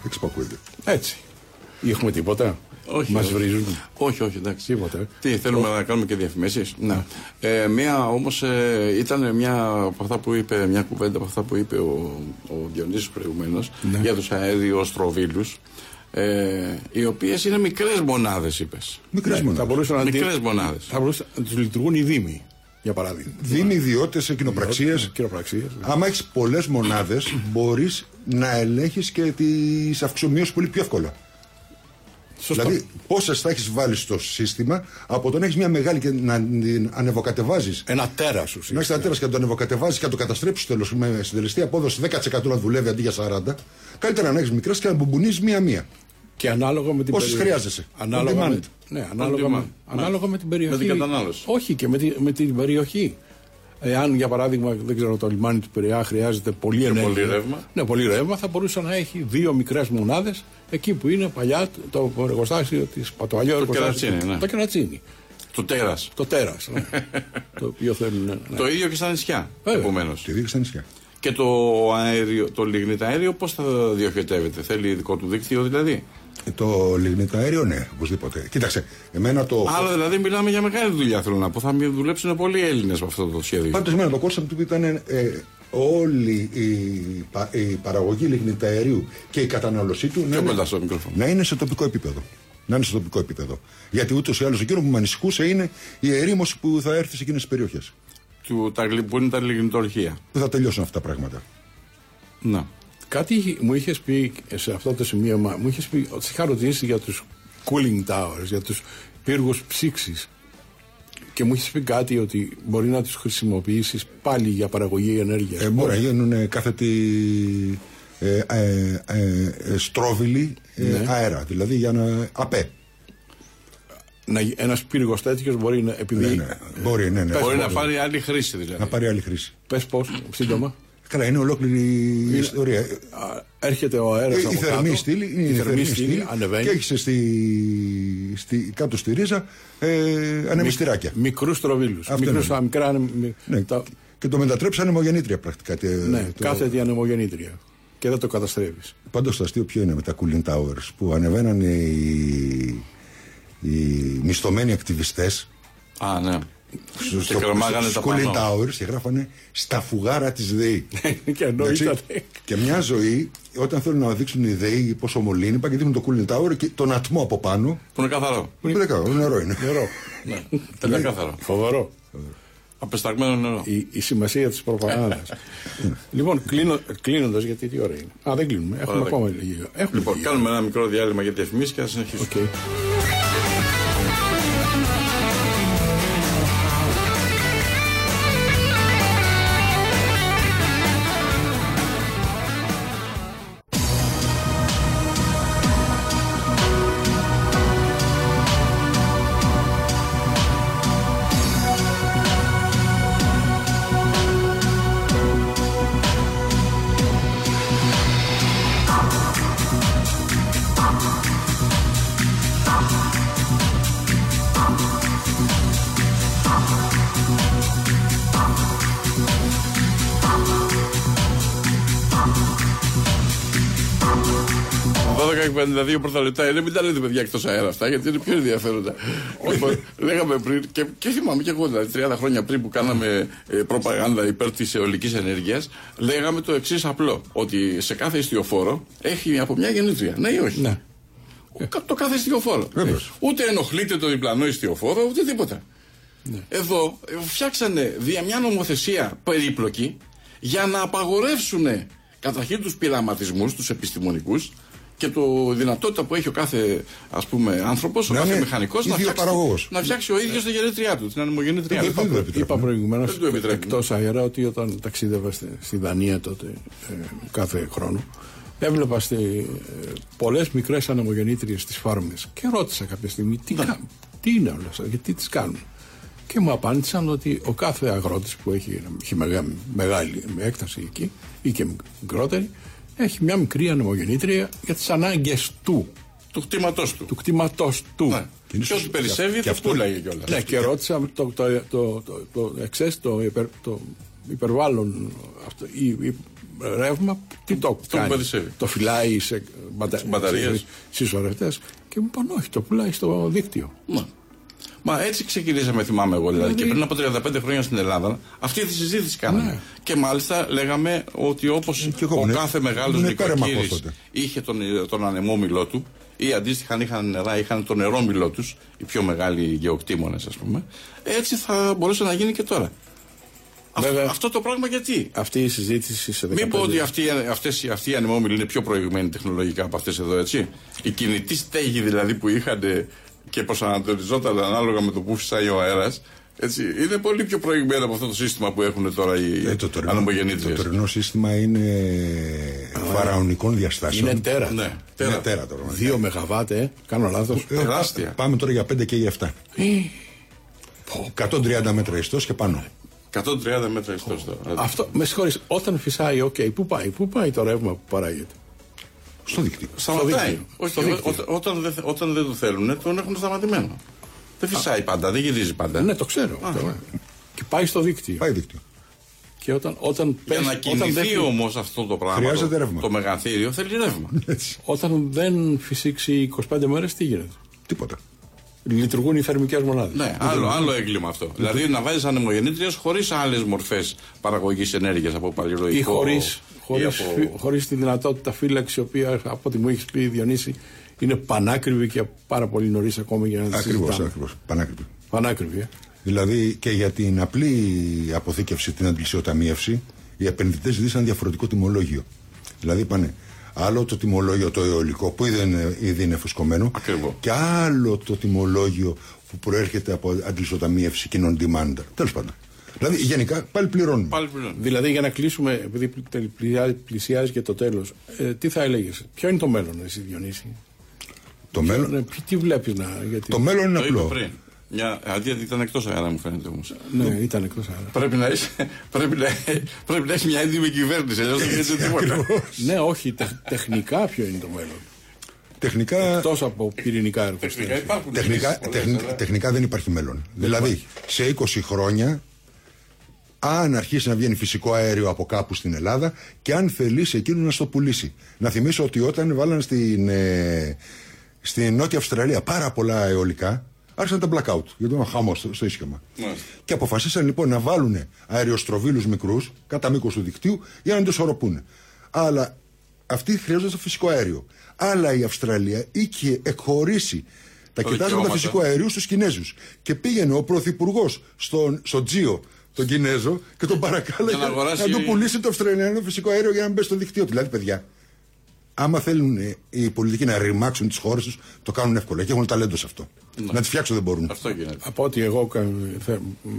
Εξυπακούεται. Έτσι. Έχουμε τίποτα; Όχι, Μας όχι. βρίζουν; όχι, όχι, εντάξει. Τίποτα. ε. Τι, θέλουμε να κάνουμε και διαφημίσεις; Ναι. Ε, μία όμως ε, ήταν μια από αυτά που είπε, μια κουβέντα από αυτά που είπε ο, ο Διονύσης προηγουμένως Ναι. για τους αεριοστροβίλου. Ε, οι οποίες είναι μικρές μονάδες, είπες. Μικρές Ναι, μονάδες. θα μπορούσαν να Μικρές αντί- μονάδες. Θα μπορούσαν να τους λειτουργούν οι δήμοι, για παράδειγμα. Δίνει ιδιότητες σε κοινοπραξίες. Κοινοπραξίες. ναι. Άμα έχεις πολλές μονάδες, μπορείς να ελέγχεις και τις αυξομοιώσει πολύ πιο εύκολα. Σωστό. Δηλαδή, πόσες θα έχεις βάλει στο σύστημα από το να έχεις μια μεγάλη και να την ανεβοκατεβάζεις. Ένα τέρα Να ουσιαστικά. έχει τα τέρας και να το ανεβοκατεβάζεις και να το καταστρέψεις τέλος με συντελεστή απόδοση 10% να δουλεύει αντί για 40. Καλύτερα να έχεις μικρές και να μπουμπουνίζεις μία-μία. Και ανάλογα με την Πόσες περιοχή. χρειάζεσαι; Ανάλογα On με, demand. ναι, ανάλογα, με, demand. ανάλογα με την περιοχή. Με την κατανάλωση. Όχι και με, τη, με την περιοχή. Εάν για παράδειγμα, δεν ξέρω, το λιμάνι του Πειραιά χρειάζεται πολύ ενέργεια. πολύ ρεύμα. Ναι, πολύ ρεύμα, θα μπορούσε να έχει δύο μικρές μονάδες εκεί που είναι παλιά το εργοστάσιο τη Πατουαλιό. Το κερατσίνι, ναι. Το κερατσίνι. Το τέρας. Το τέρας. Ναι. το οποίο θέλουν. Ναι. Το ίδιο και στα νησιά. Βέβαια. Επομένως. Και δείχνει στα νησιά. Και το, αέριο, το λιγνιταέριο πώς θα διοχετεύεται, θέλει δικό του δίκτυο δηλαδή; Ε, Το λιγνιταέριο, ναι, οπωσδήποτε. Κοίταξε, εμένα το. Άρα δηλαδή μιλάμε για μεγάλη δουλειά θέλω να πω. Θα μη δουλέψουν πολλοί Έλληνες με αυτό το σχέδιο. Πάντως, εμένα το concept του ήταν ε, όλη η, πα- η παραγωγή λιγνιταερίου και η κατανάλωσή του να Πιο είναι, κοντά στο μικρόφωνο. να είναι σε τοπικό επίπεδο. Να είναι σε τοπικό επίπεδο. Γιατί ούτως ή άλλως εκείνο που με ανησυχούσε είναι η ερήμωση που θα έρθει σε εκείνες τις περιοχές. Του, τα, γλυ- που είναι τα λιγνητορχεία. Που θα τελειώσουν αυτά τα πράγματα. Να. Κάτι είχε- μου είχες πει σε αυτό το σημείο, μου είχες πει ότι σε είχα ρωτήσει για τους cooling towers, για τους πύργους ψήξης. Και μου είχες πει κάτι ότι μπορεί να τους χρησιμοποιήσεις πάλι για παραγωγή ενέργειας. Ε, μπορεί να γίνουν κάθετοι ε, ε, ε, ε, στρόβιλοι ε, Ναι. αέρα. Δηλαδή για να. ΑΠΕ. Ένας πύργος τέτοιος μπορεί να. Επειδή. Ναι, ναι. Μπορεί, ναι, ναι. Πες Μπορεί πώς. να πάρει άλλη χρήση δηλαδή. Να πάρει άλλη χρήση. Πες πώς, σύντομα. Καλά, είναι ολόκληρη η ιστορία. Α, Έρχεται ο αέρας Ε, από η θερμή κάτω, στήλη είναι η θερμή στήλη, στήλη ανεβαίνει. και έχεις στη, στη, κάτω στη ρίζα ε, ανεμιστηράκια. Μικρούς τροβίλους. Αυτό είναι. Μικρά. ανεμ- Ναι, τα- Και το μετατρέψει ανεμογεννήτρια πρακτικά. Και, ναι, το, κάθετη ανεμογεννήτρια. Και δεν το καταστρέφεις. Πάντως το αστείο ποιο είναι με τα cooling towers που ανεβαίναν οι, οι μισθωμένοι ακτιβιστές Α, ναι. Στο- Και κρεμάγανε στους τα cooling πανό. towers και γράφανε στα φουγάρα της ΔΕΗ. και ενώ Εντάξει, ήταν. και μια ζωή, όταν θέλουν να δείξουν οι ΔΕΗ πόσο μολύνει, πάνε και δείχνουν το cooling tower και τον ατμό από πάνω. Που είναι καθαρό. Που είναι δεκάω, νερό είναι. Νερό. Ναι. Τελικά καθαρό. Φοβερό. Απεσταγμένο νερό. Η, η σημασία της προπαγάνδας. λοιπόν, κλείνοντας, γιατί τι ώρα είναι. Α, δεν κλείνουμε. Έχουμε Ωραία, ακόμα λίγα. Έχουμε Λοιπόν, λίγα. κάνουμε ένα μικρό διάλειμμα για διαφημίσεις και θα συνεχίσουμε. 52 πρώτα λεπτά είναι, μην τα λέτε παιδιά εκτός αέρα αυτά, γιατί είναι πιο ενδιαφέροντα. λοιπόν, λέγαμε πριν, και, και θυμάμαι και εγώ, δηλαδή 30 χρόνια πριν που κάναμε ε, προπαγάνδα υπέρ της αιωλικής ενέργειας, λέγαμε το εξής απλό, ότι σε κάθε ιστιοφόρο έχει από μια γεννήτρια. Ναι ή όχι; Ναι. Ο- Το κάθε ιστιοφόρο. Βεβαίως. Ούτε ενοχλείται το διπλανό ιστιοφόρο, ούτε τίποτα. Εδώ ε, φτιάξανε δια μια νομοθεσία περίπλοκη για να απαγορεύσουν καταρχήν τους πειραματισμούς, τους επιστημονικούς και το δυνατότητα που έχει ο κάθε ας πούμε άνθρωπος, ο Να κάθε είναι μηχανικός να φτιάξει, ιδιοπαραγωγός. να φτιάξει ο ίδιος τη γενέτριά του, την ανεμογεννήτριά Δεν του. το Είπα, επιτρέπουν. είπα προηγουμένως Δεν το επιτρέπουν. εκτός αέρα ότι όταν ταξίδευα στη, στη Δανία τότε ε, κάθε χρόνο έβλεπα στη, ε, πολλές μικρές ανεμογεννήτριες στι φάρμες και ρώτησα κάποια στιγμή τι, κα- τι είναι όλα αυτά και τι τις κάνουν. Και μου απάντησαν ότι ο κάθε αγρότης που έχει, έχει μεγα- μεγάλη έκταση εκεί ή και μικρότερη έχει μια μικρή ανεμογεννήτρια για τις ανάγκες του, Του κτήματός του. του κτήματός του. Ναι. Και είναι Και ό,τι σωστό. περισσεύει Και το αυτό- πουλάγε κιόλας. Ναι, και ρώτησα το, το, το, το, το, εξές, το, υπερ, το υπερβάλλον αυτό, ή, ή, ρεύμα, τι το, κάνει; περισσεύει. Το φυλάει σε μπατα, μπαταρίες. σε- συσσωρευτές και μου είπαν όχι, το πουλάει στο δίκτυο. Ναι. Μα έτσι ξεκινήσαμε, θυμάμαι εγώ δηλαδή. Και πριν από 35 χρόνια στην Ελλάδα, αυτή τη συζήτηση κάναμε. Ναι. Και μάλιστα λέγαμε ότι όπως κι εγώ, ο ναι. κάθε μεγάλος Ήμουν υπέρεμαχος νοικοκύρης τότε. είχε τον, τον ανεμόμυλό του, ή αντίστοιχα αν είχαν νερά, είχαν τον νερόμυλό τους, οι πιο μεγάλοι γεωκτήμονες, ας πούμε, έτσι θα μπορούσε να γίνει και τώρα. Αυτό, Βέβαια. αυτό το πράγμα γιατί; Αυτή η συζήτηση σε 15 Μην πω ότι αυτοί, αυτές, οι- αυτοί οι ανεμόμυλοι είναι πιο προηγμένοι τεχνολογικά από αυτές εδώ, έτσι. Η κινητή στέγη δηλαδή που είχαν ε, και προσανατολιζόταν ανάλογα με το που φυσάει ο αέρας, έτσι, είναι πολύ πιο προηγμένα από αυτό το σύστημα που έχουν τώρα οι Ε, το, τωρινό, το ανεμογεννήτριες. τωρινό σύστημα είναι φαραωνικών διαστάσεων. είναι τέρατα. Ναι, Είναι τέρατα. τέρατα τώρα. Δύο μεγαβάτ, ε, κάνω λάθος. Ε, τεράστια. Πάμε τώρα για 5 και για 7. 130 μέτρα ιστός και πάνω. 130 μέτρα ιστός τώρα. Αυτό, με συγχωρείς, όταν φυσάει, οκ, πού πάει, πού πάει το ρεύμα που παράγεται; Στο δίκτυο. Σταματάει. δίκτυο. Όχι, Στο ό- δίκτυο. ό- όταν, δεν, όταν δεν το θέλουν, τον έχουν σταματημένο. Δεν φυσάει πάντα, δεν γυρίζει πάντα. Ναι, το ξέρω. Το- και πάει στο δίκτυο. Πάει δίκτυο. Και όταν, όταν, Για πες- να όταν δεν κινηθεί φυ- όμως αυτό το πράγμα. Χρειάζεται το, ρεύμα. Το μεγαθύριο θέλει ρεύμα. Έτσι. Όταν δεν φυσήξει 25 μέρες, τι γίνεται; Τίποτα. Λειτουργούν οι θερμικές μονάδες. Ναι, άλλο, άλλο έγκλημα αυτό. Δηλαδή να βάζεις ανεμογεννήτριες χωρίς άλλες μορφές παραγωγής ενέργειας από παλιολογικό. Ή χωρίς, χωρίς, από- φυ- χωρίς τη δυνατότητα φύλαξη, η οποία από ό,τι μου έχεις πει Διονύση είναι πανάκριβη και πάρα πολύ νωρίς ακόμα για να τη Ακριβώς, συζητάμε. ακριβώς. Πανάκριβη. Πανάκριβη. Ε. Δηλαδή και για την απλή αποθήκευση, την αντλησιοταμίευση, οι επενδυτές ζήτησαν διαφορετικό τιμολόγιο. Δηλαδή είπανε άλλο το τιμολόγιο το αιωλικό που ήδη είναι, ήδη είναι φουσκωμένο Ακριβώς. και άλλο το τιμολόγιο που προέρχεται από αντλησιοταμίευση και non-demand. Τέλος πάντων. Δηλαδή γενικά πάλι πληρώνουμε. Πάλι πλέον. Δηλαδή για να κλείσουμε, επειδή πλη- πλησιάζει, πλησιάζει και το τέλος, ε, τι θα έλεγες, ποιο είναι το μέλλον εσύ Διονύση; Το μέλλον, Ναι, τι βλέπεις να. Γιατί... το μέλλον είναι Το είπε απλό. πριν. Μια αντί ήταν εκτός αέρα, μου φαίνεται όμως. Ναι, ήταν εκτός αέρα. Πρέπει να έχει πρέπει να, πρέπει να έχεις μια έντιμη κυβέρνηση, αλλιώς δεν γίνεται τίποτα. ναι, όχι, τεχ- τεχνικά ποιο είναι το μέλλον. Τεχνικά, Εκτός από πυρηνικά Τεχνικά εργοστάσια. υπάρχουν τεχνικά, λύσεις πολλές, τεχνη- αλλά- τεχνικά δεν υπάρχει μέλλον. δηλαδή, σε 20 χρόνια, αν αρχίσει να βγαίνει φυσικό αέριο από κάπου στην Ελλάδα και αν θελήσει εκείνο να στο πουλήσει. Να θυμίσω ότι όταν βάλαν στην, ε, στην Νότια Αυστραλία πάρα πολλά αιωλικά, άρχισαν τα blackout, γιατί ήταν χαμός στο, στο ίσχυμα. Μάλιστα. Και αποφασίσαν λοιπόν να βάλουν αεροστροβίλους μικρούς κατά μήκος του δικτύου για να του ισορροπούν. Αλλά αυτοί χρειάζονται το φυσικό αέριο. Αλλά η Αυστραλία είχε εκχωρήσει τα Τα κοιτάσματα δικαιώματα. φυσικού αερίου στους Κινέζους. Και πήγαινε ο πρωθυπουργός στον, στον Τζίο, τον Κινέζο, και τον παρακάλεσε Για να αγοράσει- να του πουλήσει το Αυστραλιανό φυσικό αέριο για να μπει στο δικτύο. Δηλαδή, παιδιά, άμα θέλουν ε, οι πολιτικοί να ρημάξουν τις χώρες τους, το κάνουν εύκολα και έχουν ταλέντο σε αυτό. Να τις φτιάξουν δεν μπορούν. Αυτό γίνεται. Από ό,τι εγώ κα- θε- μ,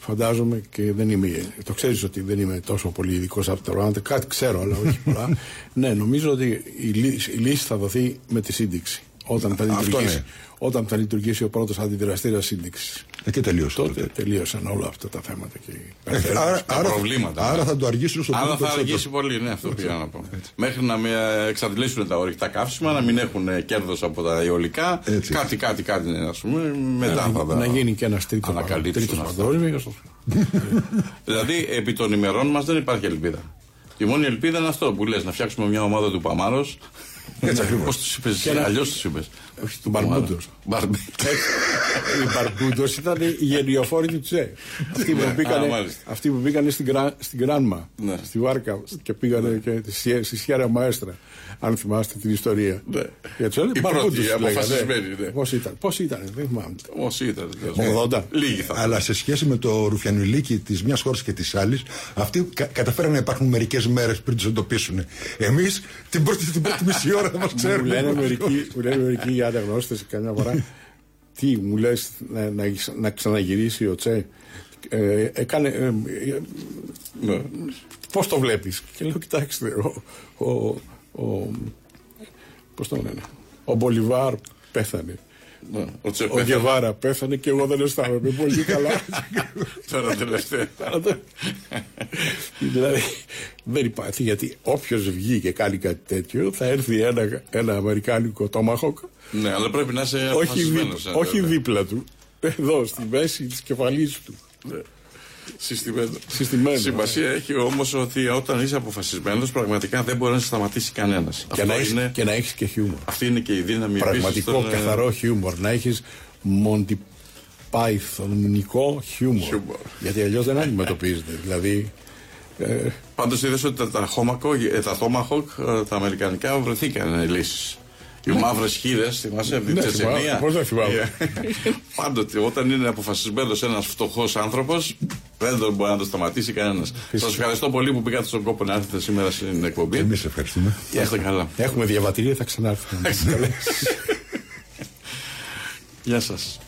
φαντάζομαι και δεν είμαι. Το ξέρεις ότι δεν είμαι τόσο πολύ ειδικός από το Ρwanda. Κάτι ξέρω, αλλά όχι πολλά. ναι, νομίζω ότι η λύση, η λύση θα δοθεί με τη σύνδεξη. Όταν θα Αυτό λειτουργήσει, ναι. Όταν θα λειτουργήσει ο πρώτος αντιδραστήρας σύνδεξης. Ε, και τελείωσε. Τότε τότε. τελείωσαν όλα αυτά τα θέματα. Και... Ε, άρα, τα άρα, προβλήματα, άρα ναι. θα το αργήσουν στο Άρα πολύ θα περισσότερο. αργήσει πολύ, ναι, αυτό πήγα να πω. Μέχρι να μην ε, εξαντλήσουν τα ορυκτά καύσιμα, να μην έχουν κέρδος από τα αιωλικά. Έτσι. Κάτι, κάτι, κάτι, ας πούμε. Μετά θα να, τα να γίνει και ένας τρίτος, ανακαλύψουν τρίτος αυτά. παγκόσμιος. Δηλαδή, επί των ημερών μας δεν υπάρχει ελπίδα. Η μόνη ελπίδα είναι αυτό που λες, να φτιάξουμε μια ομάδα του Παμάρος. Έτσι ακριβώς. Πώς τους είπες, αλλιώς τους είπες. Όχι του Μπαρμπούντος. Οι Μπαρμπούντος ήταν οι γενιοφόροι του Τσε. Αυτοί που Ναι, μπήκανε, α, μάλιστα. αυτοί που μπήκανε στην, Γκρα- στην Γκράνμα, Ναι. στη Βάρκα και πήγανε και στη, στη Σιέρα Μαέστρα. Αν θυμάστε την ιστορία. Ναι. Για τους έλεγε Οι Μπαρμπούντος πρώτοι, τους λέγανε. αποφασισμένοι, ναι. Πώς ήταν, πώς ήταν, δεν θυμάμαι. Όμω ήταν. 80. Λίγοι θα Αλλά σε σχέση με το ρουφιανιλίκι της μιας χώρας και της άλλης, αυτοί κα- καταφέραν να υπάρχουν μερικές μέρες πριν τους εντοπίσουν. Εμείς την πρώτη, την πρώτη μισή ώρα θα μας Μου ξέρουν. λένε μερικοί, μου λένε μερικοί αναγνώστες καμιά φορά. Τι μου λες να, να, να ξαναγυρίσει ο Τσε; Ε, έκανε, ε, ε, Ναι. Πώς το βλέπεις; Και λέω, κοιτάξτε, ο, ο, ο, πώς το λένε, ο Μπολιβάρ πέθανε. Ναι, Ο Τσε Ο πέθανε. Γκεβάρα πέθανε και εγώ δεν αισθάνομαι πολύ καλά. Τώρα τελευταία. δηλαδή δεν υπάρχει γιατί όποιος βγει και κάνει κάτι τέτοιο θα έρθει ένα, ένα αμερικάνικο τόμαχοκ Ναι, αλλά πρέπει να είσαι όχι, αποφασισμένος, δίπ- ε, όχι βέβαια. δίπλα του εδώ στη μέση της κεφαλής του Ναι. Συστημένο. Συστημένο, Σημασία έχει όμως ότι όταν είσαι αποφασισμένος, πραγματικά δεν μπορεί να σε σταματήσει κανένας. και να, έχεις, είναι, και να έχεις και χιούμορ αυτή είναι και η δύναμη επίσης πραγματικό των, ε, καθαρό χιούμορ να έχεις Monty Pythonικό χιούμορ Χιούμορ. γιατί αλλιώς δεν αντιμετωπίζεται δηλαδή ε, Πάντως είδες ότι τα, τα, Tomahawk, ε, τα Tomahawk, ε, τα αμερικανικά, βρεθήκαν λύσεις. Οι μαύρες χείρες, θυμάσαι από την Ναι, Τσετσενία. θυμάμαι. Πώς δεν θυμάμαι. Ε, Πάντοτε, όταν είναι αποφασισμένος ένας φτωχός άνθρωπος, δεν τον μπορεί να το σταματήσει κανένας. Σας ευχαριστώ πολύ που πήγατε στον κόπο να έρθετε σήμερα στην εκπομπή. Εμείς ευχαριστούμε. Και είστε καλά. έχουμε διαβατηρία θα ξανάρθουμε να μας καλέσεις. Γεια σας.